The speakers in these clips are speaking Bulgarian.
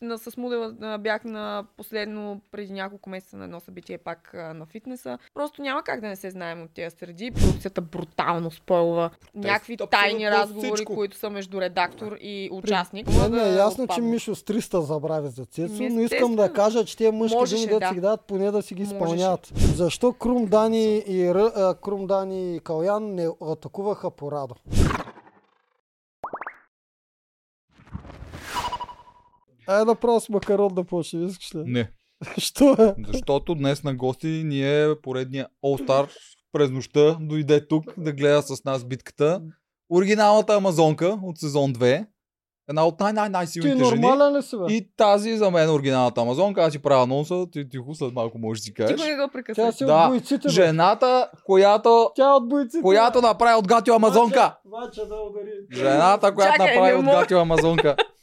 на, с модела бях на последно, преди няколко месеца на едно събитие пак а, на фитнеса. Просто няма как да не се знаем от тези среди. Продукцията брутално спойлва. Някакви тайни разговори, всичко. които са между редактор и участник. Ми Да е ясно, че отпадне. Мишо с 300 забрави за Цецо, но искам да кажа, че тези мъжки Можеше, думи, да да. си ги дадат, поне да си ги изпълняват. Защо Крум Дани и, Крум Дани и Калян не атакуваха по Радо? Айде да право с макарон да почне, искаш ли? Не. Що е? Защото днес на гости ни е поредния All Star през нощта. Дойде тук да гледа с нас битката. Оригиналната Амазонка от сезон 2. Една от Ти най-най-най-силните жени. нормален ли си, бе? И тази за мен е оригиналната Амазонка. Аз си правя анонса. Ти тихо след малко можеш да си кажеш. Тихо не го Тя прекъсвай. си Да, от бойците, бе. Жената, която, Тя е от бойците. която направи от Гатио Амазонка. Вача да удари. Жената, която Чакай, направи от. Гатио Амазонка.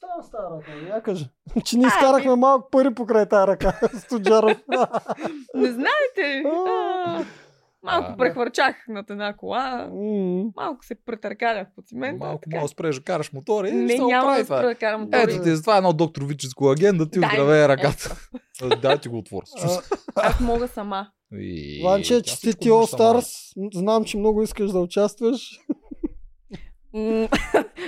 Какво става с тази ръка? Я кажи. Че не изкарахме малко пари покрай тази ръка. Студжаров. Не знаете. А, Малко А. прехвърчах над една кола. М. Малко се претъркалях по цимента. Малко така. мога да спреш да караш мотора и Не, ще се няма да спра да карам мотори. Ето ти, затова е едно докторовическо агент да ти оздравее е, ръката. Дай ти го отвор. Аз мога сама. Тя честити All. Stars. Знам, че много искаш да участваш.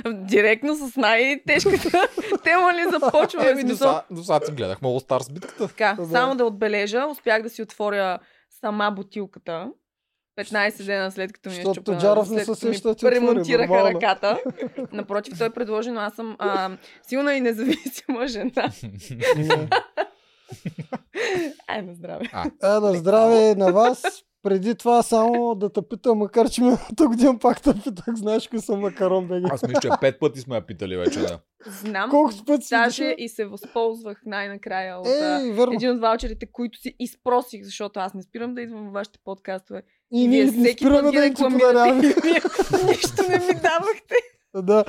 Директно с най-тежката тема ли започваме? Еми, до сега- до сега си гледахме All Stars битката. Така, Да. само да отбележа, успях да си отворя сама бутилката. 15 дена след като ми е щупена, след като ми ремонтираха нормално. ръката. Напротив, той предложи, но аз съм а, силна и независима жена. Ай, на здраве. Е, на здраве на вас. Преди това само да те питам, макар че миналата година пак те питах, знаеш кои са макарон беги. Аз мисля, че пет пъти сме я питали вече. Да. Знам. Колко пъти си Даже дошъл? и се възползвах най-накрая от Ей, верно. един от ваучерите, които си изпросих, защото аз не спирам да идвам във вашите подкастове. И ние не всеки спираме да им подаряваме. И Нищо не ми давахте. Да.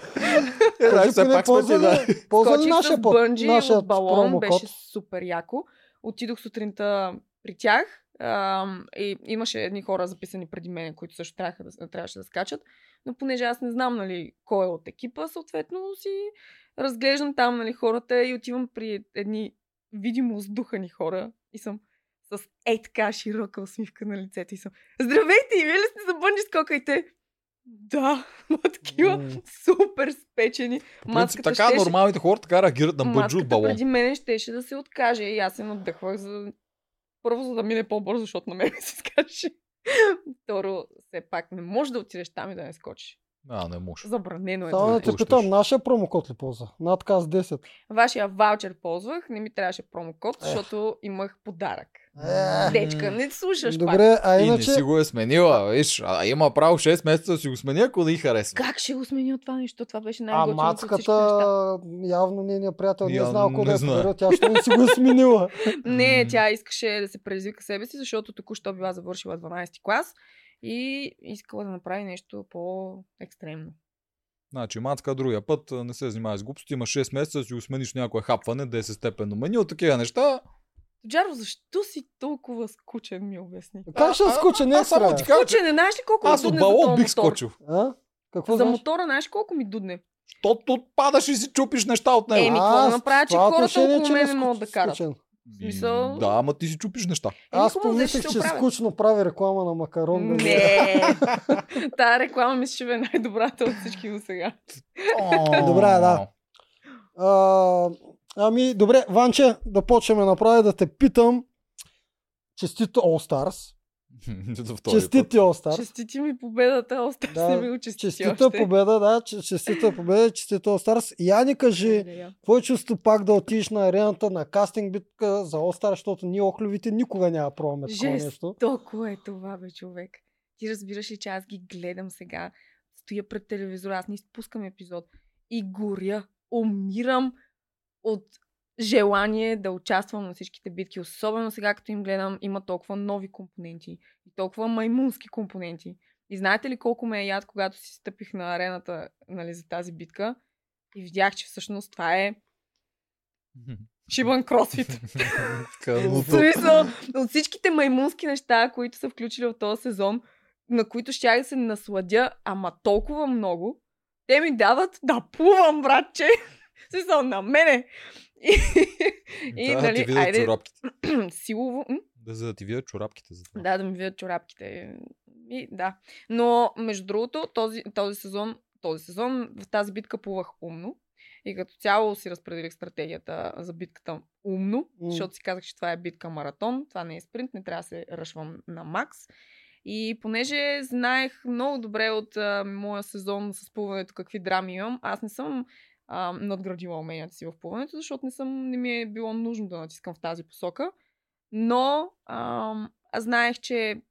Е, да, все пак ползва да. ползва ли нашия бънджи нашият от балон, беше супер яко. Отидох сутринта при тях и имаше едни хора записани преди мен, които също трябваха да, трябваше да скачат. Но понеже аз не знам нали, кой е от екипа, съответно си разглеждам там нали, хората и отивам при едни видимо сдухани хора и съм с ей така широка усмивка на лицето и съм Здравейте, и вие ли сте за бънджи скокайте? Да, ма такива М. супер спечени. Принцип, така нормалните хора така реагират на бъджу от балон. преди мене щеше да се откаже и аз се надъхвах за... Първо, за да мине по-бързо, защото на мен се скачаше. Второ, все пак не можеш да отидеш там и да не скочиш. А, не може. Забранено е. Само да те питам, нашия промокод ли ползва? Над каз 10. Вашия ваучер ползвах, не ми трябваше промокод, защото имах подарък. Е, Дечка, не слушаш пак. Добре, а И не иначе... си го е сменила, виж. А, има право 6 месеца да си го смени, ако да и харесва. Как ще го сменя това нещо? Това беше А най-готиното от неща. мацката, явно нейният приятел не е знал не да е тя ще не си го е сменила. Не, тя искаше да се предизвика себе си, защото току-що била завършила 12 клас и искала да направи нещо по-екстремно. Значи, мацка другия път а, не се занимава с глупости, има 6 месеца да си го смениш някое хапване, 10 степенно меню, такива неща. Джаро, защо си толкова скучен, ми обясни? Как ще А, скуча? Не аз само е ти кажа, че Скучен, не знаеш ли колко аз ми дудне за балон този бих мотор? скочил. А? Какво За знаеш? мотора, знаеш колко ми дудне? Защото падаш и си чупиш неща от него. Еми, А, какво да направя, че това хората отношение, около че мен не не могат да карат? скучен. смисъл- Да, ама ти си чупиш неща. Аз хубаво, помислих, че скучно прави реклама на макарон. бе. Не. Тая реклама мисля, че бе най-добрата от всички до сега. Добре, да. А, ами, добре, Ванче, да почваме направи да те питам. Честито All Stars. Честити All Stars. Честити ми победата, остав Да, не ми го честити Честита още. победа, да, че- честита победа, честито All Stars. Я ни кажи, какво е чувство пак да отидеш на арената на кастинг битка за All Stars, защото ние охлювите никога няма пробваме такова нещо. Жестоко е това, бе, човек. Ти разбираш ли, че аз ги гледам сега, стоя пред телевизора, аз не изпускам епизод и горя, умирам от желание да участвам на всичките битки, особено сега, като им гледам, има толкова нови компоненти и толкова маймунски компоненти. И знаете ли колко ме е яд, когато си стъпих на арената нали, за тази битка и видях, че всъщност това е шибан кросфит. Кануто. смисъл, от всичките маймунски неща, които са включили в този сезон, на които ще да се насладя, ама толкова много, те ми дават да плувам, братче. Смисъл на мене. И, и да нали, ти видят айде, чорапките. силово. м? Да, за да ти видят чорапките за това. Да, да ми видят чорапките. И, да. Но, между другото, този, този сезон, този сезон в тази битка плувах умно. И като цяло си разпределих стратегията за битката умно, М. защото си казах, че това е битка маратон, това не е спринт, не трябва да се ръшвам на макс. И понеже знаех много добре от а, моя сезон с плуването какви драми имам, аз не съм а, надградила уменията си в плуването, защото не, съм, не ми е било нужно да натискам в тази посока. Но ам, аз знаех, че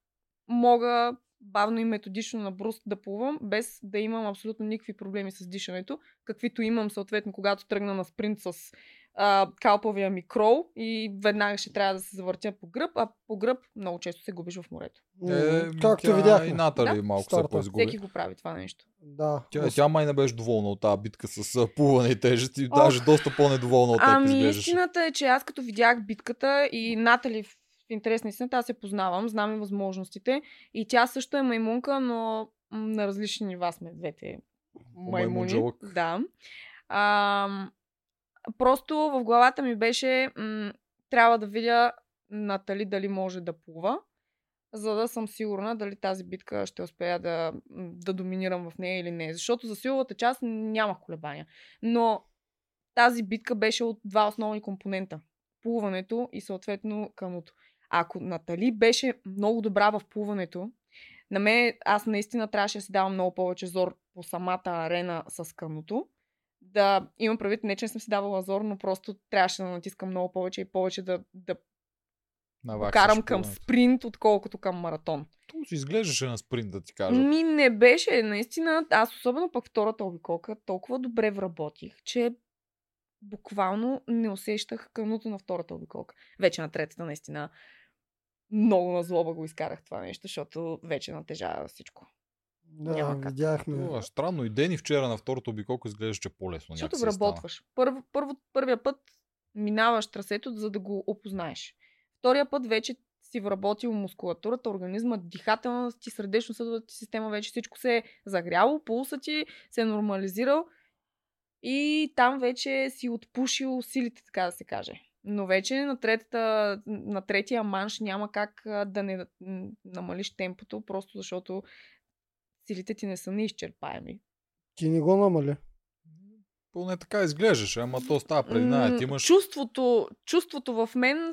мога бавно и методично на бруст да плувам, без да имам абсолютно никакви проблеми с дишането, каквито имам съответно, когато тръгна на спринт с а, калпавия ми крол и веднага ще трябва да се завъртя по гръб, а по гръб много често се губиш в морето. Е, Както тя видяхме. И Натали Да. малко се Старта. поизгуби. Всеки го прави това нещо. Да. Тя, тя май не беше доволна от тази битка с плуване и тежест и Ох. даже доста по-недоволна от теб Ами изглеждаше. истината е, че аз като видях битката и Натали в интерес на истината, аз се познавам, знам и възможностите. И тя също е маймунка, но на различни нива сме двете маймуни. Маймунджалък. Да. А, просто в главата ми беше, м- трябва да видя Натали дали може да плува, за да съм сигурна дали тази битка ще успея да, да доминирам в нея или не. Защото за силовата част нямах колебания. Но тази битка беше от два основни компонента. Плуването и съответно каното. Ако Натали беше много добра в плуването, на мен аз наистина трябваше да си давам много повече зор по самата арена с каното. Да имам предвид, не че не съм си давала зор, но просто трябваше да натискам много повече и повече да, да Наваксаш карам към спринт, отколкото към маратон. То си изглеждаше на спринт, да ти кажа. Ми не беше, наистина. Аз особено пък втората обиколка толкова добре вработих, че буквално не усещах кануто на втората обиколка. Вече на третата наистина много на злоба го изкарах това нещо, защото вече натежава всичко. Да, Няма как. видяхме. Е странно. И Дени вчера на второто обиколка изглеждаше че по-лесно. Защото някакси стана. вработваш. Първо, първо, първия път минаваш трасето, за да го опознаеш. Втория път вече си вработил мускулатурата, организма, дихателната ти, сърдечно-съдовата ти система, вече всичко се е загряло, пулса ти се е нормализирал и там вече си отпушил силите, така да се каже. Но вече на, третата, на третия манш няма как да не намалиш темпото, просто защото силите ти не са неизчерпаеми. Ти не го намали. Поне така изглеждаше, ама то става преди нея. Ти имаш... Чувството, чувството в мен,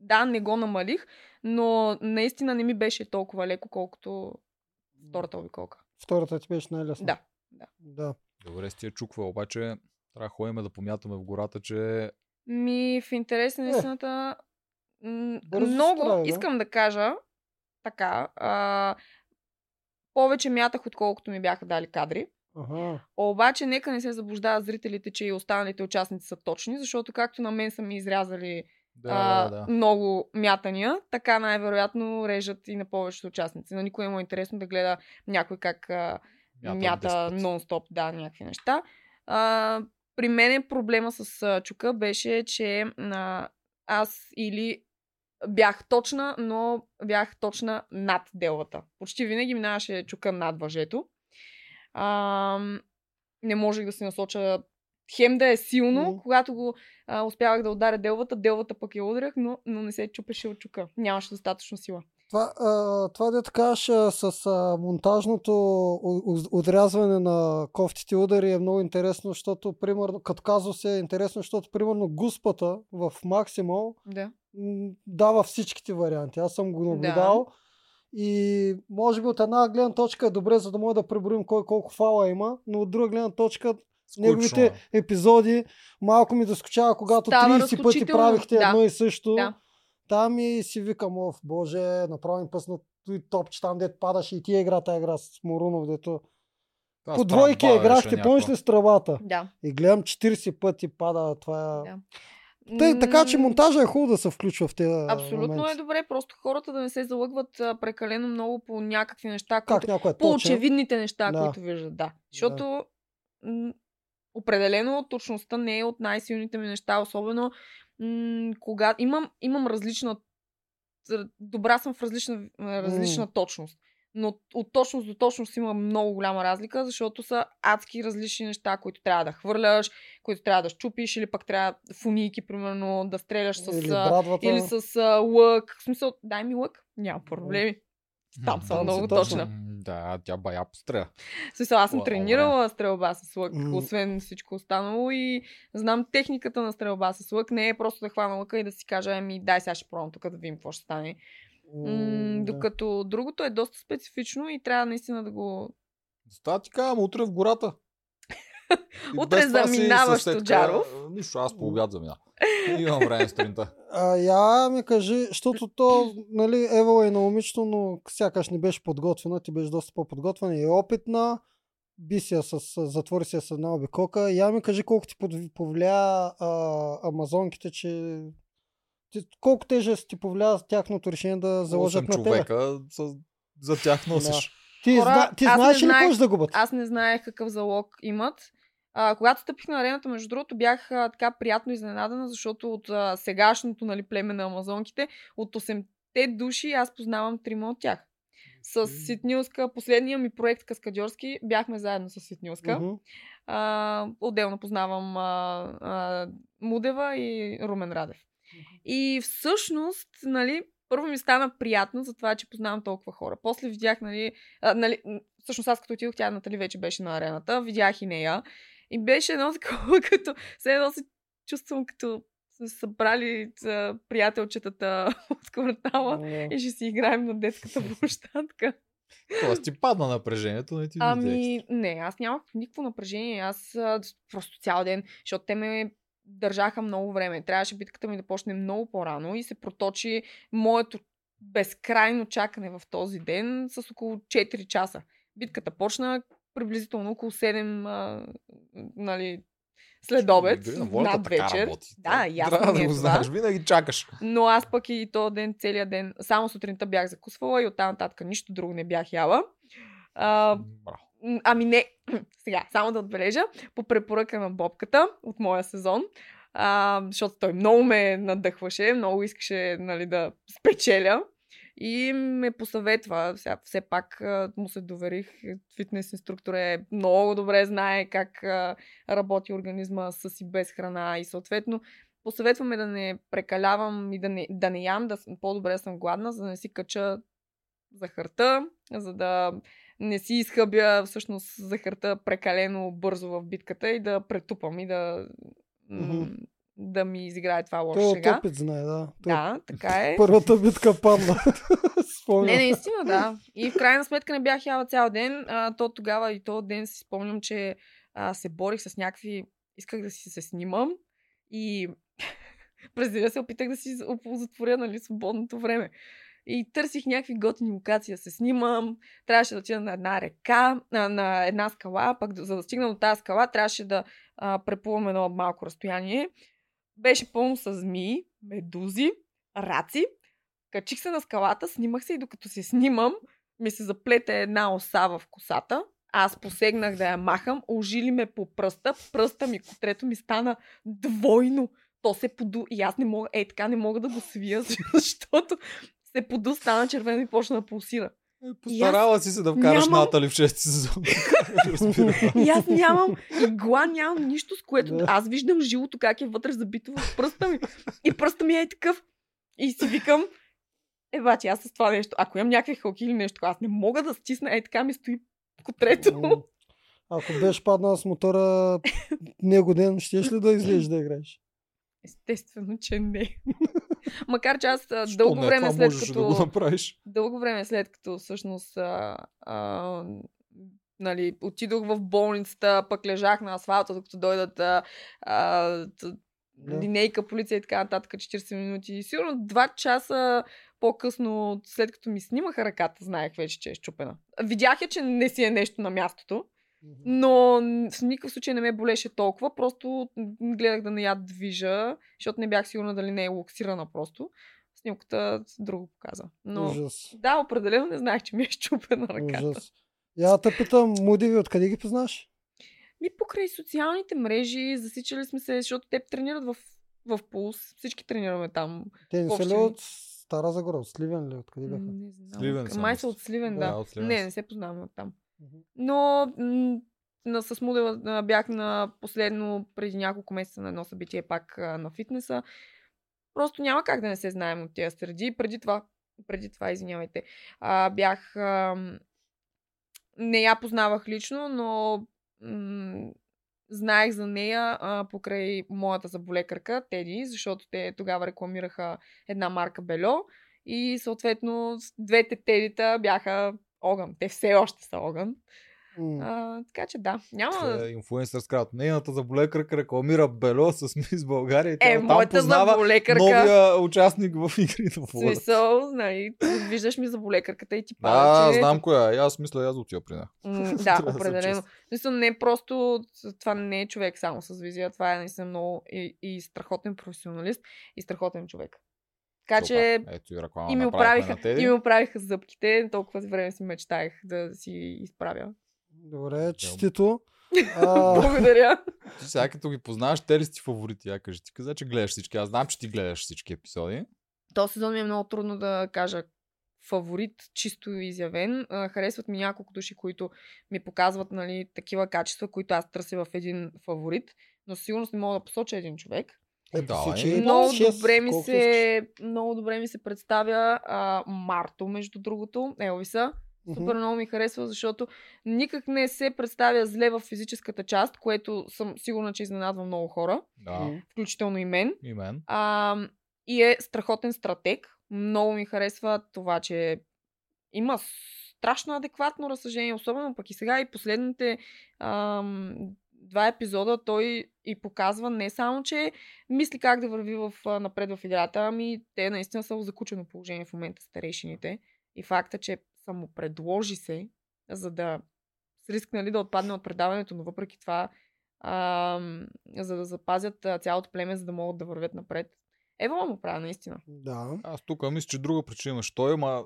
да, не го намалих, но наистина не ми беше толкова леко, колкото втората обиколка. Втората ти беше най-лесна. Да. Да. Добре, си я чуква, обаче трябва да ходим да помятаме в гората, че Ми в интерес на истината, м, бързо се много справи, да. искам да кажа така. А, повече мятах, отколкото ми бяха дали кадри. Ага. Обаче нека не се заблуждават зрителите, че и останалите участници са точни, защото както на мен са ми изрязали да, а, да, да. много мятания, така най-вероятно режат и на повечето участници. На никой му е интересно да гледа някой как а, Мята мята 10 пъти. нон-стоп, да, някакви неща. А, при мен проблема с а, чука беше, че а, аз или бях точна, но бях точна над делата. Почти винаги минаваше чука над въжето. А, не можех да се насоча хем да е силно, Мгм. когато го а, успявах да ударя делвата, делвата пък я ударях, но, но не се чупеше от чука. Нямаше достатъчно сила. Това, а, това дето кажеш с а, монтажното отрязване на кофтите удари е много интересно, защото, примерно, като казус е интересно, защото, примерно, гуспата в Максимал Да. дава всичките варианти. Аз съм го наблюдал. И може би от една гледна точка е добре, за да може да преброим кой колко фала има, но от друга гледна точка Скучно неговите епизоди малко ми доскочава, когато Става 30 пъти правихте да. едно и също. Да. Там и си викам, ов, боже, направо ми пъсна и топче там, дето падаше и тия игра, тази игра с Морунов, дето Та по двойки играхте, помниш ли с тръбата? Да. И гледам 40 пъти пада това. да. Тъй, така че монтажа е хубаво да се включва в тези Абсолютно моменти. е добре, просто хората да не се залъгват прекалено много по някакви неща, Как които, някой е по очевидните неща, Да. които виждат, да. Защото м- определено точността не е от най-силните ми неща, особено м- когато имам, имам различна добра съм в различна, различна точност. Но от точност до точност има много голяма разлика, защото са адски различни неща, които трябва да хвърляш, които трябва да щупиш, или пък трябва фунийки, примерно, да стреляш с... Или брадвата. или с лък. В смисъл, дай ми лък, няма проблеми. Там съм много точно. точна. Да, тя бая постреля. Смисъл, аз съм Уау, тренирала стрелба с лък, освен всичко останало и знам техниката на стрелба с лък. Не е просто да хвана лъка и да си кажа, ами дай сега ще пробвам тук да видим какво ще стане. М- докато другото е доста специфично и трябва наистина да го... Става ти казвам, утре в гората. Утре заминаваш, Тоджаров. Нищо, аз по обяд заминавам. Имам време сутринта. А, я ми кажи, защото то, нали, Евала е на момичето, но сякаш не беше подготвена, ти беше доста по-подготвена и опитна. Би си я с, затвори си я с една обиколка. Я ми кажи колко ти повлия а, амазонките, че ти, колко тежест ти повлия тяхното решение да заложат на тебе. човека с... за тях носиш. Ти, Хора, зна, ти знаеш ли знаех- какво ще да губят? Аз не знаех какъв залог имат. А, когато стъпих на арената, между другото, бях а, така приятно изненадана, защото от а, сегашното нали, племе на амазонките, от 8-те души аз познавам трима от тях. С Ситнилска, последния ми проект Каскадьорски, бяхме заедно с Ситнилска. Мгм. А, отделно познавам а, а, Мудева и Румен Радев. И всъщност, нали, първо ми стана приятно за това, че познавам толкова хора. После видях, нали, а, нали всъщност аз като отидох, тя Натали вече беше на арената, видях и нея. И беше едно такова, като, все едно се чувствам като са се събрали приятелчетата от квартала и ще си играем на детската площадка. Тоест ти падна напрежението, не ти Ами, не, аз нямах никакво напрежение. Аз а, просто цял ден, защото те ме държаха много време. Трябваше битката ми да почне много по-рано и се проточи моето безкрайно чакане в този ден с около 4 часа. Битката почна приблизително около 7 а, нали, след обед, над вечер. Да, ясно Трябва ми да е го знаеш, винаги чакаш. Но аз пък и то ден, целият ден, само сутринта бях закусвала и оттам нататък нищо друго не бях яла. А, Ами не, сега, само да отбележа, по препоръка на Бобката от моя сезон, а, защото той много ме надъхваше, много искаше нали, да спечеля и ме посъветва, сега все пак му се доверих, фитнес инструктор е много добре знае как работи организма с и без храна и съответно посъветваме да не прекалявам и да не, да не ям, да съм, по-добре да съм гладна, за да не си кача захарта, за да не си изхъбя всъщност захарта прекалено бързо в битката и да претупам и да, Мгм. Да ми изиграе това лошо Той от сега. опит знае, да. Той Да, така е. Първата битка падна. Не, наистина, да. И в крайна сметка не бях яла цял ден. А, то тогава и то ден си спомням, че а, се борих с някакви... Исках да си се снимам и през деня се опитах да си затворя нали, свободното време. И търсих някакви готини локации да се снимам. Трябваше да отида на една река, на, на една скала, пък за да стигна до тази скала, трябваше да а, преплувам едно малко разстояние. Беше пълно с змии, медузи, раци. Качих се на скалата, снимах се и докато се снимам, ми се заплете една оса в косата. Аз посегнах да я махам, ожили ме по пръста, пръста ми, котрето ми стана двойно. То се поду и аз не мога, е така не мога да го свия, защото се поду, стана червено и почна да пулсира. Е, Постарала си се да вкараш нямам- Натали в 6 сезон. И аз нямам игла, нямам нищо, с което Да. аз виждам жилото как е вътре забито в пръста ми. И пръста ми е такъв. И си викам, е, бачи, аз с това нещо, ако имам някакви халки или нещо, аз не мога да стисна, е така ми стои котрето. Ако беше паднал с мотора него ден, щеш ли да излезеш да играеш? Естествено, че не. Макар че аз Що дълго не, време след можеш да го като... направиш. дълго време след като всъщност а, а, нали, отидох в болницата, пък лежах на асфалта, докато дойдат а, а, Да. линейка, полиция и така нататък, 40 минути. И сигурно 2 часа по-късно, след като ми снимаха ръката, знаех вече, че е щупена. Видях я, че не си е нещо на мястото, но в никакъв случай не ме болеше толкова, просто гледах да не я движа, защото не бях сигурна дали не е локсирана просто. Снимката друго показа. Но Ужас. да, определено не знаех, че ми е щупена ръката. Ужас. Я те питам, Мудиви, откъде ги познаш? Ми покрай социалните мрежи, засичали сме се, защото те тренират в, в Пулс. Всички тренираме там. Те не са ли от Стара Загора, от Сливен ли? Откъде бяха? Не знам. Сливен Май са от Сливен, Да, да. от Сливен не, не се познавам от там. Но на, с Мудела а, бях на последно, преди няколко месеца на едно събитие пак на фитнеса. Просто няма как да не се знаем от тези среди. Преди това, преди това, извинявайте, а, бях... А, не я познавах лично, но м- знаех за нея а, покрай моята заболекарка, Теди, защото те тогава рекламираха една марка Бельо и съответно двете Тедита бяха огън. Те все още са огън. М. А, така че да, няма... Е, инфлуенсър скрат. Нейната заболекарка рекламира Бело с Мис България. и Тя Е, там моята заболекарка... новия участник в игри на В. Смисъл, нали, виждаш ми заболекарката и ти Да, пада, че... знам коя. е. Аз мисля, аз отива при нея. Да, да определено. Мисля, не просто, това не е човек само с визия, това е наистина много и, и страхотен професионалист и страхотен човек. Така че Супер. Ето и и ми, оправиха, и ми оправиха зъбките, толкова време си мечтаях да си изправя. Добре, честито. А, Благодаря. Ти сега като ги познаваш, те ли си ти фаворити? Я кажи, ти каза, че гледаш всички. Аз знам, че ти гледаш всички епизоди. Този сезон ми е много трудно да кажа фаворит, чисто изявен. Харесват ми няколко души, които ми показват нали, такива качества, които аз търся в един фаворит. Но със сигурност не мога да посоча един човек. Е, Да, посечи е. Много шест, добре, ми се, много добре ми се представя а, Марто, между другото, Елвиса. Супер много ми харесва, защото никак не се представя зле в физическата част, което съм сигурна, че изненадва много хора, Да. М. включително и мен. И мен. А, и е страхотен стратег. Много ми харесва това, че има страшно адекватно разсъждение, особено пък и сега и последните ам, два епизода той и показва не само, че мисли как да върви в, а, напред в играта, ами те наистина са в закучено положение в момента старейшините. И факта, че само предложи се, за да с риск нали, да отпадне от предаването, но въпреки това, ам, за да запазят а, цялото племе, за да могат да вървят напред. Ева му правя, наистина. Да. Аз тук мисля, че друга причина имаш той, ма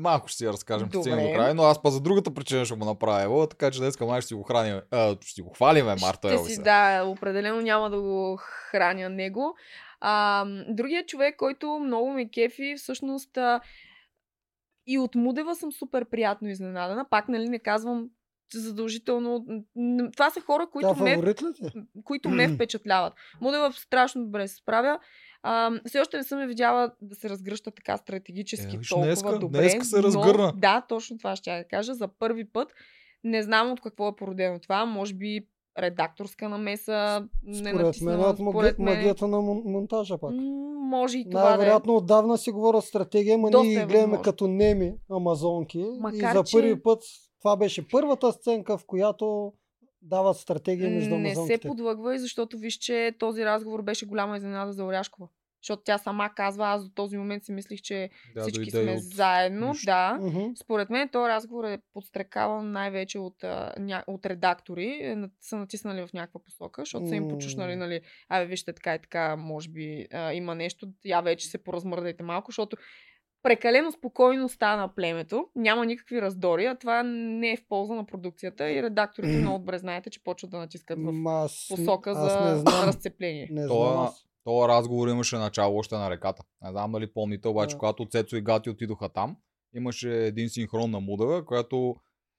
малко ще си я разкажем, Добре. до края, но аз па за другата причина ще му направя Ево, така че днес май ще си го храним, а, ще си го хвалиме Марто Ще си, да, определено няма да го храня него. А, другият човек, който много ме кефи, всъщност а, и от Мудева съм супер приятно изненадана. Пак, нали, не казвам задължително. Това са хора, които ме, ли ти? които ме впечатляват. Мудева страшно добре се справя. А, все още не съм я видяла да се разгръща така стратегически Е, толкова днеска- добре. днеска се разгърна. Но, да, точно това ще я да кажа. За първи път не знам от какво е породено това. Може би редакторска намеса. не Според мен натиснала, от маги... според мен. магията на мон- монтажа пак. Може и това да е. Най-вероятно отдавна си говорят стратегия, ма Доста ние е ги гледаме възможно. като неми амазонки. Макар, и за че- първи път това беше първата сценка, в която дават стратегия между Не се амазонките. подлъгвай, защото виж, че този разговор беше голяма изненада за Оряшкова. Защото тя сама казва, аз до този момент си мислих, че Да, всички сме от заедно. нищо. Да. Мгм. Според мен този разговор е подстрекаван най-вече от, а, ня... от редактори. Е, са натиснали в някаква посока, защото са им почушнали, нали, абе вижте така и така, може би а, има нещо, я вече се поразмърдайте малко, защото прекалено спокойно стана племето, няма никакви раздори, а това не е в полза на продукцията и редакторите много добре знаете, че почват да натискат в аз, посока аз за разцепление. Не Това- знам. Това разговор имаше начало още на реката. Не знам дали помните, обаче когато Цецо и Гати отидоха там, имаше един синхрон на Мудева, която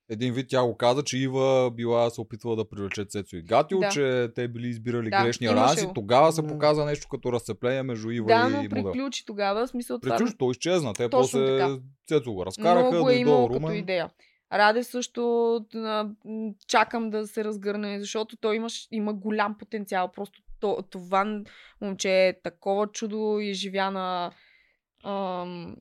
един вид тя го каза, че Ива била се опитвала да привлече Цецо и Гатио, Да. че те били избирали Да, грешния ранс и тогава се Да. показа нещо като разцепление между Ива Да, и но Мудева. приключи тогава, в смисъл това. Приключи, той изчезна. Те Точно после така. Цецо го разкараха, Много е имало дойдо като Румен. идея. Раде също чакам да се разгърне, защото той има, има голям потенциал. Просто то, това момче е такова чудо и живя на, ам,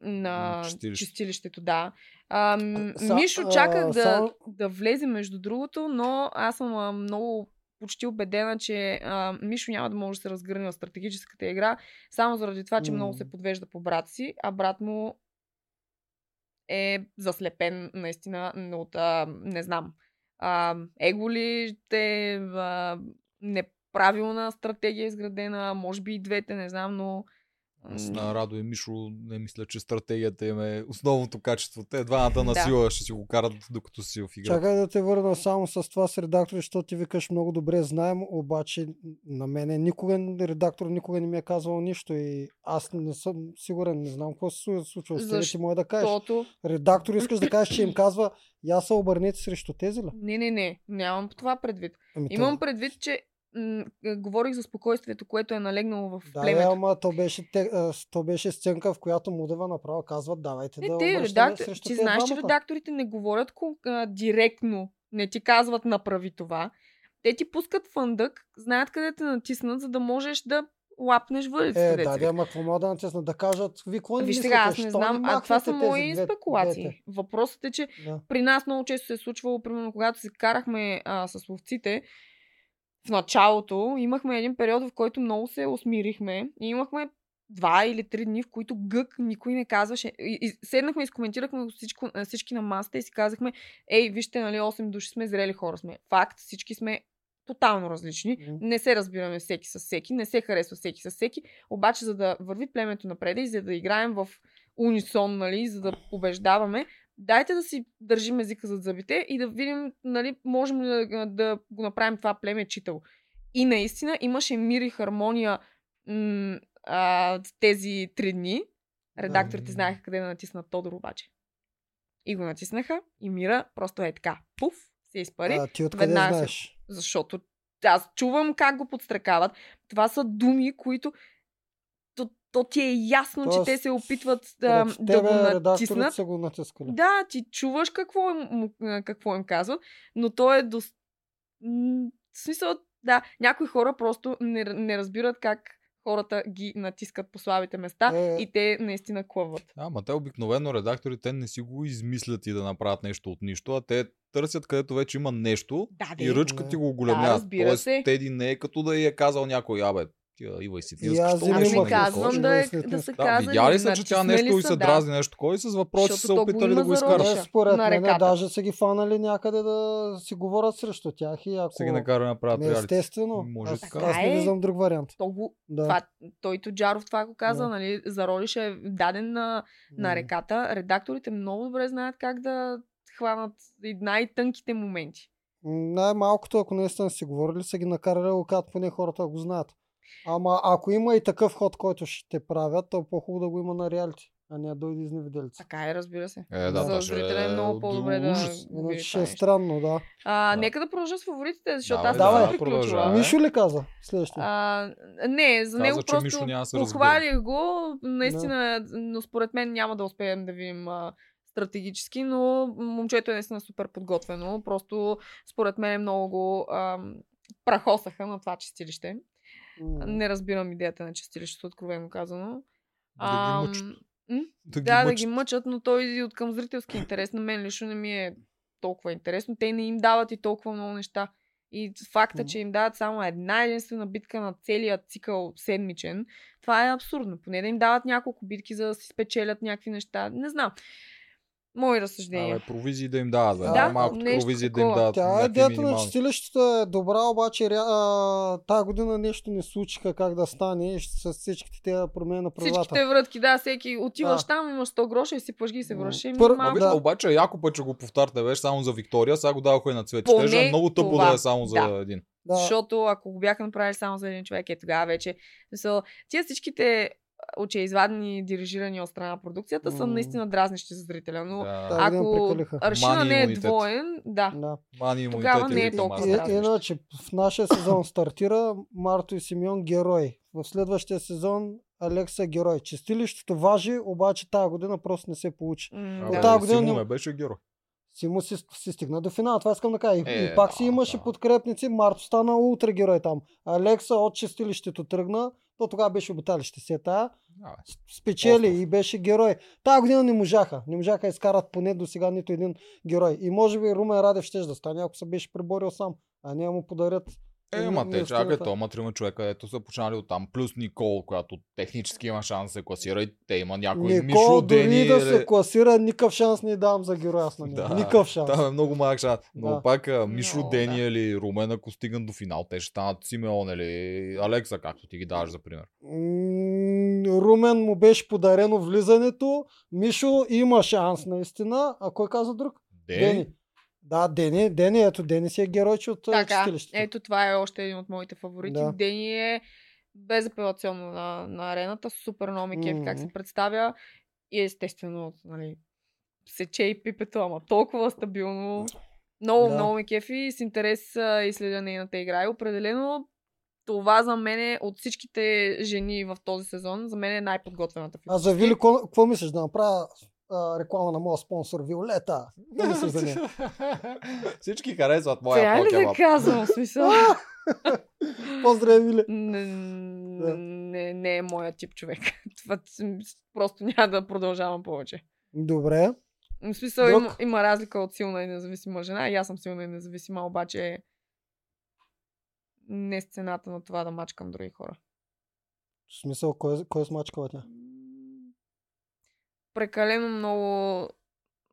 на На чистилище. чистилището. Да. Ам, Са- Мишо а, чаках да, само- да влезе между другото, но аз съм а, много почти убедена, че а, Мишо няма да може да се разгърне в стратегическата игра, само заради това, че М. много се подвежда по брат си, а брат му е заслепен наистина от, а, не знам, а, его ли ще а, неправилна стратегия изградена, може би и двете, не знам, но Аз на Радо и Мишо не мисля, че стратегията им е основното качество. Те двамата на Да. сила ще си го карат докато си в игра. Чакай да те върна само с това с редактори, защото ти викаш много добре знаем, обаче на мене никога редактор никога не ми е казвал нищо и аз не съм сигурен, не знам какво се слу- случва тебе, ти може да кажеш. Редактор искаш да кажеш, че им казва, я се обърнете срещу тези ли? Не, не, не. Нямам това предвид. Ами, Имам предвид, че м- говорих за спокойствието, което е налегнало в Да, племето. ама то беше, те, то беше сценка, в която Мудева направо казват, давайте Не, да те, редактор, срещу ти знаеш, че редакторите не говорят а, директно, не ти казват направи това. Те ти пускат фъндък, знаят къде те натиснат, за да можеш да лапнеш въдицата. Е, да, да, ама какво мога да натисна? Да кажат, ви какво не Виж сега, аз не знам, а това са мои две- спекулации. двете? Въпросът е, че Да. при нас много често се е случвало, примерно, когато се карахме а, с ловците, в началото имахме един период, в който много се усмирихме и имахме два или три дни, в които гък никой не казваше. И, и седнахме и скоментирахме всичко, а, всички на масата и си казахме, ей, вижте, нали, 8 души сме, зрели хора сме. Факт, всички сме тотално различни. Не се разбираме всеки с всеки, не се харесва всеки с всеки, обаче за да върви племето напред и за да играем в унисон, нали, за да побеждаваме, дайте да си държим езика зад зъбите и да видим, нали, можем ли да, да го направим това племе читал. И наистина имаше мир и хармония м- а, тези три дни. Редакторите Да. знаеха къде да натиснат Тодор обаче. И го натиснаха и мира просто е така. Пуф, се изпари. А, ти откъде се- знаеш? Защото аз чувам как го подстрекават. Това са думи, които то, ти е ясно, Тоест, че те се опитват да, да го натиснат. са го натискали. Да, ти чуваш какво им, какво им казват, но то е до... В смисъл, да, някои хора просто не, не разбират как хората ги натискат по слабите места Е. и те наистина клъват. Да, ама те обикновено редакторите не си го измислят и да направят нещо от нищо, а те търсят където вече има нещо Да, и ръчка ти го Да, оголемяват. разбира Тоест, се. Теди не е като да й е казал някой, абе, ти Ивай си, ти И искаш аз не Имах ме казвам да, е, да днес. Да, казали. видяли са, че тя нещо и се да. дразни нещо и с въпроси са опитали да го изкарат. Те, според на мен, реката. даже са ги фанали някъде да си говорят срещу тях и ако... Са ги накара да направят Не, реалити. естествено. Може аз, така. аз не Е, виждам друг вариант. То го, Да. това, той Тоджаров това го каза, Да. нали, Зародиш е даден на, на реката. Редакторите много добре знаят как да хванат и най-тънките моменти. Най-малкото, ако наистина си говорили, са ги накарали да го поне хората го знаят. Ама ако има и такъв ход, който ще правят, то по-хубаво да го има на реалити, а не да дойде изневиделица. Така е, разбира се. Е, да, За зрителя е много до по-добре да Иначе ще е странно, да. А, Да. Нека да продължа с фаворитите, защото Давай, аз давай, съм приключила. продължавай. Мишо ли каза? Следващия. А, не, за Каза, него че просто да похвалих го, наистина, но според мен няма да успеем да видим стратегически, но момчето е наистина супер подготвено. Просто според мен много го ам, прахосаха на това чистилище. Не разбирам идеята на чистилището, откровено казано. Да ги мъчат. м? Да ги Да, мъчат. ги мъчат, но той от към зрителски интерес. На мен лично не ми е толкова интересно. Те не им дават и толкова много неща. И факта, че им дават само една единствена битка на целия цикъл седмичен, това е абсурдно. Поне да им дават няколко битки, за да си спечелят някакви неща. Не знам. Мои разсъждения. Абе, провизии да им дават, бе. Да, Най-малко нещо провизии да им дават. Тя идеята на чистилището е добра, обаче ря- а, тази година нещо не случиха как да стане с всичките тези промени на правилата. Всичките врътки, да, всеки отиваш Да. там, имаш 100 гроша и си плъжги и се М. връщи. Пър- Малко- Да. обаче, яко път, че го повтаряте, беше само за Виктория, сега го даваха и на цвети. Поне Теже е много тъпо това. да е само за Да. един. Да. Защото ако го бяха направили само за един човек, е тогава вече. в Смисъл, тия всичките очеизвадни, дирижирани от страна на продукцията са наистина дразнещи за зрителя. Но Да. Ако аршина не е двоен, да. Да. Мани Тогава не е толкова дразнещ. иначе в нашия сезон стартира Марто и Симеон герой. В следващия сезон Алекса герой. Чистилището важи, обаче тази година просто не се получи. Абе, да. тази година Симо ням- ме беше герой. Симо си, си стигна до финала, това искам да кажа. И, Е, и пак си да, имаше да. подкрепници, Марто стана ултра герой там. Алекса от чистилището тръгна, то тогава беше обиталище се тая, спечели Остров. и беше герой. Тая година не можаха. Не можаха изкарат поне до сега нито един герой. И може би Румен Радев ще да стане, ако се беше приборил сам, а не му подарят. Е, ма те чакай, то има трима човека, ето са почнали от там, плюс Никол, която технически има шанс да се класира и те има някой Никол, Мишо дори Дени. да или- се класира, никакъв шанс не давам за героя на него. Да, Никакъв шанс. Е много малък шанс. Но Да. пак Мишо Много, Дени да. или Румен, ако стигнат до финал, те ще станат Симеон или Алекса, както ти ги даваш за пример. Румен му беше подарено влизането. Мишо има шанс наистина. А кой каза друг? Дени. Да, Дени, Дени, ето Дени си е геройче от Така, чистилището. ето това е още един от моите фаворити. Да. Дени е безапелационно на, на арената. Супер много ме кеф как Мгм. се представя. И естествено, нали, сече и пипето, ама толкова стабилно. Много, Да. много ме кефи с интерес а, и следя нейната игра. И определено това за мен е от всичките жени в този сезон, за мен е най-подготвената А за Вили, какво мислиш да направя а, реклама на моя спонсор Виолета? Какво мислиш за нея? Всички харесват моя Трябва ли да покемап. казвам, смисъл? Поздрави, Вили. не, Да. не, не е моя тип човек. Това просто няма да продължавам повече. Добре. В смисъл Друг? има, има разлика от силна и независима жена. И аз съм силна и независима, обаче не сцената на това да мачкам други хора. В смисъл, кой, кой е смачкала тя? Прекалено много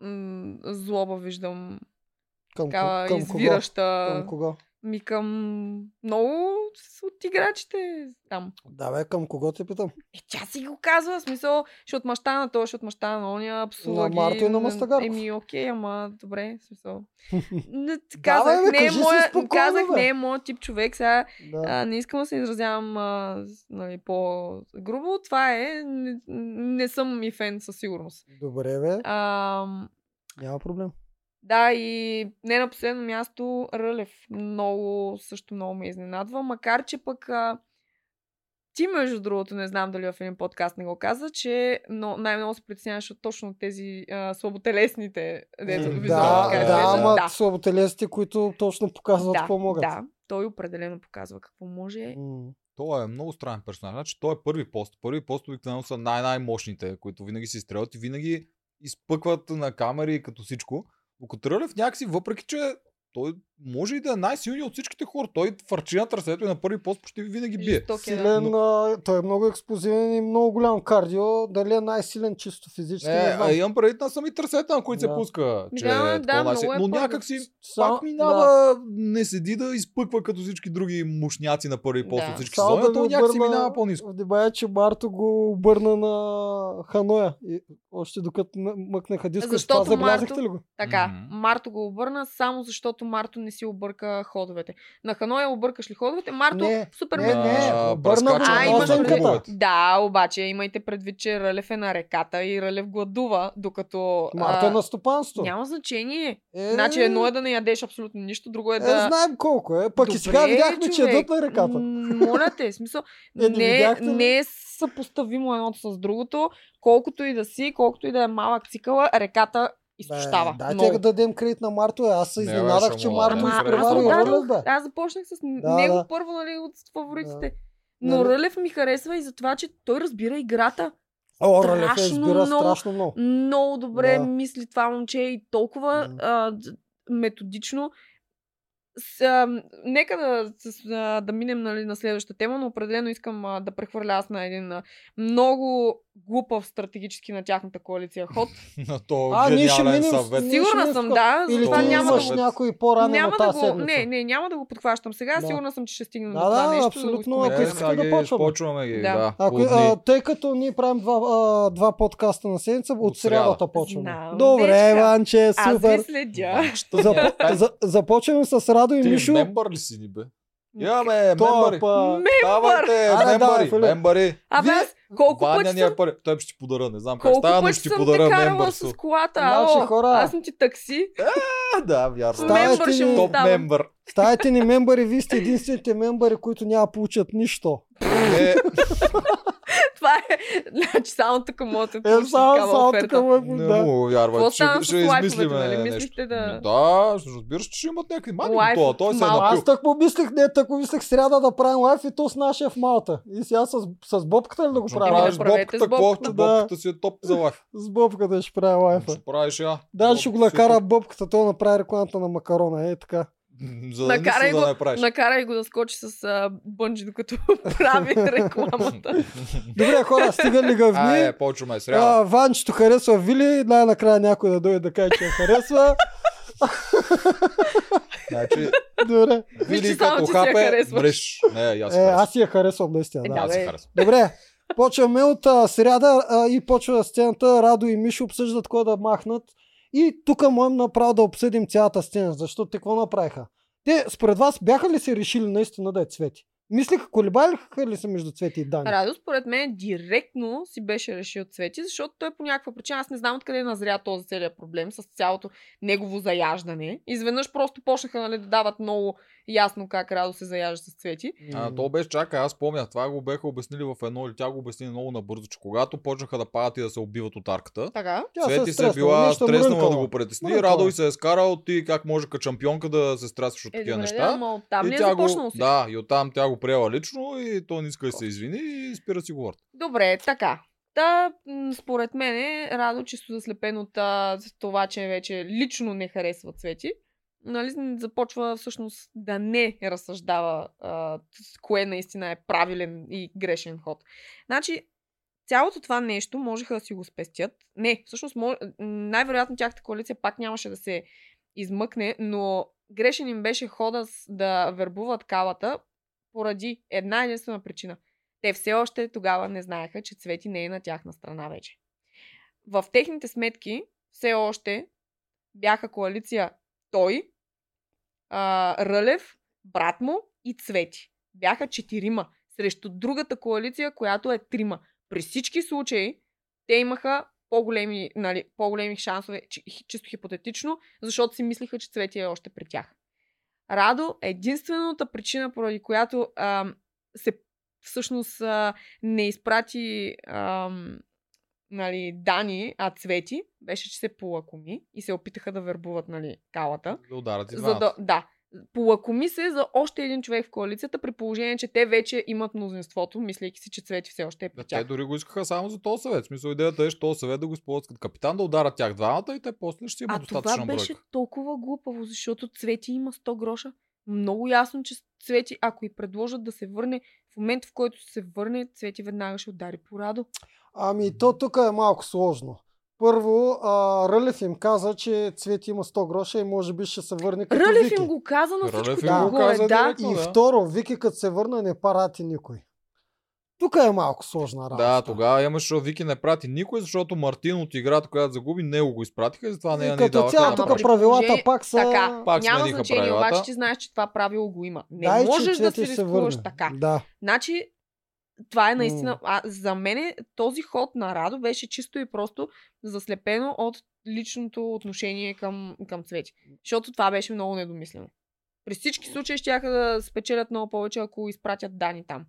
м- злоба виждам. Към, Такава към извираща. кого? Към кого? Ми към много от играчите там. Да, бе, към кого те питам? Е, тя си го казва, в смисъл, ще отмъща на този, ще отмъща на оня, псува На. Марто и на Мастагарков. Еми, окей, ама добре, в смисъл. Казах, бе, не е кажи си моя, спокойно, казах, бе. не е моят тип човек. Сега Да. а, не искам да се изразявам а, с- нали, по-грубо. Това е. Не, не съм и фен със сигурност. Добре, бе. А, Няма проблем. Да, и не на последно място Рълев. Много, също много ме изненадва. Макар, че пък а, ти, между другото, не знам дали в един подкаст не го каза, че но, най-много се притесняваш от точно тези а, слаботелесните, дето Да, визуално да, изглежда. ама да. слаботелесите, които точно показват да, какво могат. да, той определено показва какво може. М. Той е много странен персонаж. Значи той е първи пост. Първи пост обикновено са най-най-мощните, които винаги си стрелят и винаги изпъкват на камери като всичко. Докато Рълев някакси, въпреки че той може и да е най-силният от всичките хора. Той фарчи на трасето и на първи пост почти винаги бие. Е, да. Силен, а, той е много експлозивен и много голям кардио. Дали е най-силен чисто физически, не Е, знам. а имам предвид на сами трасета, на които Да. се пуска. Че Да, е да, най-силен. е Но някак си Само- пак минава, не седи да изпъква като всички други мушняци на първи пост Да. от всички Само сезони, да ви някакси обърна минава по-низко. Внимание, че Марто го обърна на Ханоя. И още докато мъкнаха диска, Защото това забелязахте Марто- ли го? Така, Мгм. Марто го обърна само защото Марто не си обърка ходовете. На Ханоя объркаш ли ходовете? Марто Не, супер не, ме- не. Обърна го на. Да, обаче имайте предвид, че Рълев е на реката и Рълев гладува, докато... Марто е на стопанство. Няма значение. Е, Значи едно е да не ядеш абсолютно нищо, друго е Е, да... знаем колко е. Пък и сега Добре, видяхме, че човек. едат на реката. Моля те, смисъл, Е, не не, не е съпоставимо едното с другото. Колкото и да си, колкото и да е малък цикъла, реката изтощава. Бе, Дайте да дадем кредит на Марто. е. Аз се изненадах, че Марто изпревари Рълев, бе. аз започнах с Да, него да. първо, нали, от фаворитите. Да. Но Нали? Рълев ми харесва и за това, че той разбира играта. О, Рълев е страшно избира много. страшно много. Много добре Да. мисли това момче и толкова Да. а, методично. С, а, нека да, с, а, да минем нали, на следващата тема, но определено искам а, да прехвърля аз на един а, много глупав стратегически на тяхната коалиция ход. На то А, ние ще минем съвет. Сигурна ще съм, да. Или затова ти това няма да го... някой по-ранен Няма на да го, седмица. не, не, няма да го подхващам сега. Да. Сигурна съм, че ще стигнем Да, до това да, нещо. абсолютно, да ако Е, искате да ги почваме. Почваме ги, Да. да. Ако, а, тъй като ние правим два, а, два подкаста на седмица, от, От сряда. срядата почваме. Знам, Добре, вече. Иванче, Аз супер. ви следя. Запо- за, започваме с Радо и Ти Мишо. мембър ли си ни бе? Имаме давай, мембъри, Филип. мембъри. Абе, Вие- аз колко пъти е съм пари. Той ще ти подаря, не знам как става, но ще ти съм те подаря карала мембърство. с колата? Ало, хора- аз съм ти такси. А, да, вярно. Ставайте Мембър ще му Топ мембър. Ставайте ни мембари, вие сте единствените мембари, които няма получат нищо. Това е. Значи само тук мога да Е, само, само тук не да. му вярвай. С ще измислиме нали? нещо. Мислихте да- Да, разбираш, че ще имат някакви мани. Лайф Това, той се е. Аз так му мислех, не, так му мислех сряда да правим лайф и то с нашия в Малта. И сега с, с бобката ли да го Ще правим? Еми, да правиш с правете бобката, с бобката. Че Да. бобката си е топ за лайф. С бобката ще правим лайфа. Ще правиш я. Даже ще го е накара бобката, той направи рекламата на макарона, е така. За да Накарай го, да не правиш. накарай го да скочи с а, бънджи, докато прави рекламата. Добре, хора, стига ли А, гъвни? е, почваме сряда. А, Ванчето харесва Вили, най-накрая някой да дойде да каже, че я харесва. Значи, Добре. Само като хапе, мреш. Не, аз Е, аз си я харесвам наистина. Е, Да. Аз си харесвам. Добре. Почваме от а, сряда а, и почва сцената. Радо и Мишо обсъждат кой да махнат. И тук можем направо да обсъдим цялата сцена. Защото те какво направиха? Те, според вас, бяха ли се решили наистина да е цвети? Мислиха, колебалиха ли се между Цвети и Дани? Радо, според мен, директно си беше решил Цвети, защото той по някаква причина, аз не знам откъде назря този целият проблем с цялото негово заяждане. Изведнъж просто почнаха нали, да дават много ясно как Радо се заяжда с Цвети. А, то беше, чакай, аз помня, това го беха обяснили в едно или тя го обясни много набързо, че когато почнаха да падат и да се убиват от арката, Така. Цвети се стреснала, била стреснала да го притесни, Мрънкала. Радо и се е скарал ти как може като шампионка да се стрясваш от Е, такива неща. ама оттам и е тя го? Да, и оттам тя го приела лично и той не иска да се извини и спира си говорят. Добре, така. Та, според мен е Радо чисто заслепен от това, че вече лично не харесва Цвети. Нали, започва всъщност да не разсъждава а, кое наистина е правилен и грешен ход. Значи, цялото това нещо можеха да си го спестят. Не, всъщност мож... най-вероятно тяхната коалиция пак нямаше да се измъкне, но грешен им беше хода да вербуват калата поради една единствена причина. Те все още тогава не знаеха, че Цвети не е на тяхна страна вече. В техните сметки все още бяха коалиция той, а, Рълев, брат му и Цвети. Бяха четирима срещу другата коалиция, която е трима. При всички случаи те имаха по-големи, нали, по-големи шансове, чи- чисто хипотетично, защото си мислиха, че Цвети е още при тях. Радо е единствената причина, поради която ам, се всъщност а, не изпрати ам, нали, Дани, а Цвети, беше, че се полакоми и се опитаха да вербуват нали, калата. Да ударят и За да, да. Полакоми се за още един човек в коалицията, при положение, че те вече имат мнозинството, мислейки си, че Цвети все още е Да, при те тях. дори го искаха само за този съвет. Смисъл идеята е, че този съвет да го използват като капитан, да ударят тях двамата и те после ще си има А достатъчна това беше бройка. толкова глупаво, защото Цвети има 100 гроша. Много ясно, че Цвети, ако и предложат да се върне, в момента в който се върне, Цвети веднага ще удари по Радо. Ами то тук е малко сложно. Първо, а, Рълев им каза, че Цвети има 100 гроша и може би ще се върне като Рълев Вики. им го каза на Рълев всичко им го отгоре, каза да. директно. И да. второ, Вики като се върне не парати никой. Тук е малко сложна работа. Да, тогава имаше, защото Вики не прати никой, защото Мартин от играта, която загуби, него го изпратиха и затова нея И не като цяло тук правилата положение- пак са... Така, Пак няма значение, правилата. обаче ти знаеш, че това правило го има. Не Дай, че можеш да се рискуваш така. Да. Значи, това е наистина. А, за мен този ход на Радо беше чисто и просто заслепено от личното отношение към, към Цвети. Защото това беше много недомислено. При всички случаи ще да спечелят много повече, ако изпратят Дани там.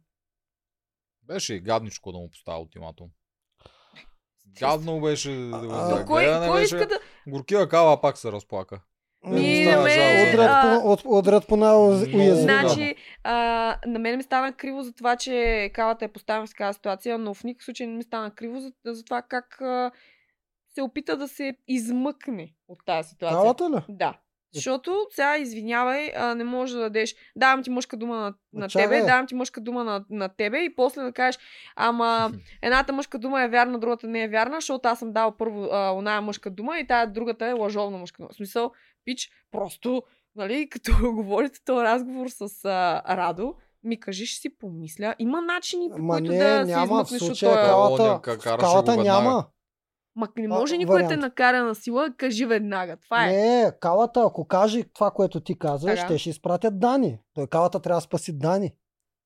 Беше и гадничко да му поставя ултиматум. Гадно беше да А, То за кой, кой беше. иска да... Горкива кава пак се разплака. Ми, на стана мен, жалко. Удрят а, по, от, удрят по най-уязвимия. Значи, а, на мен ми стана криво за това, че калата е поставена в такава ситуация, но в никакъв случай не ми стана криво за, за това как а, се опита да се измъкне от тази ситуация. Калата ли? Да. Защото сега, извинявай, а, не можеш да дадеш. Давам ти мъжка дума на, на тебе, бе. давам ти мъжка дума на, на тебе и после да кажеш, ама едната мъжка дума е вярна, другата не е вярна, защото аз съм дал първо а, оная мъжка дума и тая другата е лъжовна мъжка дума. В смисъл, пич, просто, нали, като говорите този разговор с а, Радо, ми кажи, ще си помисля. Има начини, по Ма които не, да се няма, в измъкнеш от случая този... кала- калата, в калата няма. Ма не А, може никой да те вариант. накара на сила, кажи веднага. Това е. Не, калата, ако каже това, което ти казваш, те ще изпратят Дани. Той калата трябва да спаси Дани.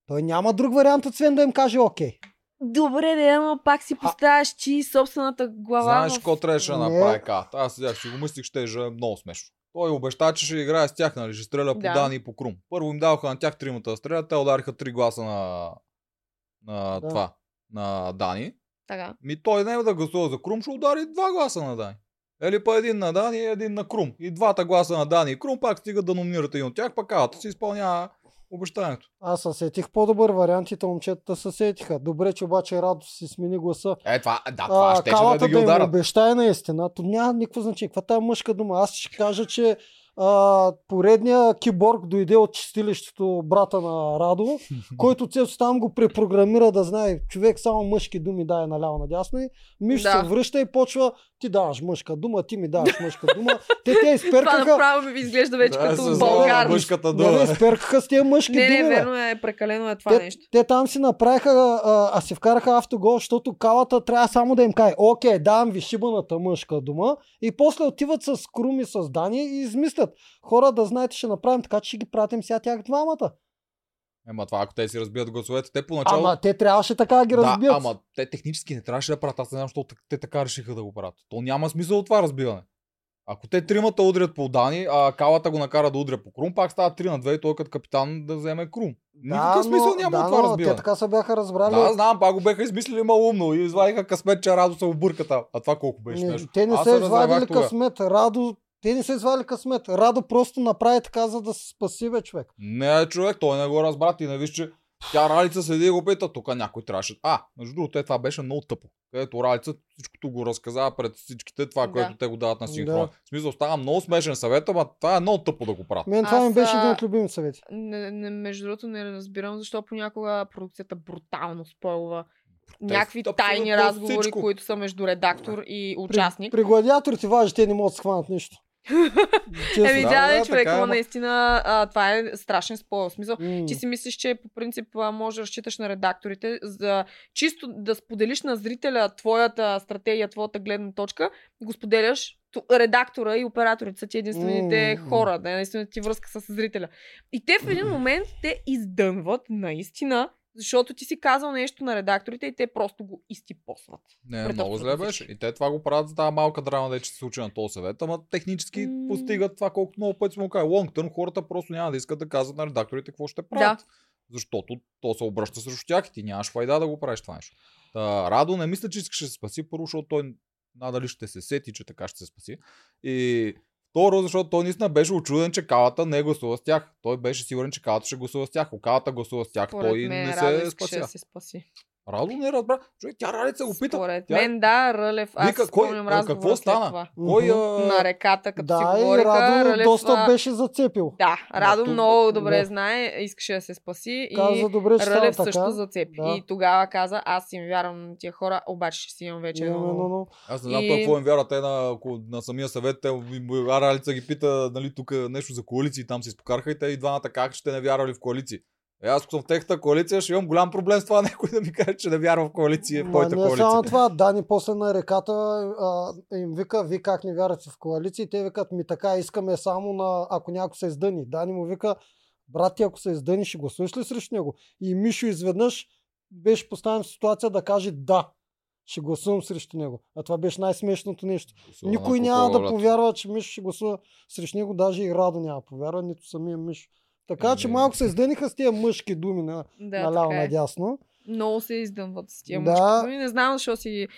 Той няма друг вариант, освен да им каже окей. Добре, да, ама пак си поставяш ти собствената глава. Знаеш в... какво трябваше да направи ката? Аз седях, си го мислих, ще е много смешно. Той обеща, че ще играе с тях, нали? Ще стреля по Да. Дани и по Крум. Първо им даваха на тях тримата да стрелят, те удариха три гласа на, на Да. това, на Дани. Така. Ми той не е да гласува за Крум, ще удари два гласа на Дани. Или па един на Дани и един на Крум. И двата гласа на Дани и Крум пак стигат да номинират един от тях, пак калата си изпълнява обещанието. Аз се сетих по-добър вариант и момчетата се сетиха. Добре, че обаче Радо си смени гласа. Е, това, да, това А, ще да, калата да ги да им ударат. обещае наистина. То няма никакво значение. Каква е мъжка дума? Аз ще кажа, че а, поредния киборг дойде от чистилището брата на Радо, който Цецо там го препрограмира да знае човек само мъжки думи дае наляво надясно и Миш Да. се връща и почва ти даваш мъжка дума, ти ми даваш мъжка дума. Те те Това изперкаха. направо ми изглежда вече Да, като с българно. мъжката Не, не, дума. изперкаха с тия мъжки Не, не, думи. бе. верно е, прекалено е това те, нещо. те там си направиха, а, а си вкараха автогол, защото калата трябва само да им каже, окей, давам ви шибаната мъжка дума и после отиват с Крум и с Дани и измислят. Хора да знаете, ще направим така, че ще ги пратим сега тях двамата. Ема това, ако те си разбият гласовете, те поначало... Ама те трябваше така да ги да, разбият. ама те технически не трябваше да правят. Аз не знам, защото те така решиха да го правят. То няма смисъл от това разбиване. Ако те тримата удрят по Дани, а Калата го накара да удря по Крум, пак става 3 на 2 и той като капитан да вземе Крум. Никакъв смисъл няма да, от това но разбиване. Те така се бяха разбрали. Да, знам, пак го беха измислили малумно и извадиха късмет, че Радо се обърка там. А това колко беше не, смешно. те не са извадили късмет. Радо, те не са извадили късмет. Радо просто направи така, за да се спаси, бе, човек. Не, човек, той не го разбра. Ти не виж, че тя Ралица седи и го пита. Тук някой трябваше. А, между другото, е, това беше много тъпо. Където Ралица всичкото го разказа пред всичките това, Да. което те го дават на синхрон. Да. В смисъл, става много смешен съвет, ама това е много тъпо да го правят. Мен това Аз, ми беше един от любимите съвети. Не, не, между другото не разбирам защо понякога продукцията брутално спойлва някакви тайни разговори, всичко. които са между редактор и участник. При, при гладиаторите важи, те не могат да схванат нищо. Честно. Еми Да, да, да, да, човек, така е, но ама- наистина а, това е страшен спойл. В смисъл, М. ти си мислиш, че по принцип може да разчиташ на редакторите за чисто да споделиш на зрителя твоята стратегия, твоята гледна точка, го споделяш. Редактора и операторите са ти единствените М. хора, да е единствената ти връзка с зрителя. И те в един момент те издънват наистина, защото ти си казал нещо на редакторите и те просто го изтипосват. Не, Пред много зле беше. И те това го правят за тази малка драма, да се случи на този съвет, ама технически М. постигат това, колкото много пъти сме го казали. Лонг търм хората просто няма да искат да казват на редакторите какво ще правят. Защото то се обръща срещу тях и ти нямаш файда да го правиш това нещо. Та, Радо не мисля, че искаше да се спаси, първо, защото той надали ще се сети, че така ще се спаси. И второ, защото той наистина беше очуден, че Калата не гласува с тях. Той беше сигурен, че Калата ще гласува с тях. Ако Калата гласува с тях, Според той мен не се спася. да се спаси. Радо не разбра. Човек, тя Ралица го пита. Според Тя- мен, да, Рълев. Аз Вика, си кой- а, какво стана? това. Кой, а... На реката, като си Да, и говориха, Радо Рълев, доста а, беше зацепил. Да, Радо тук- много добре да. знае, искаше да се спаси Каза и добре, Рълев така. също зацепи. Да. И тогава каза, аз им вярвам на тия хора, обаче ще си имам вече Именно, едно... но, Аз не знам И- какво им вярват те на, на самия съвет. Те, а Ралица ги пита нали, тук нещо за коалиции, там се изпокараха и те и двамата как ще не вярвали в коалиции. Е, аз съм в техната коалиция, ще имам голям проблем с това някой да ми каже, че не вярва в коалиция, в Ма моята не коалиция. само това, Дани после на реката а, им вика, ви как не вярвате в коалиции, те викат ми така, искаме само на, ако някой се издъни. Дани му вика, брат ти ако се издъни, ще гласуваш ли срещу него? И Мишо изведнъж беше поставен в ситуация да каже да, ще гласувам срещу него. А това беше най-смешното нещо. Гласува Никой няма да повярва, че Мишо ще гласува срещу него, даже и Радо няма да повярва, нито самия Мишо. Така че Не. малко се издъниха с тия мъжки думи на, Да, наляво е. надясно. Много се издънват с тия Да. мъжки думи. Не знам защо си...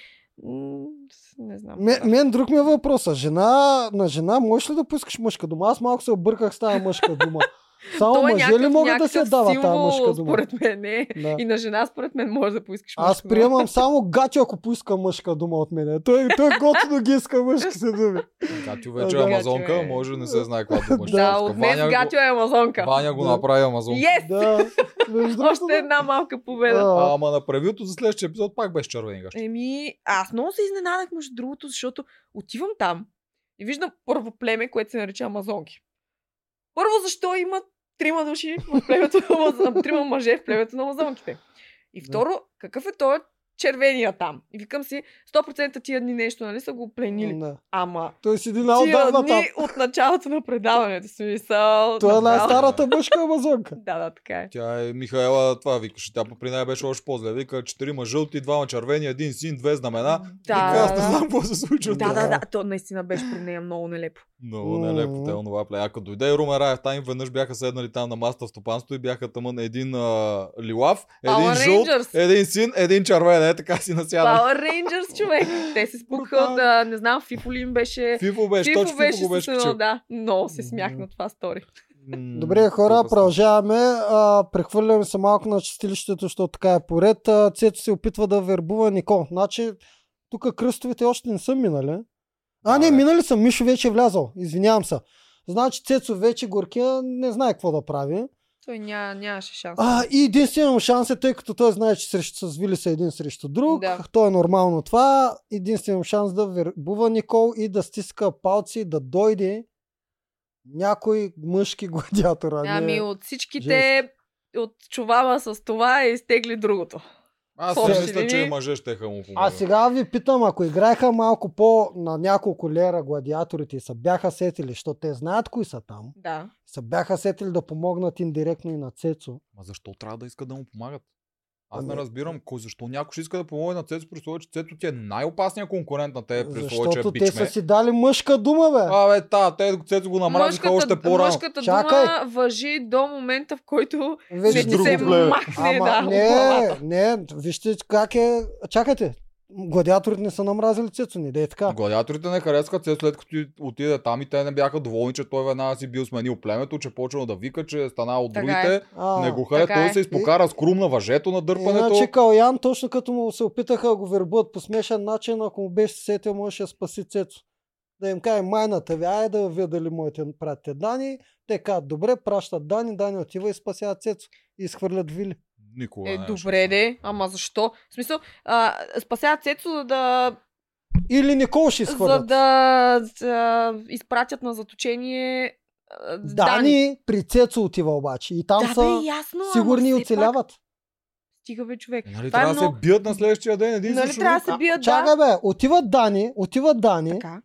Не знам. Мен, мен друг ми е въпроса. Жена, на жена можеш ли да поискаш мъжка дума? Аз малко се обърках с тази мъжка дума. Само То е мъже ли могат да се дават тази мъжка дума? Според мен не. Да. И на жена, според мен, може да поискаш Аз мъжка дума. приемам само гачо, ако поиска мъжка дума от мене. Той, той готино ги иска мъжки се думи. Гатю вече Да. е амазонка, Гатю е. може да не се знае каква дума. Да, иска. от днес Гатю е амазонка. Ваня го Да. направи амазонка. Yes! Да. Още една малка победа. А, ама на превюто за следващия епизод пак беше червени гащи. Еми, аз много се изненадах, между другото, защото отивам там и виждам първо племе, което се нарича Амазонки. Първо, защо има трима души в племето на трима мъже в племето на Амазонките. И второ, какъв е той червения там? И викам си, 100% тия дни нещо, нали, са го пленили. да. Ама, Той седи тия най-отдавна там. дни от началото на предаването си мисъл. Той е най-старата мъжка амазонка. Да, да, така е. Тя е Михаела, това викаше. Тя при нея беше още по-зле. Вика, четирима жълти, двама червени, един син, две знамена. Да, Вика, аз не да. знам какво се случва. Да, да, да. То наистина беше при нея много нелепо. Много нелепо, те онова плея. Като дойде Румен Раев, там веднъж бяха седнали там на масата в стопанство и бяха тъмън един а, лилав, един жълт, един син, един червен. Е, така си насядали. Power Rangers, човек. Те се спукаха от, а, не знам, Фифо ли им беше. Фифо беше, Фифо точно беше Фифо беше качил. да. Много се смях на това стори. Добре, хора, продължаваме. А, прехвърляме се малко на чистилището, защото така е поред. А, Цето се опитва да вербува Никол. Значи, тук кръстовете още не са минали. А, Да, не, минали са. Мишо вече е влязъл. Извинявам се. Значи Цецо вече горкия не знае какво да прави. Той ня, нямаше шанс. А, и единственият му шанс е, тъй като той знае, че срещу, с Вили са един срещу друг. Да. То е нормално това. Единственият му шанс да вербува Никол и да стиска палци, да дойде някой мъжки гладиатор. Ами от всичките, от чувала с това е изтегли другото. Аз си мисля, че линии- мъже ще му А помогнат. сега ви питам, ако играеха малко по на няколко лера гладиаторите и са бяха сетили, защото те знаят кои са там, Да. са бяха сетили да помогнат индиректно и на Цецо. Ма защо трябва да искат да му помагат? Аз не Ами- разбирам кой, защо някой ще иска да помогне на Цецо при условие, че Цецо ти е най-опасният конкурент на тебе при условие, че е Защото те са си дали мъжка дума, бе. Абе, та, те Цецо го намразиха още по-рано. мъжката Чакай. дума въжи до момента, в който Вече не ти се племе. махне Ама да, не, не, вижте как е. Чакайте. Гладиаторите не са намразили Цецо, не да е така. Гладиаторите не харесаха Цецо след като и отиде там и те не бяха доволни, че той веднага си бил сменил племето, че почнал да вика, че е станал от Така другите. е. А, не го хареса. Той е. се изпокара с крум на въжето на дърпането. Иначе Калян, точно като му се опитаха да го вербуват по смешен начин, ако му беше сетил, можеше да спаси Цецо. Да им каже, майната ви, ай да видя дали моите пратите Дани. Те казват, добре, пращат Дани, Дани отива и спасява Цецо. И изхвърлят Вили. Никога Е, не добре, де, ама защо? В смисъл, а, спасяват Цецо, за да, Или Никол ще за изхвърлят. да, да изпратят на заточение а, Дани. Дани при Цецо отива обаче. И там Да, са бе, ясно, сигурни и оцеляват. Пак, стига бе, човек. Нали Това е трябва да много- се бият на следващия ден един Нали трябва да се бият, Чакай да. бе, отиват Дани, отиват Дани, Така,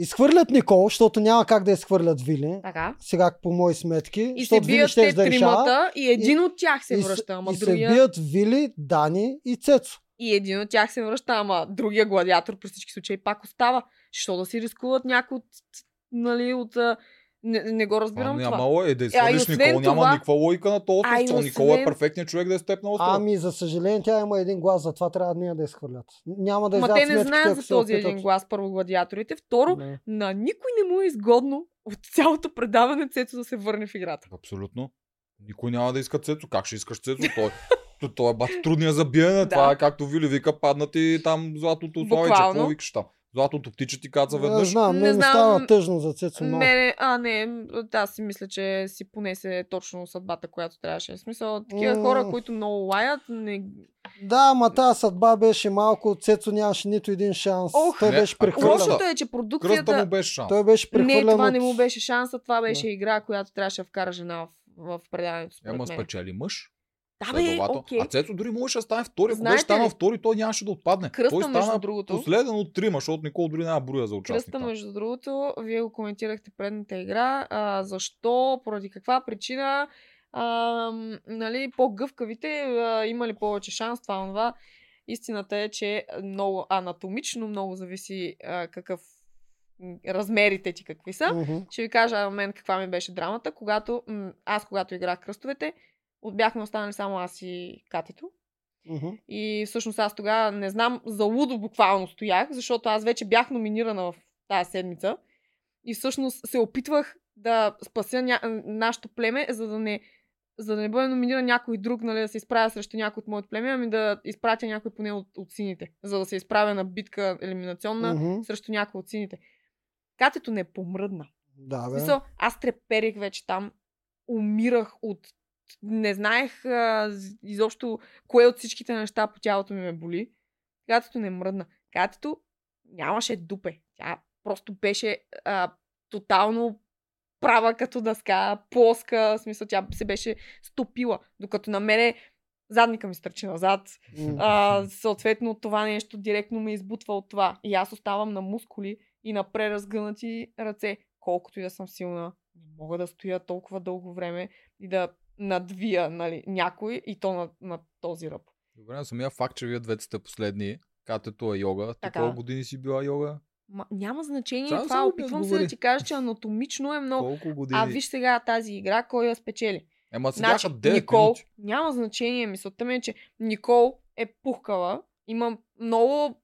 изхвърлят Никол, защото няма как да изхвърлят Вили. така. Сега по мои сметки. И се бият те да тримата и един от тях се и, връща, ама и се другия... бият Вили, Дани и Цецо. И един от тях се връща, ама другия гладиатор при всички случаи пак остава. Що да си рискуват някой от... Нали, от... а, Не, не го Това разбирам това. няма логика. Е, да А, и изхвърлиш освен Никол, няма това- никаква логика на този А, остров. Никол е освен- перфектният човек да е с теб на острова. Ами, за съжаление, тя има един глас, затова трябва нея да изхвърлят. Няма да Ма те не знаят за се този един глас, първо гладиаторите. Второ, Не. на никой не му е изгодно от цялото предаване Цецо да се върне в играта. Абсолютно. Никой няма да иска Цецо. Как ще искаш Цецо? Той, той, той е бати трудния за биене. Да. Това е както Вили вика, падна ти там златото славиче. Буквално. Какво викаш там? Златото птиче ти каца Не веднъж. знам, Не не знам. става тъжно за Цецо много. Мене, а не, аз си мисля, че си понесе точно съдбата, която трябваше. В смисъл, такива М. хора, които много лаят, не... Да, ма тази съдба беше малко, Цецо нямаше нито един шанс. Ох. Той Не, беше прехвърлен. Лошото е, че Кръста продукцията... му беше шанс. Той беше Не, това от... не му беше шанса, това беше игра, която трябваше да вкара жена в, в предаването. Ема спечели мъж. Да, бе, окей. А Цецо дори можеше да стане втори. Ако Знаете беше станал втори, той нямаше да отпадне. Кръста, той между стана другото- последен от трима, защото Никол дори няма броя за участник. Кръста, между другото, вие го коментирахте предната игра. А, защо, поради каква причина, а, нали, по-гъвкавите а, имали повече шанс, това, това. Истината е, че много анатомично много зависи а, какъв размерите ти какви са. Мгм. Ще ви кажа на мен каква ми беше драмата, когато м, аз, когато играх кръстовете, бяхме останали само аз и Катето. Мгм. И всъщност аз тогава не знам, за лудо буквално стоях, защото аз вече бях номинирана в тази седмица. И всъщност се опитвах да спася ня... нашето племе, за да не за да не бъде номиниран някой друг, нали, да се изправя срещу някой от моето племе, ами да изпратя някой поне от, от сините, за да се изправя на битка елиминационна Мгм. срещу някой от сините. Катето не помръдна. Да, бе. смисъл, аз треперих вече там, умирах от... Не знаех а, изобщо кое от всичките неща по тялото ми ме боли. Катето не мръдна. Катето нямаше дупе. Тя просто беше а, тотално права като дъска, плоска, в смисъл тя се беше стопила. Докато на мене задника ми стърчи назад. А, съответно това нещо директно ме избутва от това. И аз оставам на мускули и на преразгънати ръце. Колкото и да съм силна, не мога да стоя толкова дълго време и да надвия нали, някой и то на, на този ръб. Добре, на самия факт, че вие двете сте последни. Катето е йога. Ти колко години си била йога? Ма, няма значение Само това. Опитвам се да ти кажа, че анатомично е много. Колко години? А виж сега тази игра, кой я спечели. Ема сега Значи, бяха 9 Никол, минути. няма значение. Мисълта ми е, че Никол е пухкала. Има много...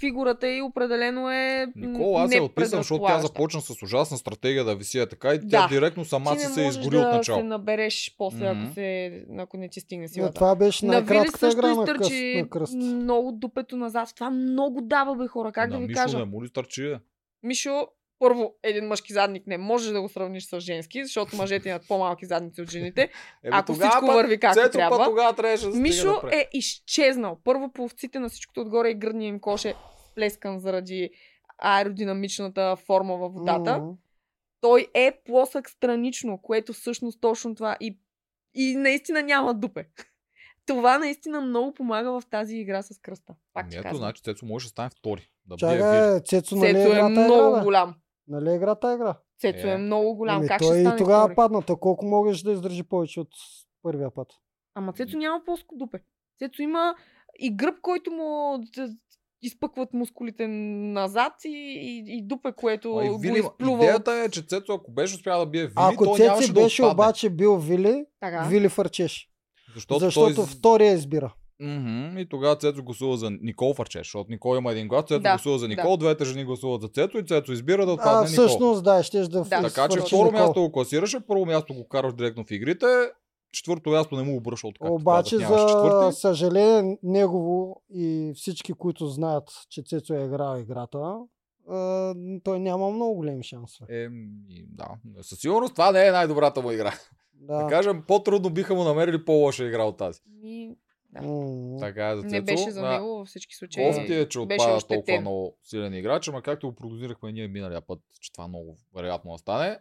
Фигурата и определено е м, Никол, аз я отписам, защото тя започна с ужасна стратегия да виси е така и тя Да. директно сама си се можеш изгори да от начало. се набереш после, Мгм. ако, се, ако не ти стигне Но силата. това беше На Вили най-кратката също игра на, изтърчи на кръст. много дупето назад. Това много дава, бе, хора. Как на да ви Мишо кажа? не му ли стърчи? е? Мишо първо, един мъжки задник не може да го сравниш с женски, защото мъжете имат по-малки задници от жените. Еми, Ако тогава всичко върви както Цецо трябва. тогава трябваше да Мишо е изчезнал. Първо по овците на всичкото отгоре и гръдния им кош е плескан заради аеродинамичната форма във водата. М. Той е плосък странично, което всъщност точно това и, и наистина няма дупе. Това наистина много помага в тази игра с кръста. Пак Ами ето, значи Цецо може да стане втори. Да. Чакай, Цецо, нали Цецо е играта много игра, голям. Нали играта игра? Цецо Е. е много голям. Ами как той ще и стане тогава втори? падна. Та колко можеш да издържи повече от първия път? Ама Цецо няма плоско дупе. Цецо има и гръб, който му изпъкват мускулите назад и, и, и дупе, което А и го Вили, изплюва. идеята е, че Цецо, ако беше успял да бие Вили, Ако той Цеци нямаше беше да отпадне. обаче бил Вили, Така. Вили фърчеше. Защото, Защото той... втория избира. Мгм, И тогава Цецо гласува за Никол Фарчеш, защото Никол има един глас, Цецо Да, гласува за Никол, двете жени гласуват за Цецо и Цецо избира да отпадне А, Никол. всъщност, да, ще да, Да. Така че второ Никол. място го класираше, първо място го караш директно в игрите, четвърто място не му обръща от както Обаче, казах, за четвърти. съжаление, негово и всички, които знаят, че Цецо е играл играта, той няма много големи шансове. Еми, да. Със сигурност това не е най-добрата му игра. Да. Да. кажем, по-трудно биха му намерили по-лоша игра от тази. Ми, да. М. Така е за Цецо. Не беше за него във всички случаи. Кофти е, че беше отпада толкова много силен играч, ама както го прогнозирахме ние миналия път, че това много вероятно да стане.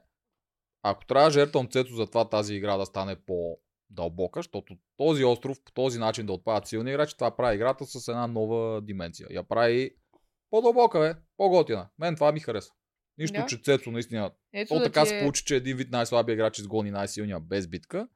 Ако трябва да жертвам Цецо за това тази игра да стане по-дълбока, защото този остров по този начин да отпадат силни играчи, това прави играта с една нова дименция. Я прави по-дълбока, бе, по-готина. Мен това ми харесва. Нищо, Да. че Цецо наистина. Ето То да така се е- получи, че един вид най-слабия играч изгони най-силния без битка.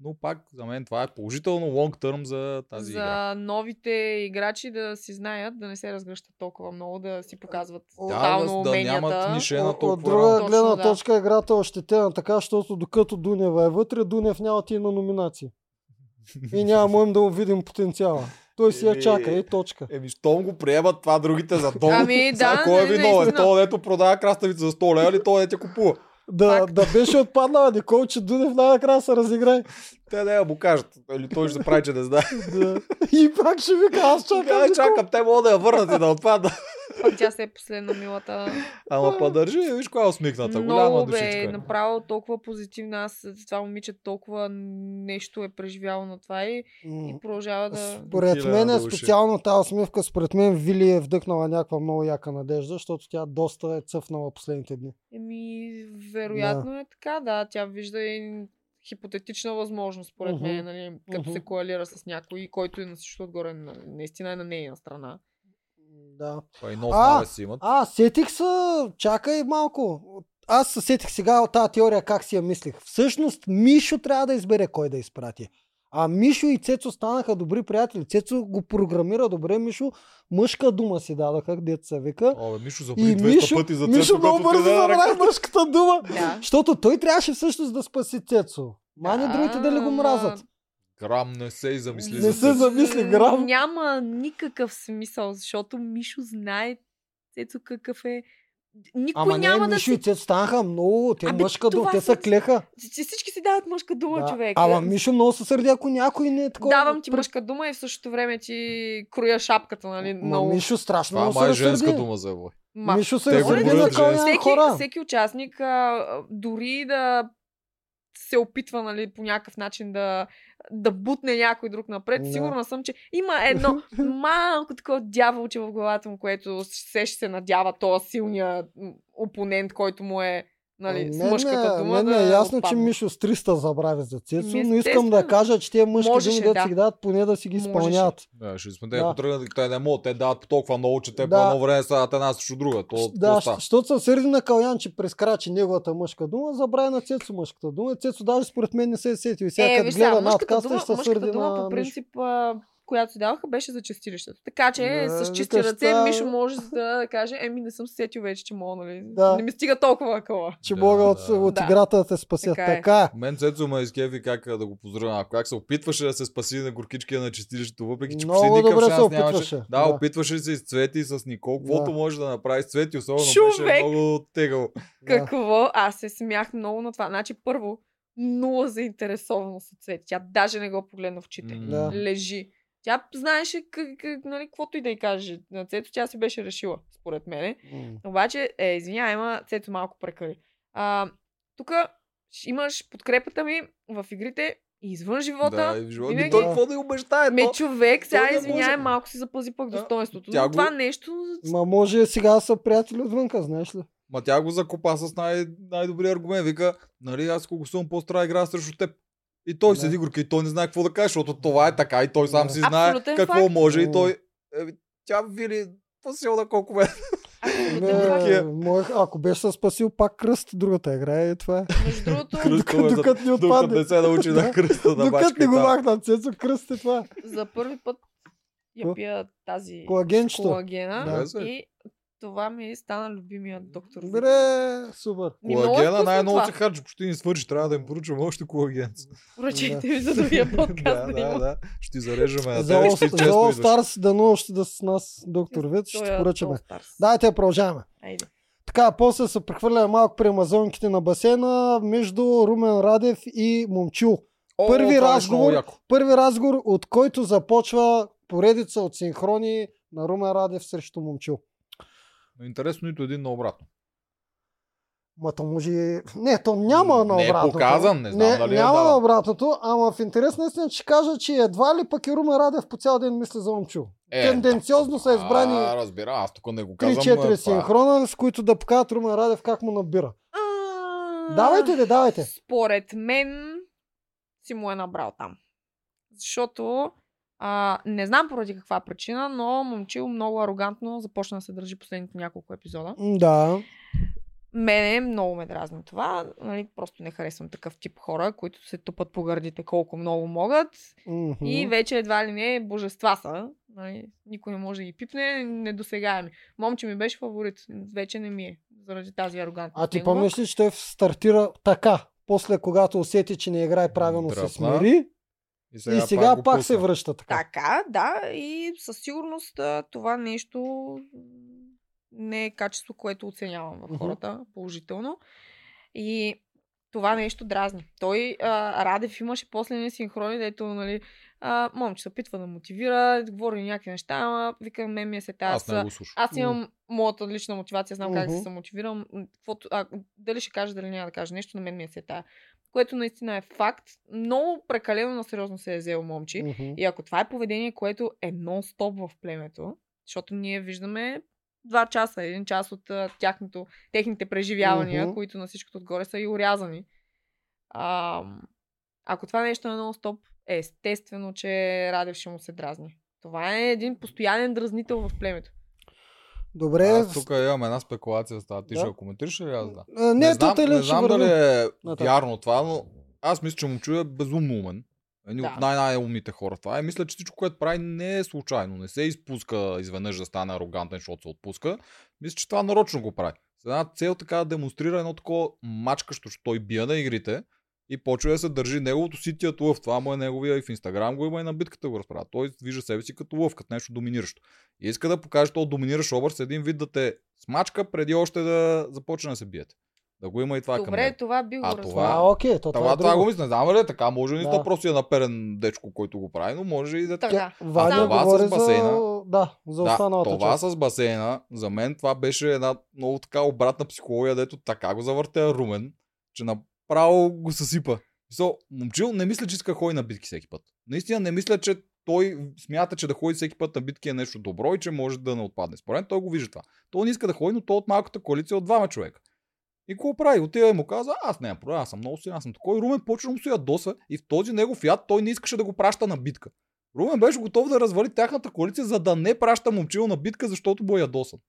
Но пак за мен това е положително лонг търм за тази за игра. новите играчи да си знаят, да не се разгръщат толкова много, да си показват Да, тотално да уменията. нямат клише на От, толкова друга гледна да. точка играта е ощетена така, защото докато Дунева е вътре, Дунев няма ти на номинации. И няма можем да му видим потенциала. Той си я чака и точка. Еми, щом го приемат това другите за долу. Ами, да, кой е не, виновен? То, дето продава краставица за 100 лева или то, дете купува? Да, Факт. да беше отпаднала Никол, че най-накрая се разиграе. Те да я му кажат. Или той ще прави, че не знае. Да. И пак ще вика, аз чакам. Чакам, те могат да я върнат и да отпадна. Пък тя се е последна милата. Ама па държи, виж коя е усмихната. Голяма Много бе, душичка. направо толкова позитивна. Аз това момиче толкова нещо е преживяло на това и, и продължава да... Според мен е специално тази усмивка, според мен Вили е вдъхнала някаква много яка надежда, защото тя доста е цъфнала последните дни. Еми, вероятно е така, да. Тя вижда и хипотетична възможност, според Мгм. мен, нали, като Мгм. се коалира с някой, който е на всичко отгоре, на- наистина е на нейна страна. Да. Па и нов А, си имат. А, сетих се, чакай малко. Аз се сетих сега от тази теория как си я мислих. Всъщност Мишо трябва да избере кой да изпрати. А Мишо и Цецо станаха добри приятели. Цецо го програмира добре. Мишо мъжка дума си дадаха, как деца вика. О, бе, Мишо И забрави 200 Мишо, пъти за Мишо Цецо, много като бързо забрави мъжката дума. Да. Защото той трябваше всъщност да спаси Цецо. Мани другите да ли го мразят. Грам не се и замисли Не за се замисли грам. Няма никакъв смисъл, защото Мишо знае Цецо какъв е. Никой Ама няма не, да Мишо и. Цецо станаха много. Те Абе, мъжка дума. Те са- клеха. Си- Всички си дават мъжка дума, Да. човек. Ама Мишо много се сърди, ако някой не е такова. Давам ти Пр- мъжка дума и в същото време ти кроя шапката, нали? Ма Много. Мишо страшно Това много е женска дума за бой. Ма, Мишо се Те го броят всеки, хора. всеки участник, а, дори да се опитва нали, по някакъв начин да, да бутне някой друг напред, Да. сигурна съм, че има едно малко такова дяволче в главата му, което се ще се надява този силния опонент, който му е нали, с Мен мъжката е- дума. Мен да е ясно, че отпадне. Мишо с 300 забрави за Цецо, но искам да кажа, че тези мъжки Можеше, думи, да да. си ги дадат, поне да си ги изпълняват. Да, ще сме Да. тръгнат, те не могат, те дават по толкова много, че те Да. по едно време стават една срещу друга. То, Да, защото се сърди на Калян, че прескрачи неговата мъжка дума, забрави на Цецо мъжката дума. Цецо даже според мен не се е сетил. И сега Е, като гледа надкаста, ще се мъжката сърди дума на по Мишо. принцип, а, която си даваха, беше за чистилището. Така че Да, с чисти ръце това- Мишо може да каже, еми не съм се сетил вече, че мога, нали? Да. Не ми стига толкова къла. Че Да, мога от, да. от Да. играта да те спасят. Така е. Така е. Мен Цецо ме изкеви как да го поздравя. Ако как се опитваше да се спаси на горкичкия на чистилището, въпреки че Много почти никакъв шанс нямаше. опитваше. Да, Да. опитваше се и с Цвети, и с Никол. Каквото Да. може да направи с Цвети, особено Човек! беше много тегъл. Да. Какво? Аз се смях много на това. Значи първо, нула заинтересованост от цвет. Тя даже не го погледна в очите. Да. Лежи. Тя знаеше как, как, нали, каквото и да й каже на Цето, тя си беше решила, според мен. М. Обаче, е, извинявай, ама Цето малко прекали. А, тук имаш подкрепата ми в игрите и извън живота. Да, и в живота. винаги- Ми той какво да й обещае? Ме То- човек, сега извинявай, може. малко си запази пък Да. достоинството. Тя Но го- това нещо... Ма може сега са приятели отвънка, знаеш ли? Ма тя го закопа с най- най-добрия аргумент. Вика, нали, аз ако съм по-стара игра срещу теб. И той Да. седи горка и той не знае какво да каже, защото това е така и той сам Да. си знае Абсолютен какво факт. може и той... Еми, тя вили по-силна колко бе. Абсолютен Не, моех, ако беше се спасил пак кръст, другата игра и това е. Между другото, Докато ни Докато отпадне. не се научи на кръста да Докато бачка не го това. махна, Цецо, кръст е това. за първи път я пия тази Колагенчето. колагена Да. И това ми стана любимия доктор. Добре, супер. Е Колагена най-много това. се харчи, ще ни свърши, трябва да им поручвам още колаген. Поръчайте ми за другия подкаст да, да, да. Ще на За All. Stars, дано още да с нас доктор Вит, ще е поръчаме. Дайте, продължаваме. Айде. Така, после се прехвърляме малко при амазонките на басейна между Румен Радев и Момчил. О, Първи беше разговор. Първи разговор, от който започва поредица от синхрони на Румен Радев срещу Момчил. Но Интересно нито един на обратно. Ма то може... Не, то няма на Не е обратното. показан, не знам дали е Няма даден. на обратното, ама в интерес наистина ще кажа, че едва ли пък и Румен Радев по цял ден мисли за Момчил. Е, Тенденциозно са А, избрани разбира, аз тук не го казвам. 3-4 а, това- синхрона, с които да покажат Румен Радев как му набира. А, Давайте ли, давайте. Според мен си му е набрал там. Защото а, не знам поради каква причина, но момчил много арогантно започна да се държи последните няколко епизода. Да. Мене много ме дразни това. Нали, просто не харесвам такъв тип хора, които се тупат по гърдите колко много могат. Мгм. И вече едва ли не божества са. Нали, никой не може да ги пипне, недосегаеми. Момче ми беше фаворит. Вече не ми е. Заради тази арогантност. А ти помниш ли, че той стартира така? После, когато усети, че не играе правилно, се Дръпна. смири И и сега пак пусна. се връща така. Така, да, и със сигурност това нещо не е качество, което оценявам в хората положително. И това нещо дразни. Той, а, Радев имаше после не синхрони, дето, нали, а, момче се опитва да мотивира, да говори някакви неща, ама вика, мен ми е се тази. Аз не го слушам. Аз имам моята лична мотивация, знам как да Мгм. се самомотивирам. М, каквото- А, дали ще каже, дали няма да каже нещо, на мен ми е се. Което наистина е факт. Много прекалено на сериозно се е взел момче. Мгм. И ако това е поведение, което е нон-стоп в племето, защото ние виждаме два часа, един час от тяхното, техните преживявания, Мгм. които на всичкото отгоре са и урязани. А, ако това нещо е нон-стоп, е естествено, че Радев ще му се дразни. Това е един постоянен дразнител в племето. Добре. Аз тук имам една спекулация с това. Ти Да. ще коментираш ли аз да? А, Не, не знам, не ще знам дали е Нататък. вярно това, но аз мисля, че момчу е безумно умен. Едни Да. от най-най-умните хора. Това е, мисля, че всичко, което прави, не е случайно. Не се изпуска изведнъж да стане арогантен, защото се отпуска. Мисля, че това нарочно го прави. С една цел така да демонстрира едно такова мачкащо, що той бия на игрите и почва да се държи неговото ситият лъв. Това му е неговия и в Инстаграм го има и на битката го разправя. Той вижда себе си като лъв, като нещо доминиращо. И иска да покаже този доминиращ образ, един вид да те смачка преди още да започне да се биете. Да го има и това към Добре, това би го А, това- А, окей, то това, Това, е това го мисля, не знам ли е така, може ли Да. да. просто е наперен дечко, който го прави, но може и да така. Ваня Само- Това с говори за... басейна. Да, за Да, това част. с басейна, за мен това беше една много така обратна психология, дето така го завъртя Румен, че направо го съсипа. So, момчил не мисля, че иска ходи на битки всеки път. Наистина не мисля, че той смята, че да ходи всеки път на битки е нещо добро и че може да не отпадне. Според той го вижда това. Той не иска да ходи, но той от малката коалиция от двама човека. И какво прави? Отива и му каза, аз нямам проблем, аз съм много силен, аз съм такой. Румен почва му се ядоса и в този негов яд той не искаше да го праща на битка. Румен беше готов да развали тяхната коалиция, за да не праща момчил на битка, защото му е ядосан.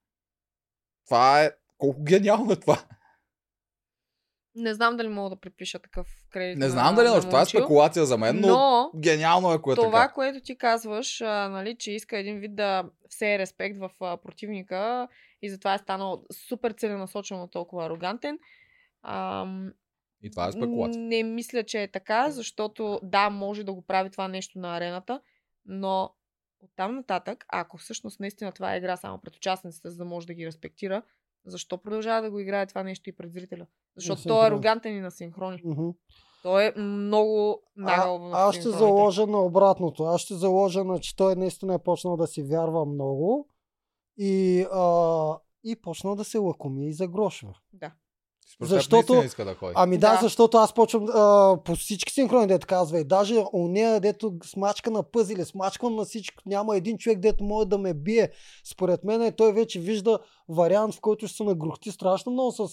Това е... Колко гениално е това. Не знам дали мога да припиша такъв кредит. Не на- знам дали, но това е спекулация за мен, но, Но гениално е, ако е това, така. което ти казваш, а, нали, че иска един вид да все е респект в а, противника и затова е станал супер целенасочено толкова арогантен. Ам, И това е спекулация. Не мисля, че е така, защото да, може да го прави това нещо на арената, но оттам нататък, ако всъщност наистина това е игра само пред участниците, за да може да ги респектира, защо продължава да го играе това нещо и пред зрителя? Защото той е арогантен и на синхрони. Той е много нагъл аз ще заложа на обратното. Аз ще заложа на, че той наистина е почнал да си вярва много и, а, и почнал да се лакоми и загрошва. Да. Защото- иска да ходи. Ами да, Да. защото аз почвам а, по всички синхрони, дето казва. И даже уния, дето смачка на пъзили, смачквам на всичко. Няма един човек, дето може да ме бие. Според мен той вече вижда вариант, в който ще се нагрухти страшно много с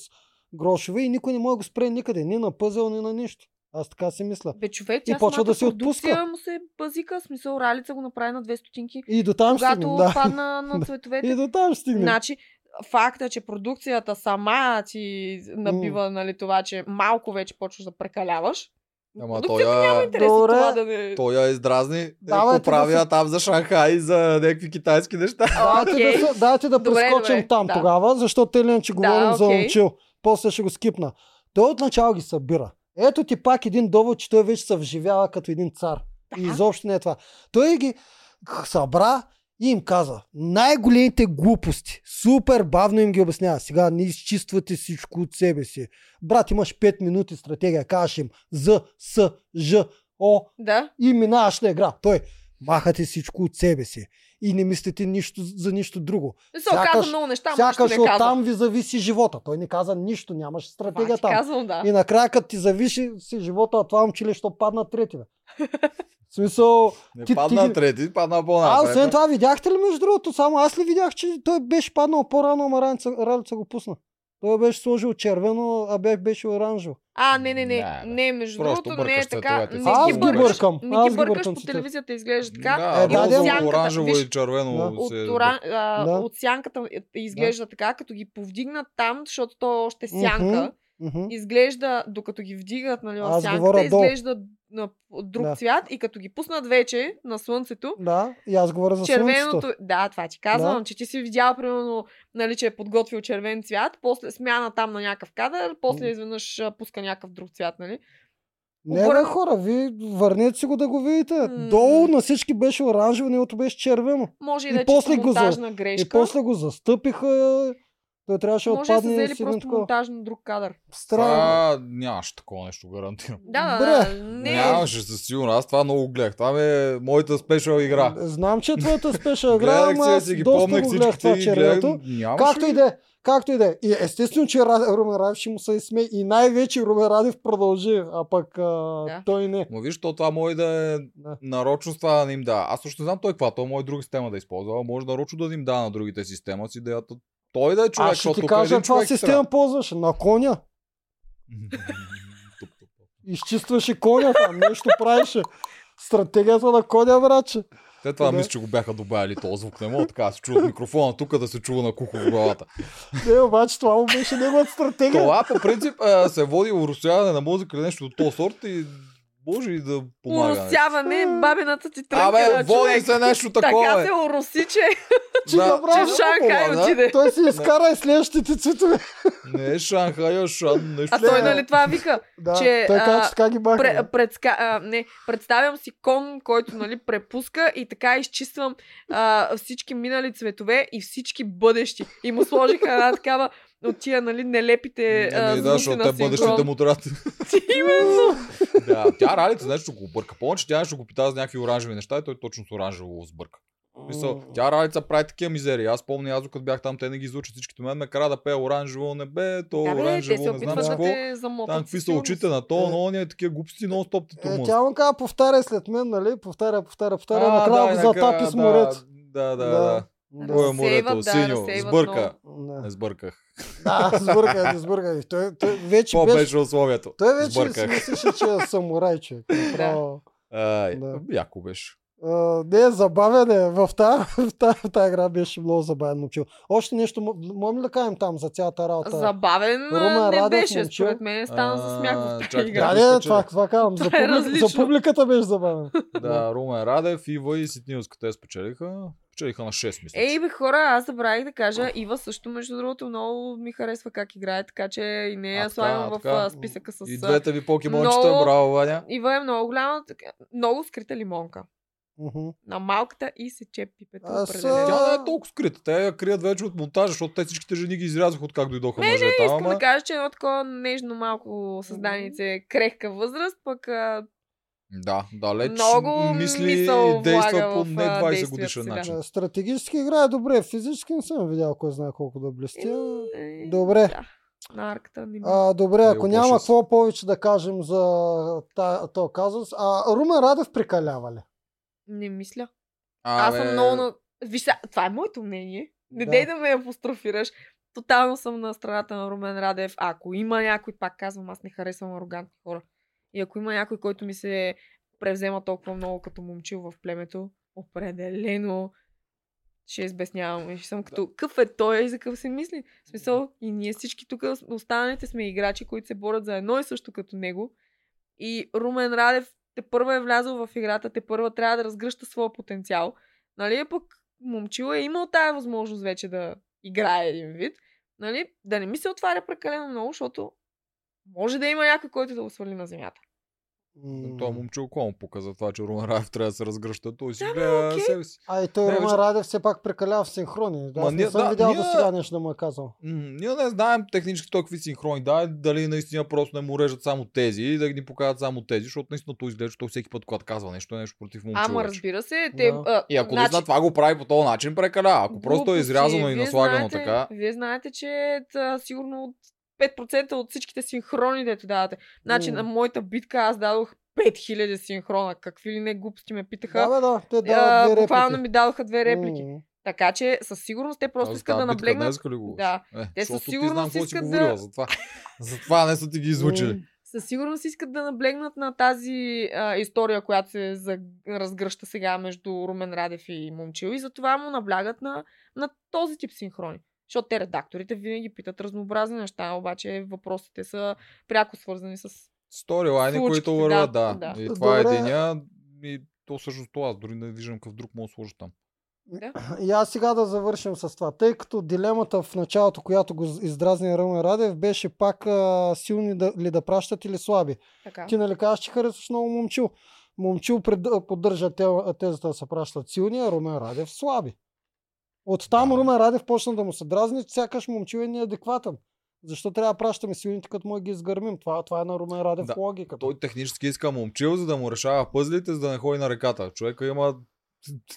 грошове и никой не може да го спре никъде. Ни на пъзел, ни на нищо. Аз така си мисля. Бе, човек, И почва да си продукция отпуска. му се базика, в смисъл Ралица го направи на две стотинки, И до там ще когато стигнем. Да. падна на цветовете. И до там ще стигнем. Значи, факта, че продукцията сама ти набива нали, това, че малко вече почваш да прекаляваш. Ама той я, Добре. това да не... той я издразни. Давайте Е, поправя да се- там за Шанхай, за някакви китайски неща. Дайте, Окей. да, дайте да Добре, прескочим добре, там да. тогава, защото те ли че Да, говорим за окей. момчил. После ще го скипна. Той отначало ги събира. Ето ти пак един довод, че той вече се вживява като един цар. И Да. изобщо не е това. Той ги събра и им каза най-големите глупости. Супер бавно им ги обяснява. Сега не изчиствате всичко от себе си. Брат, имаш 5 минути стратегия. Кажеш им З, С, Ж, О, Да. и минаваш на игра. Той, махате всичко от себе си и не мислите нищо за нищо друго. Не се оказа Сякаш- много неща, Сякаш не каза. оттам ви зависи живота. Той не каза нищо, нямаш стратегия ти там. казвам, да. И накрая, като ти завиши си живота, а това момчиле, що падна трети, бе. Смисъл, Не Ти- падна ти- трети, падна а по-напред. освен това, видяхте ли между другото, само аз ли видях, че той беше паднал по-рано, ама Ралица, Ралица го пусна. Той беше сложил червено, а бе- беше оранжево. А, не, не, не. Не, бе. Не, между другото, не е така. Не Аз ги бъркаш. бъркам. Не ги бъркаш по телевизията, изглежда така. Да, Е, да, и да, от ама- сянката, оранжево виж, и червено Да. от, се... оран... а, Да. от сянката изглежда така, като ги повдигнат там, защото то е още сянка. Мгм. Изглежда, докато ги вдигат нали, в сянката, изглежда на друг Да. цвят и като ги пуснат вече на слънцето, Да, и аз говоря за червеното, слънцето. да, това ти казвам, Да. че ти си видял, примерно, нали, че е подготвил червен цвят, после смяна там на някакъв кадър, после изведнъж пуска някакъв друг цвят, нали? Не, бе, Обърна- хора, ви върнете си го да го видите. М. Долу на всички беше оранжево, неговото беше червено. Може и И да е после чисто го за- монтажна И грешка. после го застъпиха. Той трябваше да Може да са отпадне взели с един просто такова. монтаж на друг кадър. Странно. Това нямаше такова нещо, гарантирам. Да, да, да. Не, Нямаше със сигурност. Аз това много гледах. Това е моята спешъл игра. Знам, че е твоята спешъл игра, ама си, аз си ги доста помнях го гледах всичките това. Нямаше Както и да е. Както и да е. И естествено, че Румен Радев ще му се изсме и най-вече Румен Радев продължи, а пък а, Да. той не. Ма виж, то това може да е Да. нарочно с това да не им да. Аз още не знам той каква, той може друга система да използва. а Може нарочно да им да на другите система си, да я... той да е човек, Аз ще защото ти е кажа, каква човек система ползваш. На коня. Изчистваше коня там, нещо правеше. Стратегията на коня, братче. Те това Да. мисля, че го бяха добавили този звук. Не мога така се чува от микрофона тук да се чува на кухо в главата. Не, обаче това му беше неговата стратегия. Това по принцип се води уросяване на музика или нещо от този сорт и може и да помага. нещо. Уросяване, бабината ти тръгна Абе, води се нещо такова. Така се уроси, че, Че Да, направо че да, Шанхай отиде. Той си изкара и следващите цветове. Не е Шанхай, а Шан. Нещо. А той нали това вика? Да, Че, той каза, а, че така ги баха. Пре, предска, а, не, представям си кон, който нали, препуска и така изчиствам а, всички минали цветове и всички бъдещи. И му сложиха една такава от тия нали, нелепите а, Ами да, звуци защото те бъдещите му трябва. Именно. да, тя ралица нещо го бърка. Помня, че тя нещо го пита за някакви оранжеви неща и той точно с оранжево го сбърка. Мисъл, тя ралица прави такива мизерии. Аз помня, аз като бях там, те не ги изучат всичките мен, ме кара да пее оранжево небе, то Да, бе, оранжево, не знам да какво. Там какви са очите на то, Е. но ония такива глупости, нон стоп те Е, турмоз. тя му каза, повтаря след мен, нали? Повтаря, повтаря, повтаря. А, Накрая да, го затапи с да, морето. Да, да, Да. Да. Да. Е Разсейват, морето? да, Синьо. Сбърка. Да. Не сбърках. Да, сбърка, не сбърка. И Той, той вече беше... беше условието? Той вече си Сбърках. мислеше, че е самурай, човек. Направо. Ай, Да. яко беше. Не, забавен е. В тази, игра беше много забавен момчил. Още нещо, можем ли да кажем там за цялата работа? Забавен а, Румен не Радев, беше, момчил. според мен стана за смях в тази игра. Да, не, това, това казвам. За, е публи... за публиката беше забавен. Да, Румен Радев, Ива и Ситнилска. Те спечелиха. Спечелиха на 6, мисля. Ей, бе, хора, аз забравих да кажа, Ива също, между другото, много ми харесва как играе, така че и нея А, я слагам така, в така. списъка с... И двете ви покемончета, много- браво, Ваня. Ива е много голяма, така- много скрита лимонка. Мгм. На малката и се чеп пипето. Аз, определено. а, Тя не е толкова скрита. Те я крият вече от монтажа, защото те всичките жени ги изрязаха от как дойдоха Не, не, мъжете. Искам Ама... да кажа, че е едно такова нежно малко създанице, крехка възраст, пък Да, далеч Много мисли и действа по не а, 20 действията годишен начин. Да, Стратегически играе добре. Физически не съм видял кой знае колко да блестя. е, Добре. Да, на арката не ми. А, добре, Е, ако няма какво повече да кажем за този казус. А, Румен Радев прикалява ли? Не мисля. Аз съм много на... Виж, сега, това е моето мнение. Не Да. дей да ме апострофираш. Тотално съм на страната на Румен Радев. А ако има някой, пак казвам, аз не харесвам арогантни хора. И ако има някой, който ми се превзема толкова много като момчил в племето, определено ще избеснявам. И ще съм като, какъв е той и за какъв се мисли. В смисъл, и ние всички тук, останалите сме играчи, които се борят за едно и също като него. И Румен Радев те първа е влязъл в играта, те първа трябва да разгръща своя потенциал. Нали, пък момчил е имал тая възможност вече да играе един вид. Нали, да не ми се отваря прекалено много, защото може да има някой, който да го свали на земята. М. Това момче око му показа това, че Румен Раев трябва да се разгръща. Той си Да, гледа окей. себе си. А и той Не, Румен вече- Радев все пак прекалява в синхрони. Ма Аз не ние- съм да, видял ние- до сега нещо да му е казал. М, Ние не знаем технически той какви синхрони да дали наистина просто не му режат само тези и да ни покажат само тези, защото наистина той изглежда, че той всеки път, когато казва нещо, е нещо против момче. Ама вече. разбира се, те... Да. А, И ако значи, наистина това го прави по този начин, прекаля. Ако просто е глупости. изрязано и наслагано знаете- така. Вие знаете, че та, сигурно от 5% от всичките синхрони, дето давате. Значи М. на моята битка аз дадох 5000 синхрона. Какви ли не глупости ме питаха. Да, бе, да. Те дават две буквално реплики. ми дадоха две реплики. М. Така че със сигурност те просто Аз искат да наблегнат. Да. Е, Те със защото ти сигурност знам искат говорила да- за това. Затова не са ти ги излучили. М. Със сигурност искат да наблегнат на тази а, история, която се за... разгръща сега между Румен Радев и Момчил и затова му наблягат на, на този тип синхрони. Защото те редакторите винаги питат разнообразни неща, обаче въпросите са пряко свързани с... Сторилайни, които върват, да, да. да. И това е Добре. единия. И то всъщност това, аз дори не виждам какъв друг мога да сложа там. И аз сега да завършим с това. Тъй като дилемата в началото, която го издразни Румен Радев, беше пак а, силни да, ли да пращат или слаби. Така. Ти нали казваш, че харесваш много момчил. Момчил пред, поддържа те, тезата да се пращат силни, а Румен Радев слаби. Оттам Да. Румен Радев почна да му се дразни, че сякаш момчил е неадекватен. Защо трябва да пращаме силните, като му ги изгърмим? Това, това е на Румен Радев Да. логиката. Той технически иска момчил, за да му решава пъзлите, за да не ходи на реката. Човека има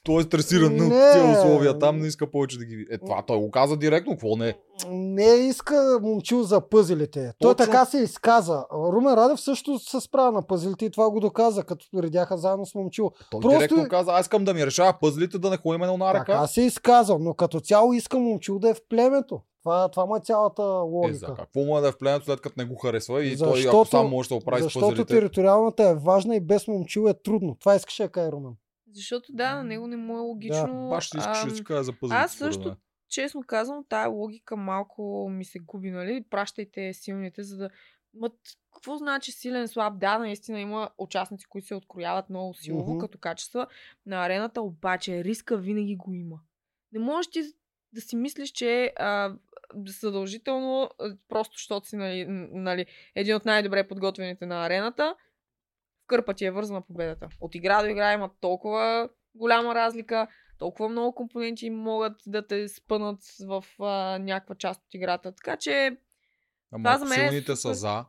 той е стресиран Не. на тези условия. Там не иска повече да ги види. Е, това той го каза директно. Какво не е? Не иска момчил за пъзелите. Той Точно. така се изказа. Румен Радев също се справя на пъзелите и това го доказа, като редяха заедно с момчил. Той Просто- директно каза, аз искам да ми решава пъзлите, да не ходим на една река. Така се изказа, но като цяло иска момчил да е в племето. Това, това му е цялата Е, за логика. какво му е да е в пленето, след като не го харесва и той ако Защото- сам може да оправи с Защото пъзелите. териториалната е важна и без момчил е трудно. Това искаше да каже Румен. Защото да, на него не му е логично. Баш ще искаш да си кажа за пъзлите. аз също мен. честно казвам, тая логика малко ми се губи, нали? Пращайте силните, за да... Ма, какво значи силен, слаб? Да, наистина има участници, които се открояват много силово Мгм. като качества на арената, обаче риска винаги го има. Не можеш ти да си мислиш, че а, задължително, просто защото си нали, нали, един от най-добре подготвените на арената, кърпа ти е вързана победата. От игра до игра има толкова голяма разлика, толкова много компоненти могат да те спънат в а, някаква част от играта. Така че, Ама това за мен е силните са супер. за.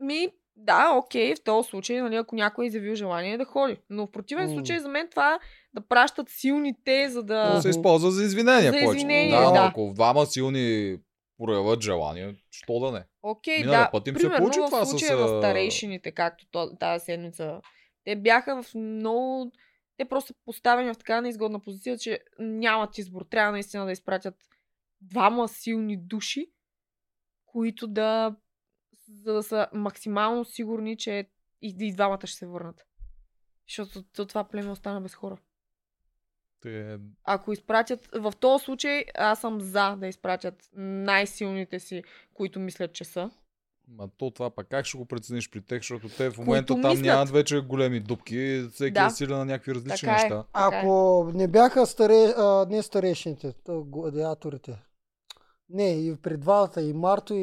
ми, да, окей, в този случай, нали, ако някой е изявил желание да ходи. Но в противен М. случай за мен това да пращат силните, за да... То Мгм. се използва за извинение. За повече. извинение, да, но да. ако двама силни проявят желание, що да не? Окей, Миналия да. път им се Примерно получи в това с, случая а, в старейшините, както то- тази седмица, те бяха в много... Те просто поставени в така неизгодна позиция, че нямат избор. Трябва наистина да изпратят двама силни души, които да... за да са максимално сигурни, че и, и двамата ще се върнат. Защото то- това племе остана без хора. Те... Ако изпратят, в този случай аз съм за да изпратят най-силните си, които мислят, че са. Ма то това пак как ще го прецениш при тях, защото те в момента Които там мислят. нямат вече големи дупки, всеки Да. е силен на някакви различни Така е. неща. Е. Ако не бяха старе, а, не старейшините, то гладиаторите. Не, и при двата, и Марто, и,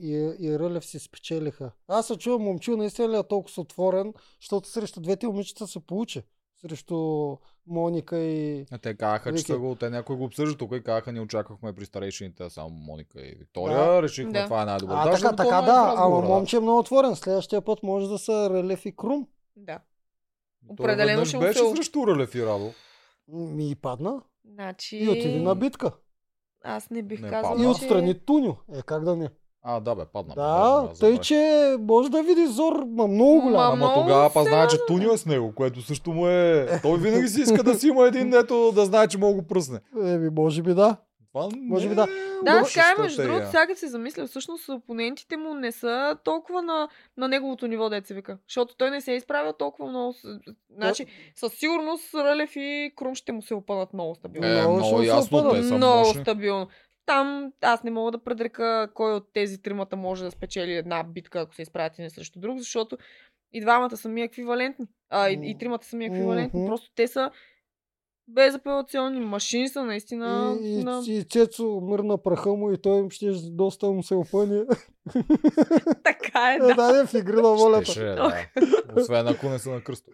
и, и Рълев си спечелиха. Аз се чувам, момчил наистина ли е толкова отворен, защото срещу двете момичета се получи. Срещу Моника и... А те казаха, че са го, те някой го обсъждат тук и казаха, ние очаквахме при старейшините само Моника и Виктория. Да. Решихме, Да. това е най-добър. А, Да, така, така, е да, ама момче е много отворен. Следващия път може да са Релев и Крум. Да. Определено ще му беше се- срещу Релев и Радо. Ми и падна. Значи... И отиде на битка. Аз не бих Не казала, падна. И отстрани Туню. Е, как да не? А, да, бе, падна. Да, Аз тъй, че може да види зор, ма много голям. Ма, Ама тогава па знае, че. Тунио е с него, което също му е... Той винаги си иска да си има един, дето да знае, че мога го пръсне. Еми, може би да. Това Може не би да. е Да, така е, между другото, сега се замисля, всъщност опонентите му не са толкова на, на неговото ниво, се вика. Защото той не се е изправил толкова много. Значи, със сигурност Рълев и Крум ще му се опънат много стабилно. Е, Много много ясно, те са много мощни. стабилно. Там аз не мога да предрека кой от тези тримата може да спечели една битка, ако се изправят един срещу друг, защото и двамата са ми еквивалентни. А, и, и тримата са ми еквивалентни. Мгм. Просто те са безапелационни машини са наистина. И, и, на... и Цецо мърна праха му и той ще доста му се опъне. Така е, Е, да. да, е в игри на волята. Щеше, да. Освен ако не са на кръсто.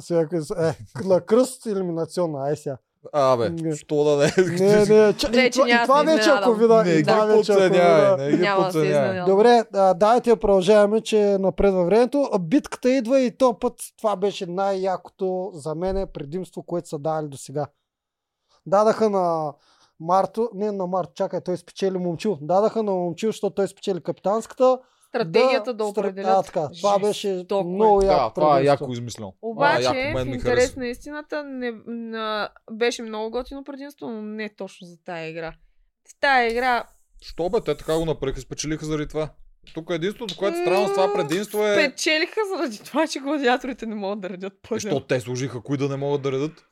Всяко е, е, на кръст елиминационна, ай сега. Абе, Не. що да не? Не, не, че, Не, и, че това, и няма това вече ако вида. Не и това вече ако вида. не ги подценявай. Добре, а, давайте продължаваме, че напред във времето. Битката идва и то път това беше най-якото за мен предимство, което са дали до сега. Дадаха на Марто, не на Марто, чакай, той спечели момчил. Дадаха на момчил, защото той спечели капитанската. Стратегията да, стра- определят. А, така, това беше Жестоко е. много яко Да, това е яко измислено. Обаче, е яко, в интерес на истината, не, на, беше много готино предимство, но не точно за тая игра. В тая игра Що бе, те така го направиха, спечелиха заради това. Тук единството, което е странно с това предимство е... печелиха заради това, че гладиаторите не могат да редят пъзел. Защо те служиха, кои да не могат да редат?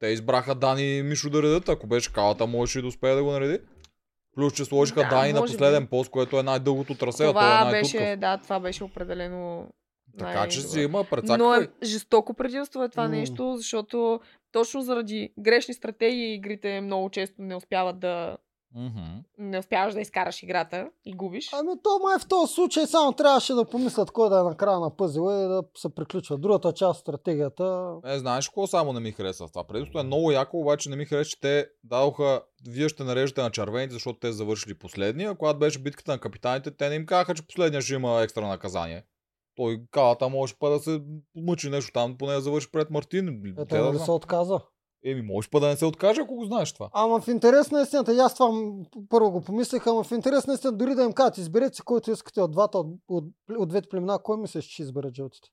Те избраха Дани и Мишо да редат. Ако беше калата, можеше и да успее да го нареди. Плюс, че сложиха Да, Дани на може би. последен пост, което е най-дългото трасе, а той е това беше, да, това беше определено Така че си има Но прецаквай. е жестоко предимство е това М. нещо, защото точно заради грешни стратегии игрите много често не успяват да Мгм. не успяваш да изкараш играта и губиш. Ами то май в този случай само трябваше да помислят кой да е на края на пъзела и да се приключва. Другата част от стратегията Е, знаеш какво само не ми хареса това? Предимството е много яко, обаче не ми хареса, че те дадоха, вие ще нареждате на червените, защото те завършили последния. А когато беше битката на капитаните, те не им казаха, че последния ще има екстра наказание. Той калата може па да се мъчи нещо там, поне да завърши пред Мартин. ето Те да се отказа. Еми, може па да не се откаже, ако го знаеш това. Ама в интерес на истината, и аз това първо го помислих, ама в интерес на истината, дори да им кажат, изберете си който искате от двата, от, от, от двете племена, кой мислиш, че ще изберат жълтите?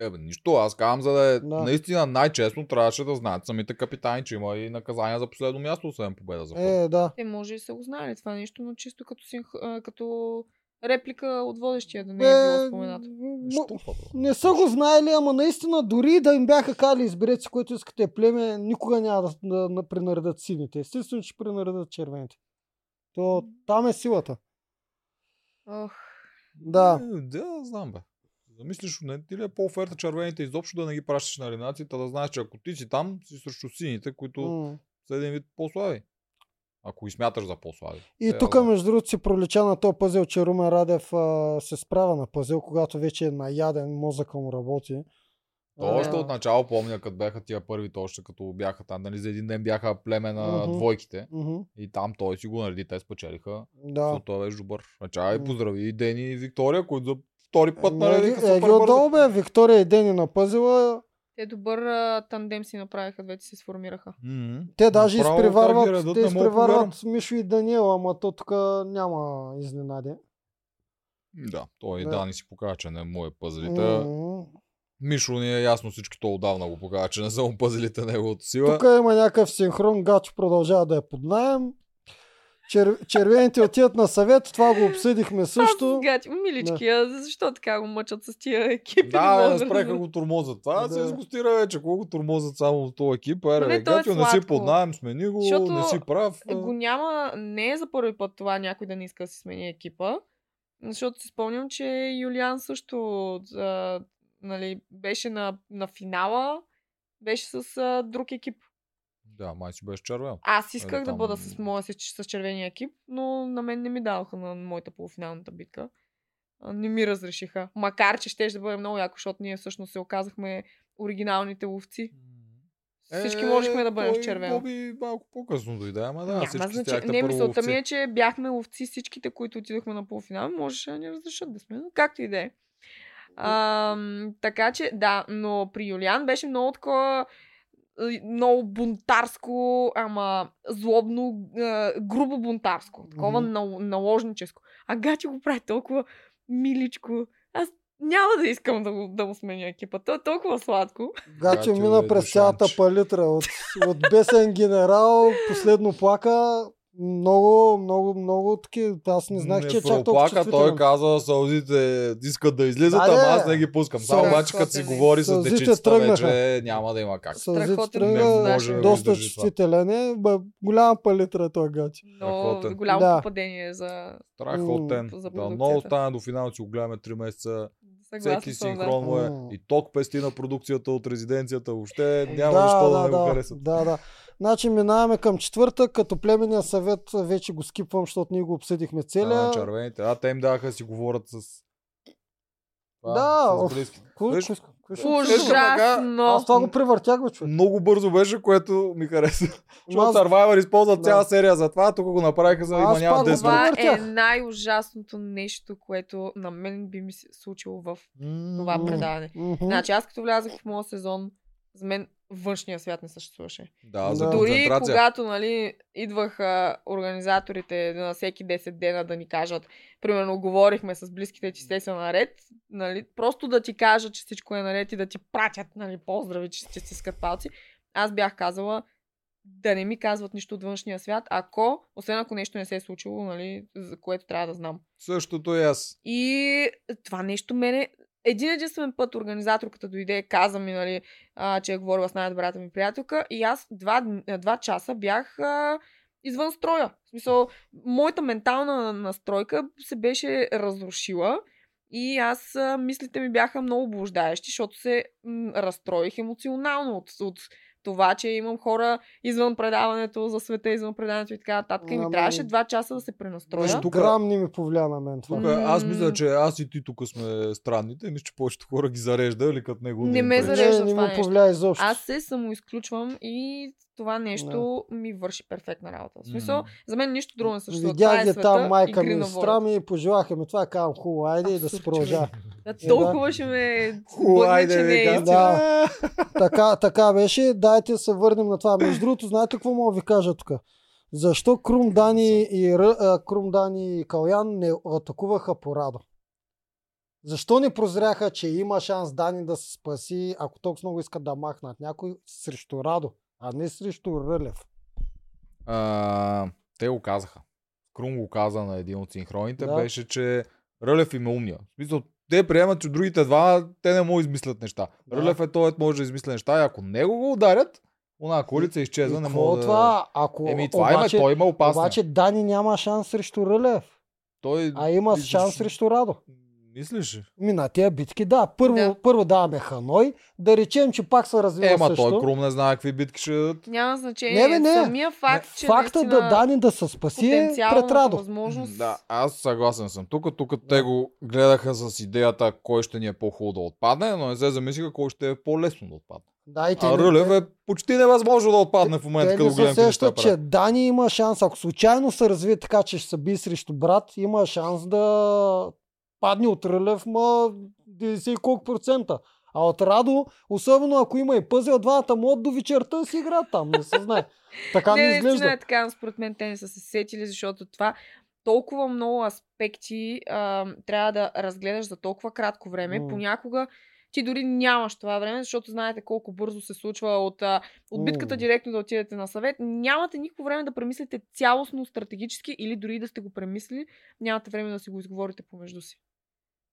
Ебе, нищо, аз казвам, за да е Да. наистина най-честно, трябваше да знаят самите капитани, че има и наказания за последно място, освен победа за първо. Е, да. Те може и са го знали това нещо, но чисто като, синх... като реплика от водещия да не Е, е било споменато. м- не са го знаели, ама наистина дори да им бяха кали, изберете си който искате племе, никога няма да, да, да пренаредат сините. Естествено, че пренаредат червените. То там е силата. Ох, Да. Е, да, знам бе. Замислиш, не ти ли е по-оферта червените изобщо да не ги пращаш на елиминацията, да знаеш, че ако ти си там, си срещу сините, които М. са един вид по-слаби. Ако ги смяташ за по-слаби. И Те, тук, между другото, си пролича на този пъзел, че Румен Радев а, се справя на пъзел, когато вече е наяден, мозъка му работи. То А, още от начало помня, като бяха тия първите, още като бяха там, нали, за един ден бяха племе на Мгм. двойките. мгм, И там той си го нареди, те спечелиха. Да. Защото той беше добър. Начало и поздрави и Дени и Виктория, които за втори път наредиха Е, ги супер бързо. отдолу бе, Виктория и Дени на пъзела. Те добър а, тандем си направиха, двете се сформираха. Мгм. Те даже Направо изпреварват, те изпреварват Мишо и Даниел, ама то тук няма изненади. Да, той Да. да. Дани си показва, че не му е пъзелите. М. Мишо ни е ясно всички, то отдавна го показва, че не са му пъзелите неговото сила. Тук има някакъв синхрон, Гачо продължава да е под найем. Чер... Червените отиват на съвет, това го обсъдихме също. Аз, гати, милички, а защо така го мъчат с тия екипи? Да, да спреха го турмозът. Това Да. се изгостира вече. Колко го турмозът само в този екип. Ере, Не, то е Гатио, не си под найем, смени го, Защото не си прав. Е, Го няма, не е за първи път това някой да не иска да си смени екипа. Защото си спомням, че Юлиан също а, нали, беше на, на финала, беше с а, друг екип. Да, май си беше червен. Аз исках Е, да там- бъда с моя с, с червения екип, но на мен не ми даваха на моята полуфиналната битка. Не ми разрешиха. Макар, че ще да бъде много яко, защото ние всъщност се оказахме оригиналните ловци. Всички можехме да бъдем в червено. Боби малко по-късно дойде, ама да, Няма всички значи... Не, мисълта ми е, че бяхме ловци всичките, които отидохме на полуфинал. Можеше да ни разрешат да сме, но както и да е. Така че, да, но при Юлиан беше много такова много бунтарско, ама злобно, грубо бунтарско. Такова нал- наложническо. А Гачи го прави толкова миличко. Аз няма да искам да, го, да му сменя екипа. То е толкова сладко. Гаче мина е през цялата палитра. От, от бесен генерал, последно плака. Много, много, много такива. Аз не знаех, че е чак толкова проплака, той каза, сълзите искат да излизат, Да, ама аз не ги пускам. Само обаче, като си говори с дечицата вече, няма да има как. Сълзите Страхотен тръгна, Не доста чувствителен е. Бе, голяма палитра е този Гаче. Но голямо Да. попадение за... Страхотен. За Да, много стана до финал, че го гледаме 3 месеца. Съгласна Всеки синхрон му е. И ток пести на продукцията от резиденцията. Въобще няма да, защо да, да, не го харесат. да, да. Значи минаваме към четвърта, като племенния съвет вече го скипвам, защото ние го обсъдихме Целия... На червените. А, те им даха да си говорят с... Това, Да, с близки. Ужасно! Аз това го превъртях, бе, човек. Много бързо беше, което ми хареса. Защото Аз- Survivor използват Да. цяла серия за това, тук го направиха за да има няма пак го 10 Това е най-ужасното нещо, което на мен би ми се случило в това предаване. Значи аз като влязах в моя сезон, за мен външния свят не съществуваше. Да, за. Дори концентрация. когато нали, идваха организаторите на всеки 10 дена да ни кажат, примерно говорихме с близките, че сте са наред, нали, просто да ти кажат, че всичко е наред и да ти пратят нали, поздрави, че ще стискат палци, аз бях казала да не ми казват нищо от външния свят, ако, освен ако нещо не се е случило, нали, за което трябва да знам. Същото и аз. И това нещо мене... Един единствен път организаторката дойде, каза ми, нали, а, че е говорила с най-добрата ми приятелка и аз два, два часа бях а, извън строя. В смисъл, моята ментална настройка се беше разрушила и аз а, мислите ми бяха много блуждаещи, защото се м, разстроих емоционално от, от това, че имам хора извън предаването за света, извън предаването и така нататък. И ми Ама- трябваше два часа да се пренастроя. Тук- Грам не ми повлия на мен това. Тук, аз мисля, че аз и ти тук сме странните. Мисля, че повечето хора ги зарежда, или като него Не им ме зарежда. не, не това ми нещо. повлия изобщо. Аз се самоизключвам и това нещо ми върши перфектна работа. В смисъл, за мен нищо друго не съществува. Видях е там майка ми сестра ми пожелаха ми това, казвам хубаво, айде да се Абсурд, продължава. Да, толкова ще ме бъдне, че не е. Да. така, така беше, дайте да се върнем на това. Между другото, знаете какво мога да ви кажа тук? Защо Крум Дани и, Крум Дани и Калян не атакуваха по Радо? Защо не прозряха, че има шанс Дани да се спаси, ако толкова много искат да махнат някой срещу Радо, а не срещу Рълев? А, те го казаха. Крум го каза на един от синхроните, Да. беше, че Рълев им е умния. В смисъл, те приемат, че другите два, те не могат да измислят неща. Да. Рълев е той, може да измисля неща и ако него го ударят, она колица изчезва, не мога да... това? Ако, Еми, това обаче, има, той има опасно. обаче Дани няма шанс срещу Рълев, той... а има шанс срещу Радо. Мислиш? ли? Ми на тия битки, да. Първо, Да. първо даваме Ханой, да речем, че пак се развива Ема също. той Крум не знае какви битки ще дадат. Няма значение. Не, бе, не. Самия факт, че Факта наистина да Дани да се спаси е пред Радо. възможност... Да, аз съгласен съм. Тук, тук те го гледаха с идеята кой ще ни е по-хубаво да отпадне, но не се замислиха кой ще е по-лесно да отпадне. Да, и те, А не- Рълев е почти невъзможно да отпадне в момента, като не се гледам неща сещат, че. Дани има шанс, ако случайно се развие така, че ще се би срещу брат, има шанс да падне от Рълев, ма 90 и колко процента. А от Радо, особено ако има и пъзел, двамата могат до вечерта си играят там, не се знае. Така не, не изглежда. е така, но според мен те не са се сетили, защото това толкова много аспекти а, трябва да разгледаш за толкова кратко време. М. Понякога ти дори нямаш това време, защото знаете колко бързо се случва от, от битката директно да отидете на съвет. Нямате никакво време да премислите цялостно стратегически или дори да сте го премислили, нямате време да си го изговорите помежду си.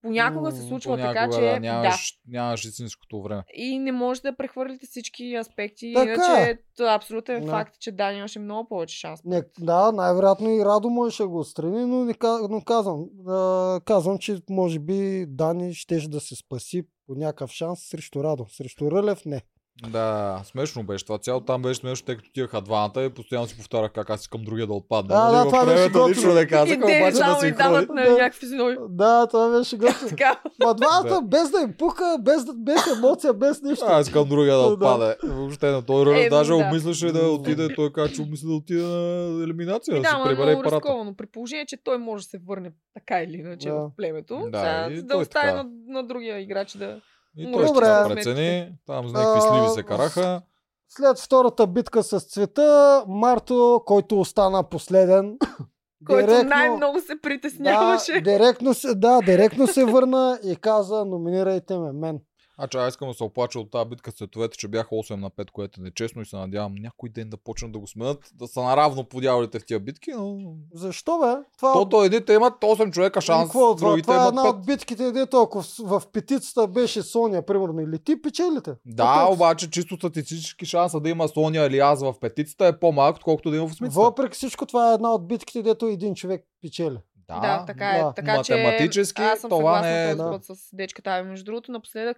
Понякога се случва Понякога, така, че да, да, нямаш, нямаш истинското време. и не може да прехвърлите всички аспекти. Така. Иначе т- абсолютен Да. факт, е, че Дани имаше много повече шанс. Не, да, най-вероятно и Радо можеше да го отстрани, но, не, но казвам, а, казвам, че може би Дани щеше да се спаси по някакъв шанс срещу Радо. Срещу Рълев не. Да, смешно беше това. Цяло там беше смешно, тъй като тигаха двамата и постоянно си повтарях как аз искам другия да отпадне. Да, да, Нали, това беше готино. не казаха, И те да само дават на Да. някакви. Да, това беше готино. Ма двамата Да. без да им пука, без, да- без емоция, без нищо. Аз искам другия да Да. отпаде. Въобще на той Рълев Е, даже да. обмисляше да отиде, той каза, че обмисля да отиде на елиминация, И да да, ма е много рисковано. При положение, че той може да се върне така или иначе Да. в племето. Да, да остави на другия играч да... И Добре. той ще се Добре. прецени, там с някакви сливи се караха. След втората битка с цвета, Марто, който остана последен, Който най-много се притесняваше. Да, директно, се, да, директно се върна и каза, номинирайте ме мен. А че аз искам да се оплача от тази битка с цветовете, че бяха 8 на 5, което е нечестно и се надявам някой ден да почнат да го сменят, да са наравно по дяволите в тия битки, но... Защо бе? Това, Тото едните имат 8 човека шанс, какво от това? другите Това е имат една 5. от битките, дето ако в, в петицата беше Соня, примерно, или ти, печелите. Да, Ето, обаче чисто статистически шанса да има Соня или аз в петицата е по-малък, отколкото да има в осмицата. Въпреки всичко, това е една от битките, дето един човек печели. Да, така е. да. Така, че Математически аз съм това съгласна не е- да. с дечката. Ами, между другото, напоследък,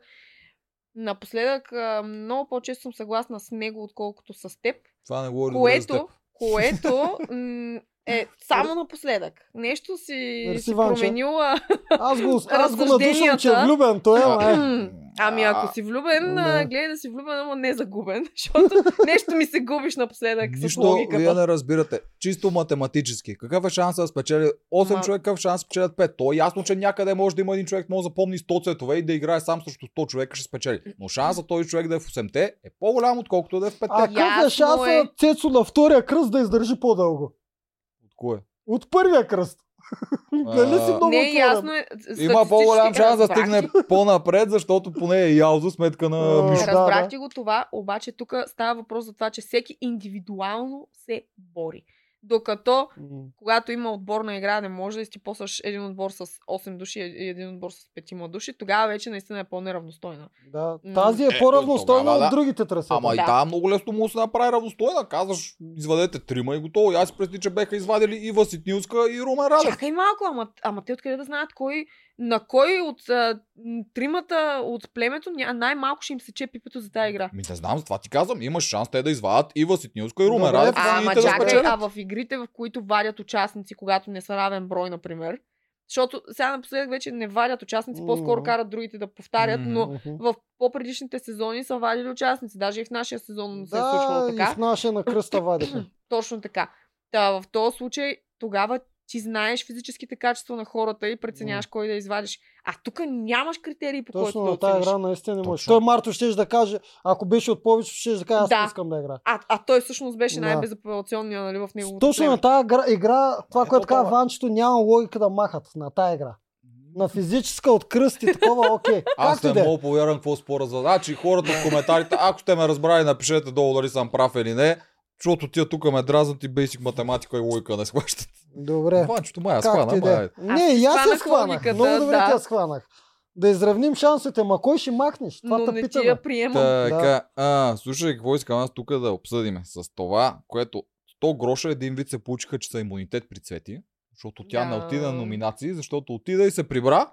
напоследък много по-често съм съгласна с него, отколкото с теб. Това не говори добре за теб. Което, което м, е само напоследък. Нещо си, Мерси, си променила. Аз го, аз го надушвам, че е влюбен. Той е, е. Ами ако си влюбен, а, гледай да си влюбен, ама не загубен. Защото нещо ми се губиш напоследък с Нищо логиката. вие не разбирате. Чисто математически. Какъв е шансът да спечели 8 Ма- човека, какъв шанс да спечелят 5? То е ясно, че някъде може да има един човек, може да запомни 100 цветове и да играе сам срещу 100 човека, ще спечели. Но шансът този човек да е в 8-те е по-голям, отколкото да е в 5-те. А какъв е шанса е. Цецо на втория кръст да издържи по-дълго? От кое? От първия кръст. Дали си много Не, ясно е. Има по-голям шанс да стигне ти. по-напред, защото поне е ял за сметка на Мишо. да, Разбрах да. ти го това, обаче тук става въпрос за това, че всеки индивидуално се бори. Докато, когато има отборна игра, не може да си ползваш един отбор с 8 души и един отбор с 5 души, тогава вече наистина е по-неравностойна. Да. Тази е Е, по-равностойна тогава да. от другите трасета. Ама и Да. там много лесно му се направи равностойна. Казваш, извадете трима и готово. И аз си представи, че беха извадили и Васитнилска и Румен Радев. Чакай малко, ама, ама те откъде да знаят кой, на кой от а, тримата от племето най-малко ще им се чепи пипето за тази игра. Ми не знам, за това ти казвам. Имаш шанс те да извадят и Васитнилска и Румен Добре, Радев. и Ама да чакай, спечелят. а в игрите, в които вадят участници, когато не са равен брой, например, защото сега напоследък вече не вадят участници, по-скоро карат другите да повтарят, но в по-предишните сезони са вадили участници. Даже и в нашия сезон се е случвало Да, и така. в нашия на кръста вадиха. Точно така. Та, в този случай, тогава ти знаеш физическите качества на хората и преценяваш кой да извадиш. А тук нямаш критерии по Точно който да на тази игра наистина. Точно. Той Марто ще да каже, ако беше от повече, ще да каже, аз Да. не искам да игра. А, а той всъщност беше Да. най-безапелационният нали, в неговото Точно племе. на тази игра, игра това, Ето което казва. Ванчето, няма логика да махат на тази игра. На физическа от кръст и такова, окей. Аз Както и не е. мога повярвам какво спора за. Значи хората в коментарите, ако сте ме разбрали, напишете долу дали съм прав или не. Защото тия тук ме дразнат и бейсик математика и логика не схващат. Добре. Ванчето май, аз Както схвана, и да е. е. Не, и аз я схванах Много добре да. те я схванах. Да изравним шансите, ма кой ще махнеш? Това Но те не ти я приемам. Така, а, слушай, какво искам аз тук да обсъдиме с това, което 100 гроша един вид се получиха, че са имунитет при Цвети, защото тя не Да. отида на номинации, защото отида и се прибра,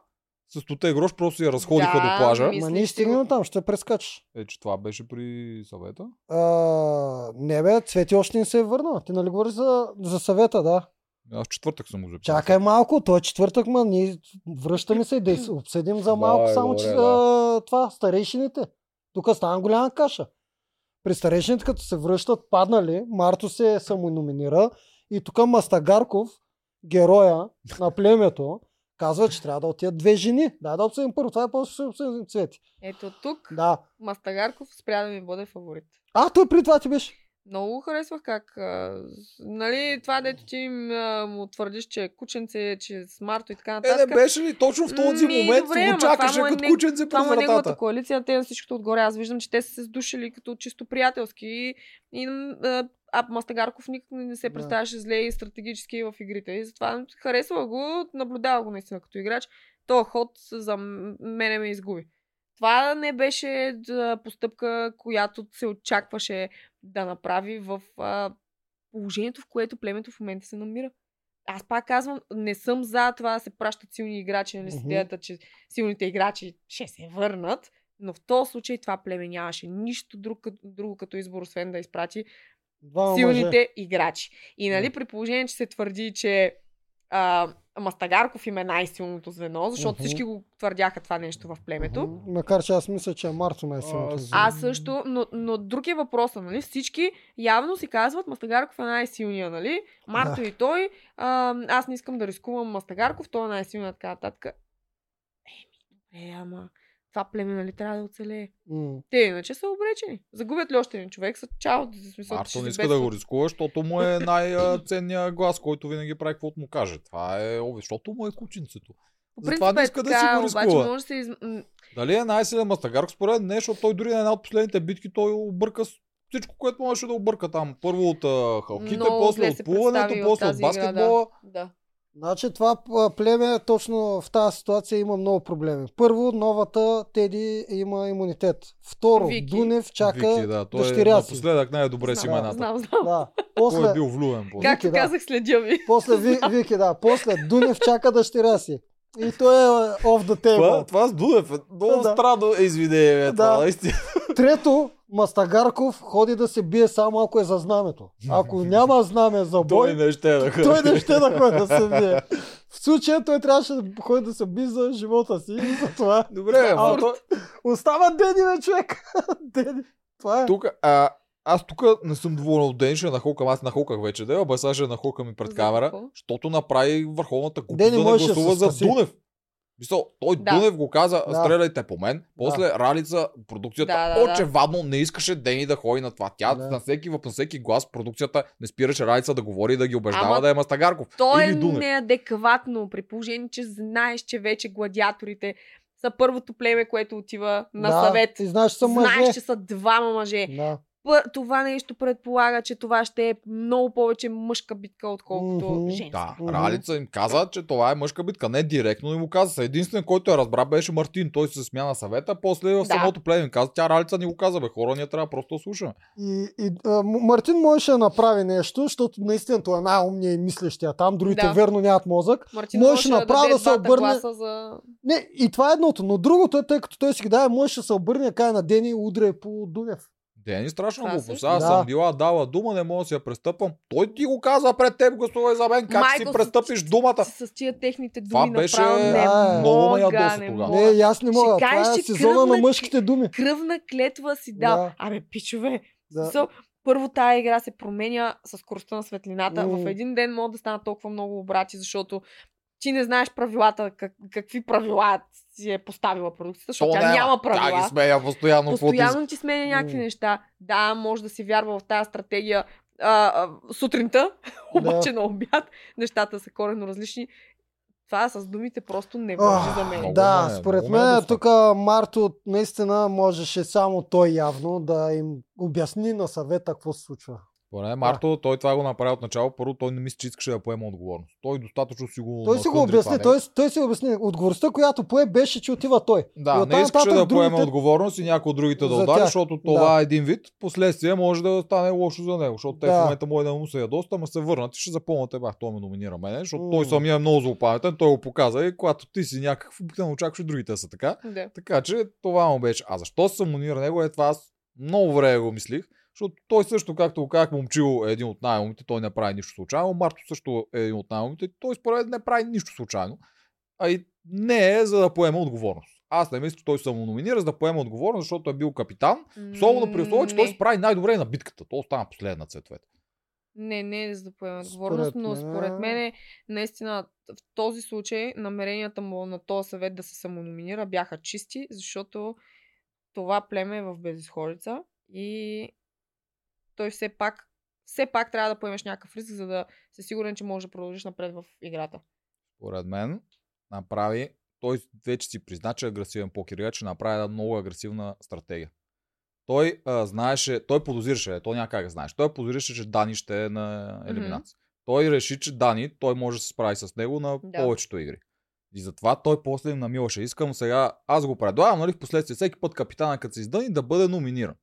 с 100 грош просто я разходиха Да, до плажа. ми- Ма ние стигнем там, ще прескачаш. Е, че това беше при съвета. А, не бе, Цвети още не се е върнал. Ти нали говориш за, за съвета, да. Аз четвъртък съм го записал. Чакай малко, той е четвъртък, ма ние връщаме се и да обсъдим за малко Давай, само добре, че, да. а, това, старейшините. Тук стана голяма каша. При старейшините, като се връщат, паднали, Марто се самономинира и тук Мастагарков, героя на племето, казва, че трябва да отидат две жени. Да, да обсъдим първо, това е после ще обсъдим цвети. Ето тук Да. Мастагарков спря да ми бъде фаворит. А, той при това ти беше. Много го харесвах как, а, нали, това дето ти а, му твърдиш, че е кученце, че е смарто и така Е, нататък. не беше ли точно в този Ми, момент добре, го чакаше е като не- кученце му е през неговата вратата. коалиция, те на всичкото отгоре. Аз виждам, че те са се сдушили като чисто приятелски. И, и а, а Мастагарков никак не се представяше зле и стратегически в игрите. И затова харесва го, наблюдава го наистина като играч. То ход за мене ме изгуби. Това не беше постъпка, която се очакваше да направи в а, положението, в което племето в момента се намира. Аз пак казвам, не съм за това да се пращат силни играчи, нали, с идеята, че силните играчи ще се върнат. Но в този случай това племе нямаше нищо друг, друго като избор, освен да изпрати Двама силните мъже. играчи. И нали, при положение, че се твърди, че а, Мастагарков им е най-силното звено, защото Мгм. всички го твърдяха това нещо в племето. Мгм. Макар че аз мисля, че е Марто най-силното. Звено. Аз също, но, но друг е въпросът, нали? Всички явно си казват, Мастагарков е най-силния, нали? Марто и той, а, аз не искам да рискувам Мастагарков, той е най-силният, така нататък. Еми, добре, ама това племе, нали, трябва да оцелее. М. Те иначе са обречени. Загубят ли още един човек, са чао. В смисъл, Марто не се иска да го рискува, защото му е най-ценният глас, който винаги прави каквото му каже. Това е, защото му е кученцето. Затова не е иска да си го обаче рискува. може да се из... Дали е най-силен Мастагарк? Според не, защото той дори на една от последните битки той обърка всичко, което можеше да обърка там. Първо от а, халките, Много после от се плуването, после от да. баскетбола. Да. Значи това племе точно в тази ситуация има много проблеми. Първо, новата Теди има имунитет. Второ, Вики. Дунев чака Вики, да, той е дъщеря си. напоследък най-добре с Знам, имената. знам, знам. Да. Той После, е бил влюбен. после. Както Вики, да. казах, следя ви. после Ви, Вики, да. После Дунев чака дъщеря си. И той е off the Това, table. това с Дудев е много Да. странно извинение, бе, това Да. наистина. Трето, Мастагарков ходи да се бие само ако е за знамето. Ако няма знаме за Той бой, не ще е да той не ще да ходи да се бие. В случая той трябваше да ходи да се бие за живота си. И за това Добре, А, той, остава Дени, бе, човек. Дени. Това е. тук, а, аз тук не съм доволен от Дени, ще нахукам, аз нахуках вече, да, обаче сега ще нахукам и пред камера, защото направи върховната купа да не можеше да гласува се за. Дунев. Мисъл, той Да. Дунев го каза, Да. стреляйте по мен. После Ралица, продукцията, Да, да, да. очевадно не искаше Дени да ходи на това. Тя Да. на всеки, на всеки глас продукцията не спираше Ралица да говори и да ги убеждава Ама да е Мастагарков. То е Или Дунев. неадекватно, при положение, че знаеш, че вече гладиаторите са първото племе, което отива на да, съвет. Ти знаеш, че са мъже. Знаеш, че са двама мъже. Да. Това нещо предполага, че това ще е много повече мъжка битка, отколкото Мгм. женска. Да, Мгм. Ралица им каза, че това е мъжка битка. Не директно им го каза. Единствен, който я разбра, беше Мартин. Той се смя на съвета. После в Да. самото племе им каза, тя Ралица ни го каза, бе, хора, ние трябва просто да слушаме. И, и а, Мартин можеше да направи нещо, защото наистина той е най-умният и мислещия там. Другите Да. верно нямат мозък. Мартин Можеше направо даде да се обърне- за... Не, и това е едното. Но другото е, тъй като той си ги даде, можеше да се обърне кай на Дени и удря по Дунев. Дени страшно Това глупост. също. Аз Да. съм била дала дума, не мога да си я престъпвам. Той ти го каза пред теб, гласувай за мен. Как Майко, си престъпиш думата? С, с тия техните Това думи беше направо не Да, много ме мога, ядоса не тогава. мога. Не, и аз не мога. Ще кажеш, Това е сезона кръвна на мъжките думи. Кръвна клетва си дал. Да. Абе, пичове, Да. да. първо тая игра се променя с скоростта на светлината. М. В един ден могат да станат толкова много обрати, защото ти не знаеш правилата, как, какви правила си е поставила продукцията, защото То тя няма Тя ги правила. смея постоянно. Постоянно ти сменя някакви неща. Да, може да си вярва в тази стратегия а, а, сутринта, обаче на обяд нещата са коренно различни. Това с думите просто не върши за мен. Да, ме- според ме мен тук Марто наистина можеше само той явно да им обясни на съвета какво се случва. Поне Марто, той това го направи от начало. Първо, той не мисли, че искаше да поема отговорност. Той достатъчно си го. Той си го обясни, той, той си обясни. Отговорността, която пое, беше, че отива той. И Да, оттам не искаше да другите- отговорност и някой от другите да За удари, тях. защото това Да. е един вид. Последствие може да стане лошо за него, защото те Да. в момента може да му се ядоста, ама се върнат и ще запълнат е, бах, той ме номинира мене, защото М. той самия е много злопаметен, той го показа и когато ти си някакъв, обикновено очакваш и другите са така. Да. Така че това му беше. А защо се номинира него е това аз много време го мислих. Защото той също, както го казах, момчил е един от най-умите, той не прави нищо случайно. Марто също е един от най-умите, той според не прави нищо случайно. А и не е за да поеме отговорност. Аз не мисля, че той се му номинира за да поеме отговорност, защото е бил капитан. Особено при условие, че той Не. се прави най-добре на битката. Той остана последен на цветовете. Не, не е за да поеме отговорност, Според но мен- според мен наистина в този случай намеренията му на този съвет да се самономинира бяха чисти, защото това племе е в безисходица и той все пак все пак трябва да поемеш някакъв риск, за да си сигурен, че можеш да продължиш напред в играта. Според мен направи, той вече си призна, че е агресивен покер, че направи една много агресивна стратегия. Той а, знаеше, той подозираше, е, той няма как да знаеш. Той подозираше, че Дани ще е на елиминация. Той реши, че Дани, той може да се справи с него на Да. повечето игри. И затова той после им намилаше. Искам сега, аз го предлагам, нали, в последствие, всеки път капитана, като се издъни, да бъде номиниран.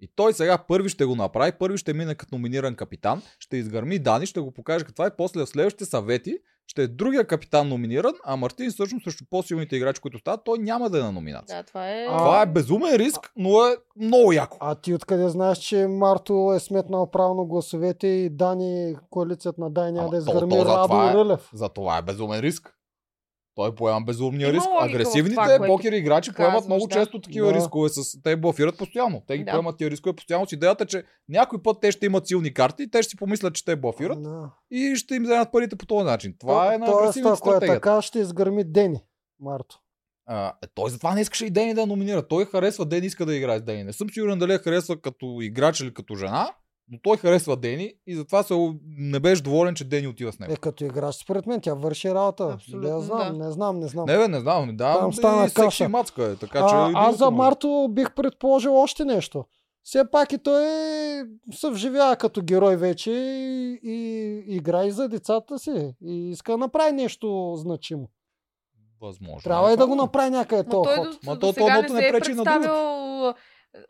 И той сега първи ще го направи, първи ще мине като номиниран капитан, ще изгърми Дани, ще го покаже каква е, после в следващите съвети ще е другия капитан номиниран, а Мартин всъщност срещу по-силните играчи, които стават, той няма да е на номинация. Да, това е... А, Това е безумен риск, но е много яко. А ти откъде знаеш, че Марто е сметнал правилно гласовете и Дани, коалицията на Дай няма да то- изгърми то за Радо това е- Рълев? За това е безумен риск. Той поема безумния риск. Агресивните това, покери играчи поемат казваш, много да. често такива Да. рискове. С... Те блафират постоянно. Те ги Да. поемат тия рискове постоянно с идеята, че някой път те ще имат силни карти и те ще си помислят, че те блафират Да. и ще им вземат парите по този начин. Това е на Тоест, агресивните ако е стратегията. така, ще изгърми Дени, Марто. А, е, той затова не искаше и Дени да номинира. Той харесва Дени, иска да играе с Дени. Не съм сигурен дали я харесва като играч или като жена, но той харесва Дени и затова се, не беше доволен, че Дени отива с него. Е, като играч, според мен, тя върши работа. Абсолютно, да, я знам, да. не знам, не знам. Не, бе, не знам. Да, Там стана и каша. мацка е, така че... а, аз за другото може. Марто бих предположил още нещо. Все пак и той е- се вживява като герой вече и, и играе за децата си. И иска да направи нещо значимо. Възможно. Трябва и да го е. направи някъде този той ход. до, Ма до то- то сега не не се е пречи на а,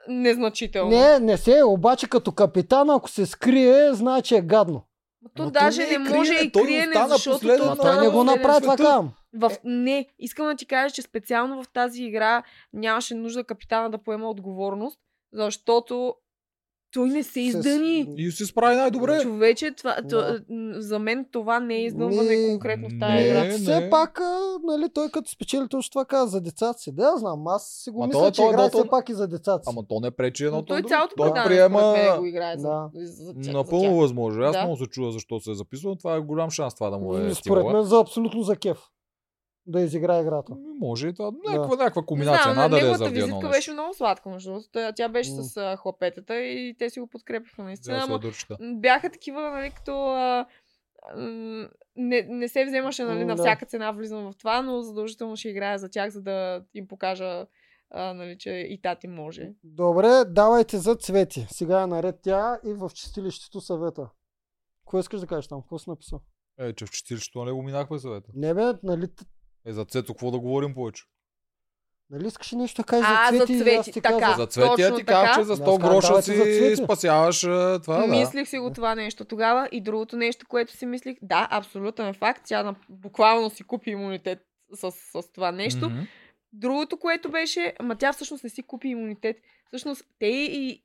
незначително. Не, не се, обаче като капитан, ако се скрие, значи е гадно. Ма То то даже не е не може криене, и той криене, защото той стана не го направи това кам. В... Не, искам да ти кажа, че специално в тази игра нямаше нужда капитана да поема отговорност, защото той не се С- издъни. И си справи най-добре. Човече, това, Да. то, за мен това не е издънване Ми, конкретно в не, тази игра. не. Все пак, а, нали, той като спечели точно това каза за децата си. Да, я знам, аз си го Ма мисля, той- че той- играе той- все пак и за децата си. Ама то не пречи едно Но той цялото Той приема според го играе за, Да. за, за, за, напълно възможно. Аз Да. много се чува защо се е записал, но това е голям шанс това да му е Според стилова. мен за абсолютно за кеф. Да изиграе играта. Ами, Може и това. Някаква, някаква Не комбинация. знам, на Надали е неговата едно визитка нещо. беше много сладка, между другото. Тя- беше М. с хлапетата и те си го подкрепиха наистина. Да, бяха такива, нали, като... А, не, не се вземаше нали, М, на да. всяка цена влизам в това, но задължително ще играя за тях, за да им покажа, а, нали, че и тати може. Добре, давайте за цвети. Сега е наред тя и в чистилището съвета. Кое искаш да кажеш там? Какво си написал? Е, че в чистилището нали го минахме съвета. Не бе, нали, Е, за Цецо, какво да говорим повече? нали искаш нещо да кажеш А, за за цвети? и цвети, ти така. казах. За цветия точно ти казах, че за Аз 100 казах, гроша за си цвети. спасяваш това, да. Мислих си го това нещо тогава и другото нещо, което си мислих, да, абсолютен факт, тя на- буквално си купи имунитет с, с това нещо. Мгм. Другото, което беше, ама тя всъщност не си купи имунитет. Всъщност те и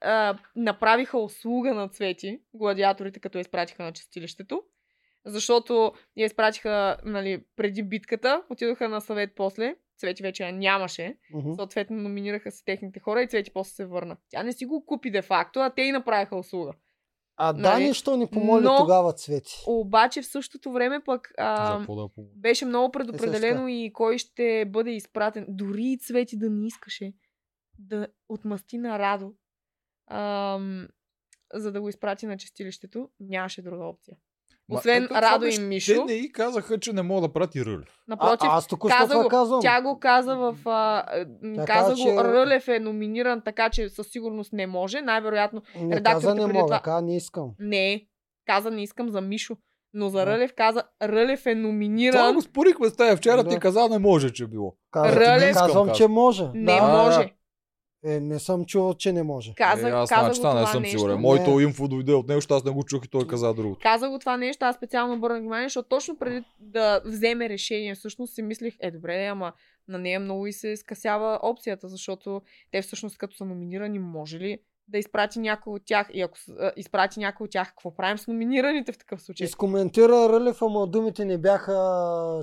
а, направиха услуга на Цвети, гладиаторите, като я изпратиха на чистилището. Защото я изпратиха нали, преди битката, отидоха на съвет после. Цвети вече я нямаше. Мгм. Съответно номинираха си техните хора и Цвети после се върна. Тя не си го купи де факто, а те и направиха услуга. А Нали? Дани, що ни помоли Но- тогава цвети? Обаче в същото време пък а, да беше много Е, предопределено и кой ще бъде изпратен. Дори и Цвети да не искаше да отмъсти на Радо, ам, за да го изпрати на чистилището, нямаше друга опция. Ма, Освен това Радо и Мишо. Те не и казаха, че не мога да прати Рълев. Напротив, а, аз току-що каза това го, казвам. тя го каза в... А, Тя каза каза, го, че- Рълев е номиниран, така че със сигурност не може. Най-вероятно Не редакторите каза не преди мога, това- каза не искам. не. Каза не искам за Мишо. Но за. Рълев каза, Рълев е Това номиниран. го спорихме с теб. Вчера Да. ти каза не може, че било. Каза, Рълев- казвам, каза. че може. Не да. може. Е, не съм чувал, че не може. Каза, е, аз каза значи го това не съм нещо. сигурен. Не. Моето инфо дойде от него, защото аз не го чух и той каза другото. Каза го това нещо, аз специално обърнах внимание, защото точно преди да вземе решение, всъщност си мислих, е добре, ама на нея много и се скъсява опцията, защото те всъщност като са номинирани, може ли да изпрати някой от тях и ако изпрати някой от тях, какво правим с номинираните в такъв случай? Изкоментира Рълев, ама думите не бяха,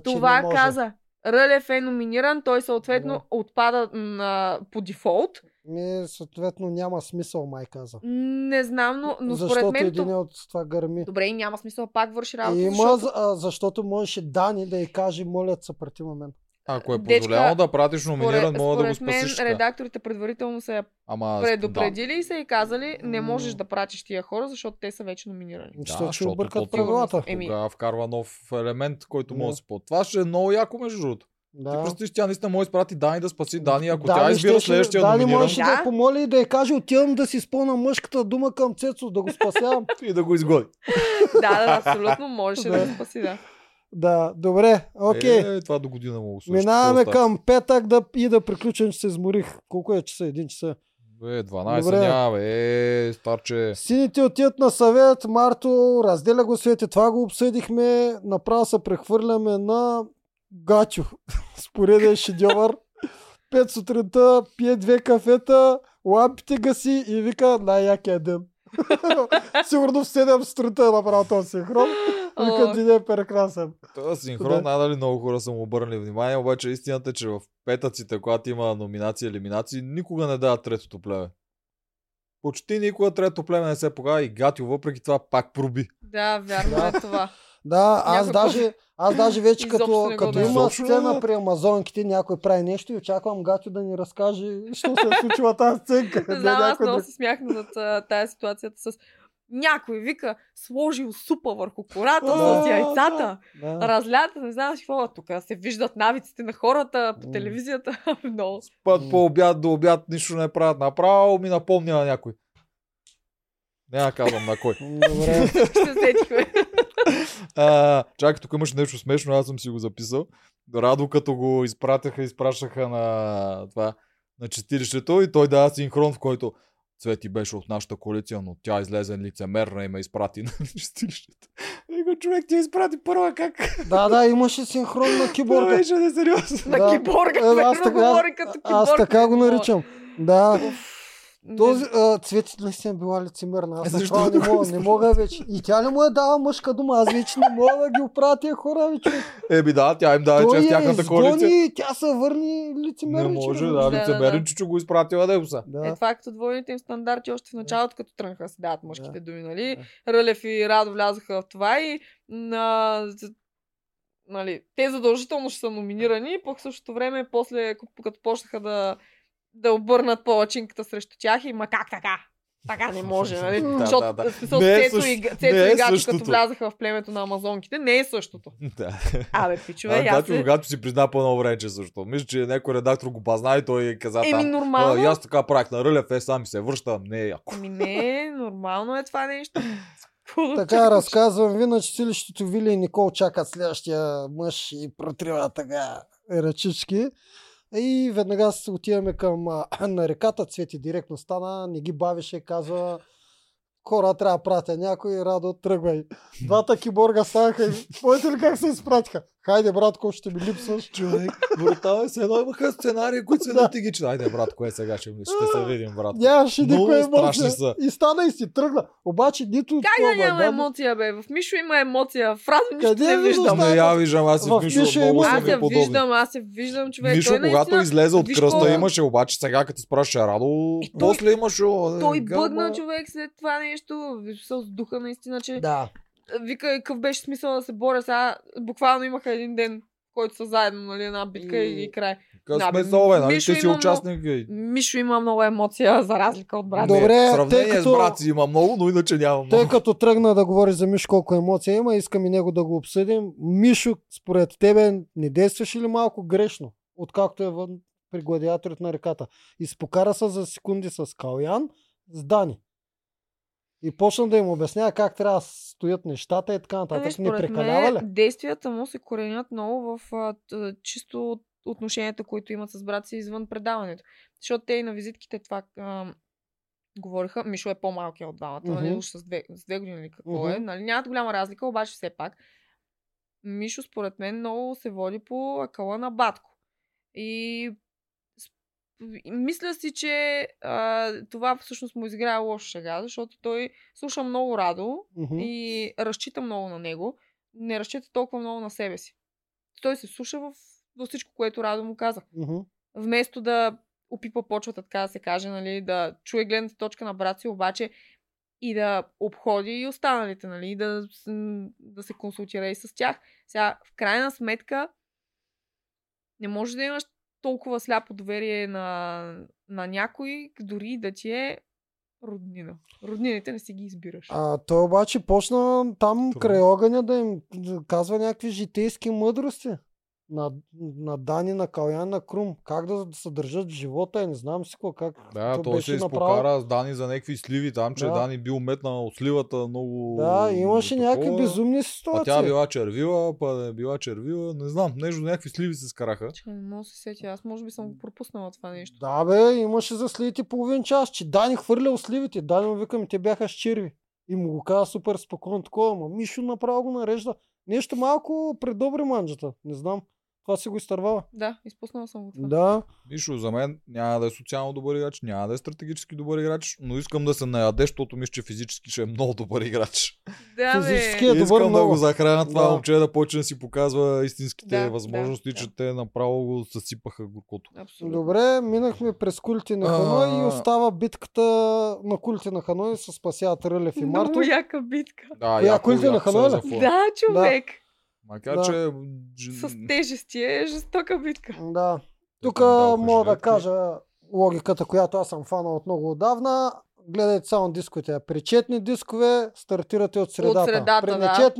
че Това не може. каза. Рълев е номиниран, той съответно Да. отпада на, по дефолт. Не, съответно няма смисъл, май каза. Не знам, но, но защото според мен... един то- от това гърми. Добре, и няма смисъл, пак върши работа, Има, защото... за- а, защото можеше Дани да й каже, моля се прати момент. Ако е позволено да пратиш номиниран, мога да го мен спасиш. така. редакторите предварително са я Ама, предупредили и са и казали, не можеш да пратиш тия хора, защото те са вече номинирани. Да, Защото ще защото объркат правилата. Тогава вкарва нов елемент, който може Да. да се. Това ще е много яко, между другото. Ти Да. представиш, тя наистина може да изпрати Дани да спаси Дани, ако Дани тя избира щеше- следващия Дани номиниран можеше да. Да. я помоли и да я каже, отивам да си спълна мъжката дума към Цецо, да го спасявам. и да го изгоди. да, да, абсолютно можеше да Да. го спаси, да. да, добре, окей. Е, това до година мога да Минаваме към петък да, и да приключим, че се изморих. Колко е часа? Един часа. Бе, 12 Добре. няма, бе, е, старче. Сините отиват на съвет, Марто разделя го свете, това го обсъдихме, направо се прехвърляме на Гачо. Спореден шедьовър. Пет сутринта, пие две кафета, лампите гаси и вика най-якия ден. Сигурно в 7 сутринта е направил този синхрон. Вика, О. деня е прекрасен. Това синхрон, Да. надали много хора са му обърнали внимание, обаче истината е, че в петъците, когато има номинации и елиминации, никога не дават третото племе. Почти никога трето племе не се покава и Гатио въпреки това пак проби. Да, вярно е това. Да, аз Някой даже, аз даже вече като, като дава. има сцена да. при амазонките, някой прави нещо и очаквам Гатю да ни разкаже, що се е случила тази сценка. Не Да, знам, аз много да- се смях над тази ситуацията с някой вика, сложил супа върху кората Да, с яйцата. Да. Разлята, не знам си какво. Тук се виждат навиците на хората по телевизията. Много. Път по обяд до обяд нищо не правят. Направо ми напомня на някой. Няма да казвам на кой. Добре. Ще сетихме. А, чакай, тук имаш нещо смешно, аз съм си го записал. Радо като го изпратяха, изпращаха на това, на чистилището и той дава синхрон, в който Цвети беше от нашата коалиция, но тя излезе лицемерна и ме изпрати на чистилището. И го човек ти изпрати първа как? Да, да, имаше синхрон на Това киборга. беше несериозно. На киборга. Е, аз така- говори като киборг. Аз така го наричам. Да. Не. Този а, Цвети наистина била лицемерна. Аз Е, това защо не мога, не мога вече. И тя ли му е дала мъжка дума? Аз вече не мога да ги оправя тия хора, вече. Еби да, тя им даде, че Той е тяхната коалиция. изгони, тя се върни Не лицемерниче. може, да, да, лицемерен, да. чичо го изпратила да са. Да. Е, това е като двойните им стандарти още в началото, като тръгнаха да се дават мъжките Да. думи, нали? Рълев и Радо влязоха в това и на... Нали, те задължително ще са номинирани, пък в същото време, после, като почнаха да, да обърнат палачинката срещу тях и ма как така? Така не може, нали? Да, Защото да, да. смисъл, Не е Цецо, и, Цецо не е и Гачо, същото. като влязаха в племето на амазонките, не е същото. Да. Абе, пичове, А, аз когато, се... когато си призна по едно време, че също. Мисля, че някой редактор го позна и той каза Еми, нормално. Аз така правих на Рълев, е, сам се връщам. Не е яко. Ами не, нормално е това нещо. Така разказвам ви на чистилището Вили и Никол чакат следващия мъж и протриват така ръчички. И веднага отиваме към а, на реката. Цвети директно стана, не ги бавеше, казва хора трябва да пратя някой, Радо, тръгвай. Двата киборга станаха и ли как се изпратиха? Хайде, братко, ще ми липсваш. Човек, брутално се едно имаха сценарии, които се Да. натигичат. Айде, брат, кое сега ще? Ще се видим, брат. Нямаше страшни емоция. са. И стана и си тръгна. Обаче нито Как такова, да няма емоция, бе? В Мишо има емоция. В Радо нищо Къде не ви виждам. Не я виждам, аз си В Мишо Мишо много са Аз подобни. виждам, аз я виждам, човек. Мишо, той когато наистина... излезе от кръста, имаше, обаче сега като спрашаше Радо, И той- после имаше... Той е, бъгна човек след това нещо. С духа наистина, че... Да. Вика, какъв беше смисъл да се боря сега. Буквално имаха един ден, който са заедно, нали, една битка и, и край. Къс Да, смисъл, бе, нали? Ти си участник. и- Мишо има много емоция, за разлика от брат. Добре, сравнение тъй като- с брат си има много, но иначе няма Тъй много. като тръгна да говори за Мишо колко емоция има, искам и него да го обсъдим. Мишо, според тебе, не действаше ли малко грешно, откакто е вън при гладиаторите на реката? И се покара се за секунди с Калян, с Дани. И почна да им обяснява как трябва да стоят нещата и така Ами, нататък. Не според прекалява мен, ли? действията му се коренят много в а, чисто от отношенията, които имат с брат си извън предаването. Защото те и на визитките това а, говориха. Мишо е по-малкият от двамата, Мгм. нали, уж с две, с две години или какво е. Мгм. Нали, нямат голяма разлика, обаче все пак. Мишо, според мен, много се води по акъла на батко. И мисля си, че а, това всъщност му изиграе лошо шега, защото той слуша много радо Мгм. и разчита много на него, не разчита толкова много на себе си. Той се слуша в, във всичко, което Радо му каза. Мгм. Вместо да опипа почвата, така да се каже, нали, да чуе гледната точка на брат си, обаче и да обходи и останалите, нали, да, да се консултира и с тях. Сега, в крайна сметка, не може да имаш толкова сляпо доверие на, на някой, дори и да ти е роднина. Роднините не си ги избираш. А той обаче почна там Трудно. край огъня да им казва някакви житейски мъдрости. На, на Дани, на Калян, на Крум. Как да се държат в живота, е, не знам си какво. Как Да, то той беше се направо- изпокара с Дани за някакви сливи там, че Да. Дани бил метнал от сливата много... Да, имаше някакви такова. безумни А ситуации. тя била червила, па не била червила, не знам, нещо, някакви сливи се скараха. Чакай, не мога да се сетя. Аз може би съм го пропуснала това нещо. Да, бе, имаше за сливите половин час, че Дани хвърлял сливите. Дани му викам, те бяха с черви. И му го каза супер спокойно такова, ама Мишо направо го нарежда. Нещо малко предобри манджата. Не знам. Това си го изтървава. Да, изпуснала съм го това. Да. Мишо, за мен няма да е социално добър играч, няма да е стратегически добър играч, но искам да се наяде, защото мисля, че физически ще е много добър играч. Да. Физически е добър искам да много. го захраня това Да. момче да почне да си показва истинските Да, възможности, да, че да. те направо го съсипаха горкото. Абсолютно. Добре, минахме през кулите на Ханой и А. остава битката на кулите на Ханой се спасяват Рълев и Марто. Много яка битка. Да, яко- кулите на зафуа. Да, човек. Макар, Да. че... С тежести е жестока битка. Да. Тук мога да кажа логиката, която аз съм фанал от много отдавна. Гледайте само дисковете. При четни дискове стартирате от средата. средата, При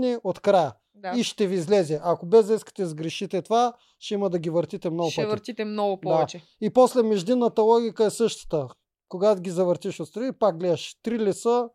да. от края. Да. И ще ви излезе. Ако без да искате да сгрешите това, ще има да ги въртите много Ще пъти. въртите много повече. И после междинната логика е същата. Когато ги завъртиш отстрани, пак гледаш три ли са,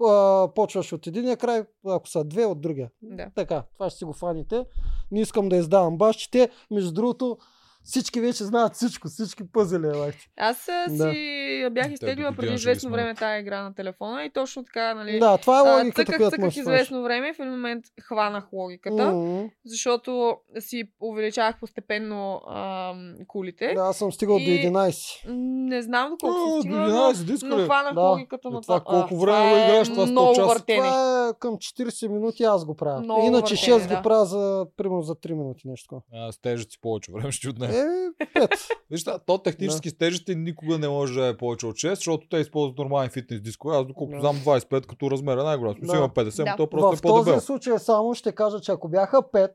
а, почваш от единия край, ако са две от другия. Да. Така, това ще си го фаните. Не искам да издавам баш, че те, между другото, всички вече знаят всичко, всички пъзели е лайк. Аз а, Да. си бях Те изтеглила до преди известно време тази игра на телефона и точно така, нали? Да, това е логиката, цъках, която цъках известно време и в един момент хванах логиката, М, защото си увеличавах постепенно ам, кулите. Да, аз съм стигал до И- 11. М, Не знам доколко А, съм до стигнала, 11 диска но хванах Да. логиката Е, на това това. колко време го е играеш, това 100 много часа? въртене. Това е към 40 минути аз го правя. Много Иначе въртене, 6 да. го правя за, примерно за 3 минути нещо. такова. А, с тежести повече време ще отнеме. Е, 5. Виж, то технически с тежести никога не може да е повече от 6, защото те използват нормални фитнес дискове. Аз доколкото Да. знам 25 като размер е най-голям. Да. има 50, Да. то просто в е по-дебел. този случай само ще кажа, че ако бяха 5,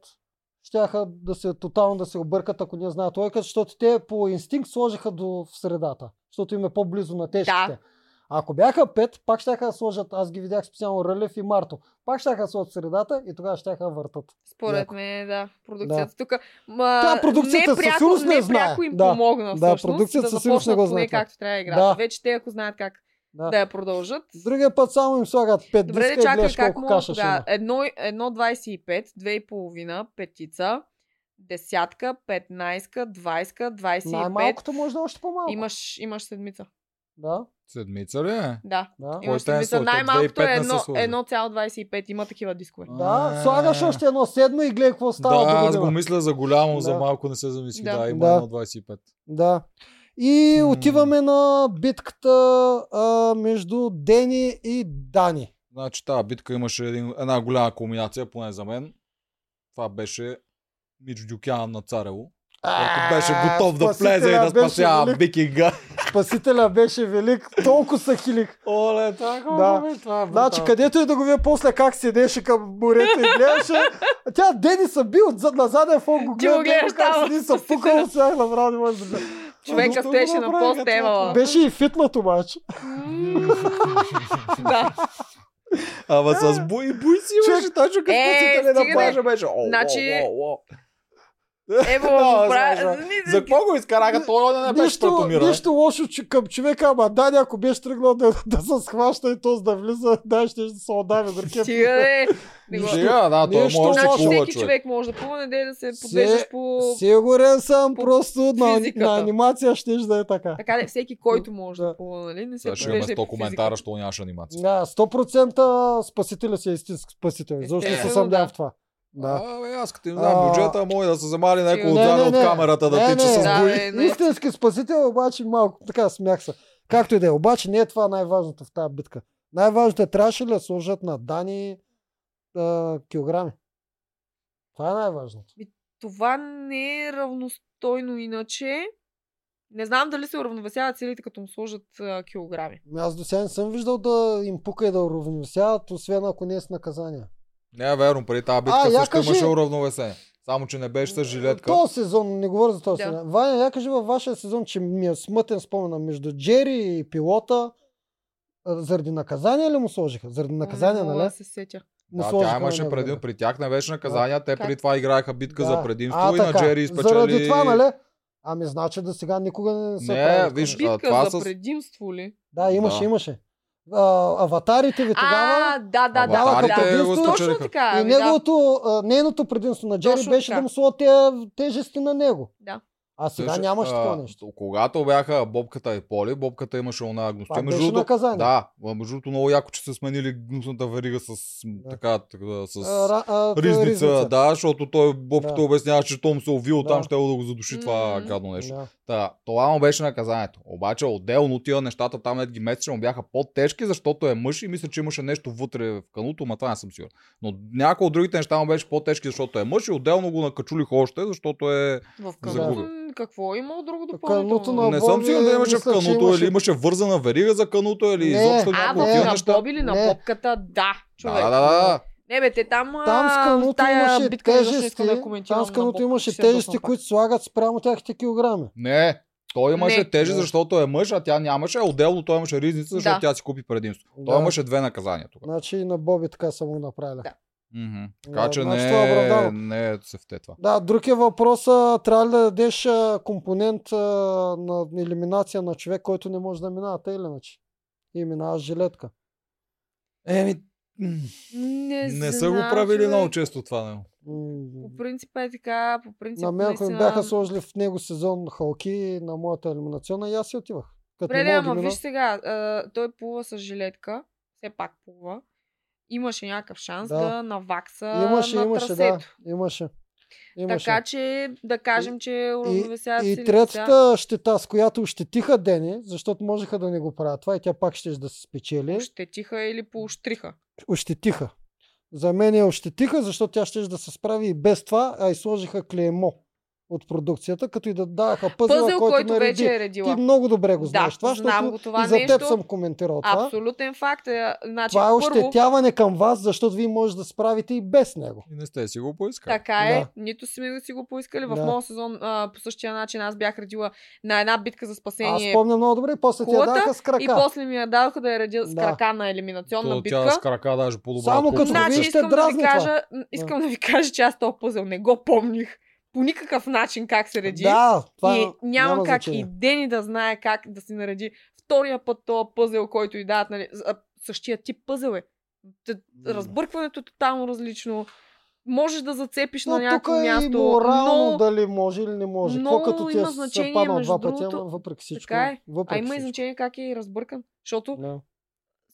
щяха да се тотално да се объркат, ако не знаят логиката, защото те по инстинкт сложиха до в средата, защото им е по-близо на тежките. Да. Ако бяха 5, пак ще да сложат, аз ги видях специално Рълев и Марто, пак ще да сложат средата и тогава ще да въртат. Според Яко. мен, да. Продукцията тук. Ма, Тя продукцията със сигурност не не знае. им Да. помогна Да, всъщност, продукцията да сигурност не го знае. както трябва играта. Да. Вече те, ако знаят как Да. да я продължат. Другия път само им слагат 5 Добре, диска да и чакай гледаш как колко каша ще има. Едно, едно 25, 2,5, петица, десятка, 15, 20, 25. Най-малкото може да е още по-малко. Имаш, имаш седмица. Да, Седмица ли е? Да. да. Имаш е седмица. Най-малкото е 2,5 не са едно- сложили. 1,25. Има такива дискове. Да, А. слагаш още едно седмо и гледай какво става Да, аз го мисля за голямо, за Да. малко не се замислих. Да. Да, има Да. едно 25. Да. И отиваме на битката а, между Дени и Дани. Значи тази битка имаше един, една голяма кулминация, поне за мен. Това беше Мич Дюкян на Царево. Който беше готов да влезе и да спасява велик. викинга. Спасителя беше велик, толкова са хилих. Оле, така Да. бе, това е Значи, където и да го видя после как седеше към морето и гледаше, тя Дени са бил отзад на заден фон, го Ти го гледа, гледаш гледа как там, седи, са пукал от сега, направо не може да гледа. Човека стоеше на пост. Беше и фитнат обаче. Да. Ама с буй, буй си имаше точно като Е, спасителя на стига, плажа беше. О, Значи- о, о, о. Ево, Да, бра... за- За какво го изкараха? Той не беше Нищо, претомира. нищо лошо че към човека, ама Дани, ако беше тръгнал да, да се схваща и то да влиза, да, ще се отдави до ръке. Стига, го- Сега, да, той Нищо може да. Значи плува всеки човек. човек може да плува, не да се подвеждаш по... Сигурен съм, по просто на, на анимация ще да е така. Така де, всеки, който може Да. да плува, нали? Не се ще имаме подвежда 100 коментара, що нямаш анимация. Да, 100% спасителя си е истински спасител. Защо ще се Естествено, съмнявам да. в това? Да. Абе, аз като им знам А, бюджета, може да се замали някой отзад не, от не. камерата да Не, тича не. с Да, бе, не. Истински спасител, обаче малко така смях се. Както и да е. Обаче не е това най-важното в тази битка. Най-важното е, трябваше ли да сложат на Дани а, килограми. Това е най-важното. Това не е равностойно иначе. Не знам дали се уравновесяват целите, като му сложат а, килограми. Ами Аз до сега не съм виждал да им пука и да уравновесяват, освен ако не е с наказание. Не, верно, преди тази битка А, също кажи- имаше уравновесение. Само, че не беше с жилетка. Този сезон, не говоря за този Да. сезон. Ваня, я кажи във вашия сезон, че ми е смътен спомена между Джери и пилота. Заради наказание ли му сложиха? Заради наказание, нали? да се сетя. му Да, тя имаше на него преди, време. при тях не беше наказание, те Как? преди това играеха битка Да. за предимство А, и на. Джери спечели... Заради това, нали? Ами, значи да сега никога не са Не, виж, Битка това за с- предимство ли? Да, имаше, Да. имаше. А, аватарите ви тогава А, да, да, да. Да, да. Точно така. и ами да. неговото, а, нейното предимство на Джери Точно беше така. да му тези тежести на него. Да. А сега Също, нямаше такова нещо. Когато бяха Бобката и Поли, Бобката имаше она гнусността. Това Между беше другото, наказание. да, между другото много яко, че са сменили гнусната верига с Да. така, така, с А, ра- а, т- ризница, да, защото той Бобката Да. обясняваше, че Том се увил Да. там, ще да го задуши това М. гадно нещо. Да. Та, това му беше наказанието. Обаче отделно тия нещата там не ги месече му бяха по-тежки, защото е мъж и мисля, че имаше нещо вътре в кануто, ма това не съм сигурен. Но някои от другите неща му беше по-тежки, защото е мъж и отделно го накачулих още, защото е... В Загуби. кануто какво е имало друго Кануто допълнително? на не съм сигурен да имаше в мисля, кануто имаше- или имаше вързана верига за кануто или Не. изобщо А, някакво в тия на неща. Боби или на Не. попката? Да, човек. Да, да, да. Не бе, те там, Там с а, кануто тая имаше битка тежести, да там с кануто имаше тежести, които слагат спрямо тяхните килограми. Не, той имаше Не. тежи, защото е мъж, а тя нямаше. а Отделно той имаше ризница, защото Да. тя си купи предимство. Той Да. имаше две наказания тогава. Значи и на Боби така са му направили. Да. Да, Така че значи не, това е не е се в това. Да, друг е въпрос, а, трябва ли да дадеш компонент а, на елиминация на човек, който не може да минава, тъй или иначе? И минава с жилетка. Еми, Не, не са го правили човек. много често това. Не. По принцип е така, по принцип На мен, ако ми бяха сложили в него сезон халки на моята елиминационна, и аз си отивах. Като Добре, да ама мина, виж сега, а, той плува с жилетка, все пак плува. Имаше някакъв шанс Да. да, навакса имаше, на имаше, да, трасето. имаше. имаше. Така че да кажем, че уравновесяват И силите третата щета, с която ощетиха Дени, защото можеха да не го правят това и тя пак ще да се спечели. Ощетиха или поощриха. ощетиха. За мен я ощетиха, защото тя ще да се справи и без това, а и сложиха клеймо от продукцията, като и да даваха пъзела, Пъзел, който, който нареди. вече е редила. Ти много добре го Да, знаеш това, знам защото го това и за теб нещо. съм коментирал това. Абсолютен факт е. Значи, Това е първо, ощетяване към вас, защото вие може да справите и без него. И не сте си го поискали. Така е, Да. нито сме да си го поискали. В Да. моят сезон а, по същия начин аз бях редила на една битка за Аз спасение. спомням много добре, после ти я даха с крака. И после ми я дадоха да я редя с Да. крака на елиминационна То, битка. тя с крака даже по-добра. Само като. Значи искам да ви кажа, искам да ви кажа, че аз този пъзел не го помних по никакъв начин как се реди. Да, това и няма, няма как значение. и Дени да знае как да си нареди втория път този пъзел, който и дадат, нали, същия тип пъзел е. Разбъркването е тотално различно. Можеш да зацепиш Но на тук някакво е и място. морално но... дали може или не може. Какво като ти има е значение, между два пъти, другото. въпреки всичко. Така е. Въпреки А има и значение как е разбъркан. Защото Да.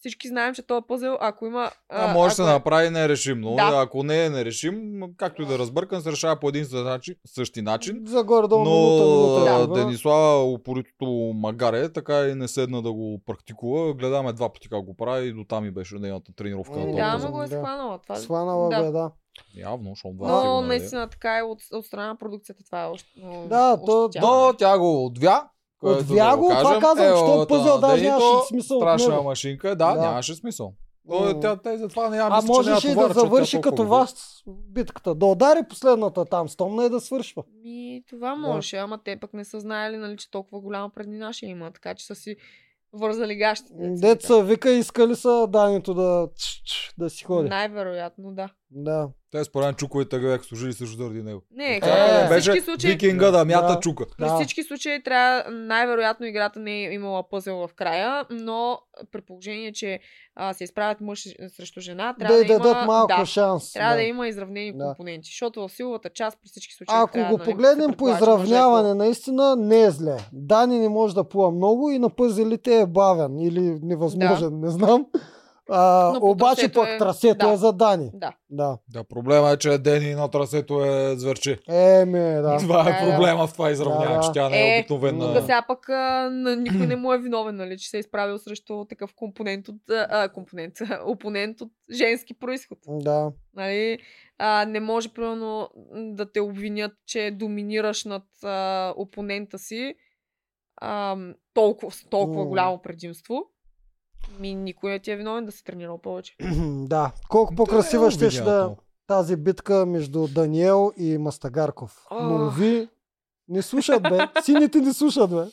Всички знаем, че този пъзел, ако има... А, може да се е- направи нерешимо. Да. Ако не е нерешим, както и да разбъркан, се решава по един същи начин. За горе-долу Но минута, минута. да. Денислава упоритото магаре, така и не седна да го практикува. Гледаме два пъти как го прави и до там и беше нейната тренировка. Този да, ама го е Да. схванала. Това... Сванала да. бе, да. Явно, защото два Но нареди. наистина така е от, от страна на продукцията. Това е още. Да, то- Но тя го отвя. Което Отвя да го, това кажем, казвам, е, че този от, пъзел а, даже нямаше смисъл от Страшна машинка, е, да, Да. нямаше смисъл. М. тя, тя, затова не я А мисля, няма можеше и да завърши толкова като вас битката. Да удари последната там, стомна и да свършва. Ми, това можеше, ама те пък не са знаели, нали, че толкова голяма преднина ще има, така че са си вързали гащите. деца вика. Искали са данито да, да си ходи. Най-вероятно, да. Да. Те според мен чуковете го бяха служили също заради него. Не, Е, е, при всички Беше случаи, викинга да мята Да. чука. при Да. всички случаи трябва, най-вероятно играта не е имала пъзел в края, но при положение, че а, се изправят мъж срещу жена, трябва Да да, дадат има, малко да, шанс. трябва да. да. има изравнени Да. компоненти, защото в силовата част при всички случаи Ако трябва, го нали, погледнем по е изравняване, наистина не е зле. Дани не може да плува много и на пъзелите е бавен или невъзможен, не знам. А, обаче пък е- трасето да. е за Дани. Да. Да. Да, проблема е, че Дени на трасето е зверче. Еми, да. Това Да, е да. проблема в това изравняване, Да, че тя не е Е, обикновена. Тук сега пък а, никой не му е виновен, нали, че се е изправил срещу такъв компонент от, а, компонент, опонент от женски происход. Да. Нали, а, не може, примерно, да те обвинят, че доминираш над а, опонента си а, толкова, толкова голямо предимство. Ми, никой не ти е виновен да си тренирал повече. да. Колко по-красива Да, ще обвиняват да тази битка между Даниел и Мастагарков. Но Ох. ви не слушат, бе. Сините не слушат, бе.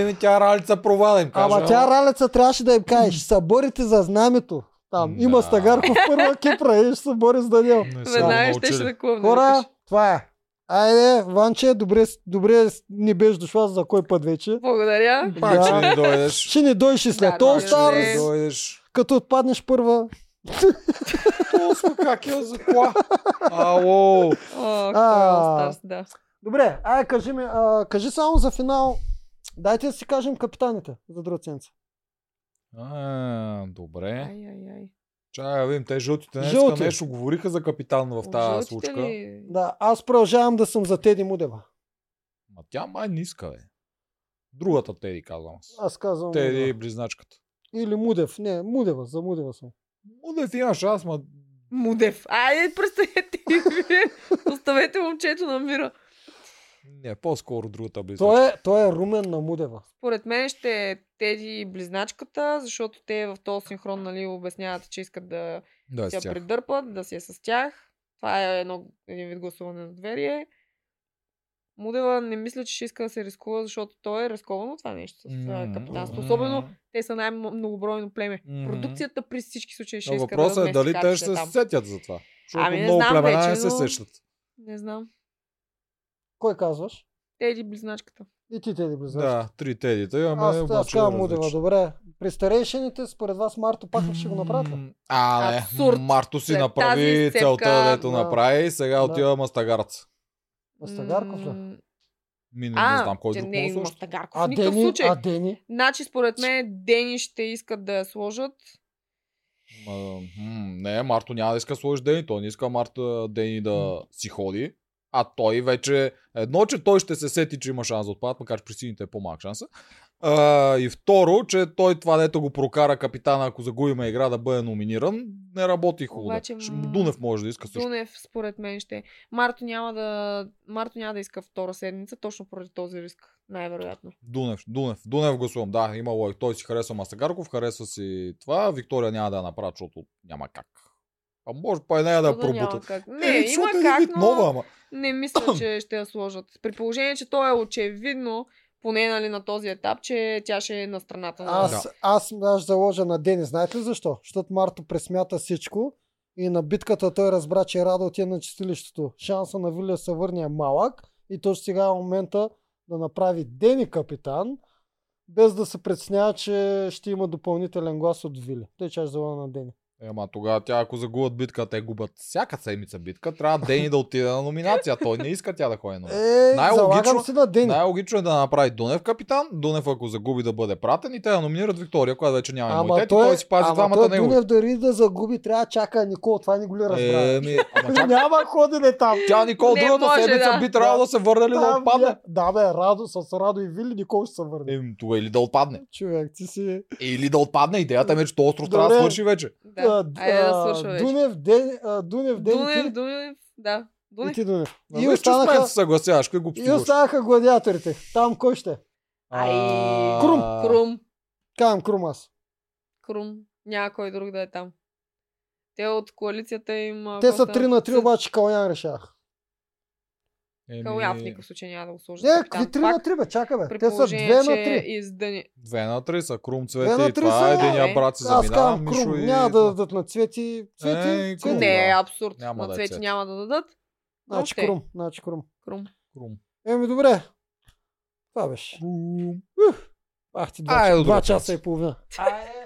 Еми, тя ралица провада им каже. Ама тя Ралеца трябваше да им каже, ще се борите за знамето. Там Да. има Стагарков първа Кипра и ще се бори с Даниел. Веднага научили. ще да клъвне. Хора, това е. Айде, Ванче, добре, добре ни беше дошла за кой път вече. Благодаря. Пак Да. ще ни дойдеш. Ще ни дойш и след Да, All Stars, дойдеш. като отпаднеш първа. То сме как е за кола. Ало. А... Старс, да. Добре, ай, кажи ми, а, кажи само за финал. Дайте да си кажем капитаните за друга седмица. А, добре. Ай, ай, ай. Чакай да видим, те жълтите днес Жълти. нещо говориха за капитан в тази жълтите случка. ли? Да, аз продължавам да съм за Теди Мудева. Ма тя май не иска, бе. Другата Теди, казвам аз. Аз казвам Теди и Мудева. близначката. Или Мудев. Не, Мудева, за Мудева съм. Мудев има шанс, ма Мудев. Айде, представете. Оставете момчето на мира. Не, по-скоро другата близначка. Той е, той е румен на Мудева. Според мен ще е Теди и близначката, защото те в този синхрон нали, обясняват, че искат да да, е си я с тях. придърпат, да си е с тях. Това е едно, един вид гласуване на доверие. Мудева не мисля, че ще иска да се рискува, защото той е рисковано това нещо с М, mm капитанство. Особено те са най-многобройно племе. Мгм. Продукцията при всички случаи ще Но иска въпросът да е дали те ще се сетят за това. Защото Ами не много знам племена вече, не се но- сещат. Не знам. Кой казваш? Теди близначката. И ти, Теди, близък. Да, три тедита имаме. Аз, аз обаче казвам различни. Мудева, добре. При старейшините, според вас, Марто пак ли ще го направят? М, А, не. Абсурд. Марто си След направи целта, дето да. направи сега Да. отива Мастагарц. Мастагарков ли? Ми, не, А, не знам кой друг не, да Мастагарков. А Дени, случай. а Дени? Значи, според мен, Дени ще искат да я сложат. М, не, Марто няма да иска да сложиш Дени. Той не иска Марта Дени да си ходи. А той вече... Едно, че той ще се сети, че има шанс да отпадат, макар че при сините е по-малък шанса. А, и второ, че той това, дето го прокара капитана, ако загубиме игра да бъде номиниран, не работи хубаво. Обаче, м, Дунев може да иска също. Дунев, според мен, ще. Марто няма да, Марто няма да иска втора седмица, точно поради този риск. Най-вероятно. Дунев, Дунев, Дунев гласувам. Да, има логика. Той си харесва Мастагарков, харесва си това. Виктория няма да я направи, защото няма как. А може па и нея да я да няма пробутат. как? Не, Е, има е как, но нова, ама. Не мисля, че ще я сложат. При положение, че то е очевидно, поне нали, на този етап, че тя ще е на страната на... Аз, аз, аз заложа на Дени. Знаете ли защо? Защото Марто пресмята всичко и на битката той разбра, че Радо отиде на чистилището. Шанса на Вилия се върне е малък и точно сега е момента да направи Дени капитан, без да се преценява, че ще има допълнителен глас от Вили. Тъй че аз заложа на Дени. Ема тогава тя, ако загубят битка, те губят всяка седмица битка, трябва Дени да отиде на номинация. Той не иска тя да ходи на Е, Най-логично- на Дени. Най-логично е да направи Дунев капитан, Дунев ако загуби да бъде пратен и те да номинират Виктория, която вече няма Ама имунитет и той, той си пази ама двамата той негови. Дунев дори да загуби, трябва да чака Никол. Това не го ли разбра? Е, ми, ама чак, Няма ходене там. тя Никол Не другата може, седмица да. би трябвало да се върне ли да Там, отпадне. я- Да, бе, Радо, с Радо и Вили Никол ще се върне. Е, тогава или да отпадне. Човек, ти си... Или да отпадне. Идеята ми е, че този остров трябва да свърши вече. Да, а, айде да а, свършва вече. Дунев, Ден, а, Дунев, Ден, Дунев, ти, Дунев, да. и Дунев. ти Дунев. И останаха, се съгласяваш, глупости и останаха гладиаторите. Там кой ще? е? Ай, Крум, Крум. Кам Крум аз. Крум. Няма кой друг да е там. Те от коалицията им... Те са доста- 3 на 3, са- обаче Калян решах. Еми, Калян в никакъв случай няма да го сложат. Не, какви 3 на 3, бе, чакай бе. Те са 2 на 3. издъни. Две на три са Крум, Две на Цвети и три това са, е единия бе. брат си Аз заминава, казвам Мишо Крум. и... Няма да дадат на Цвети. Цвети, Цвети. Крум, Не, е да. абсурд. Няма на да е цвети цвет. няма да дадат. Значи Окей. Крум, значи Крум. Крум. Крум. Еми добре. Това беше. Крум. Ах ти два, до два часа и половина. Айде.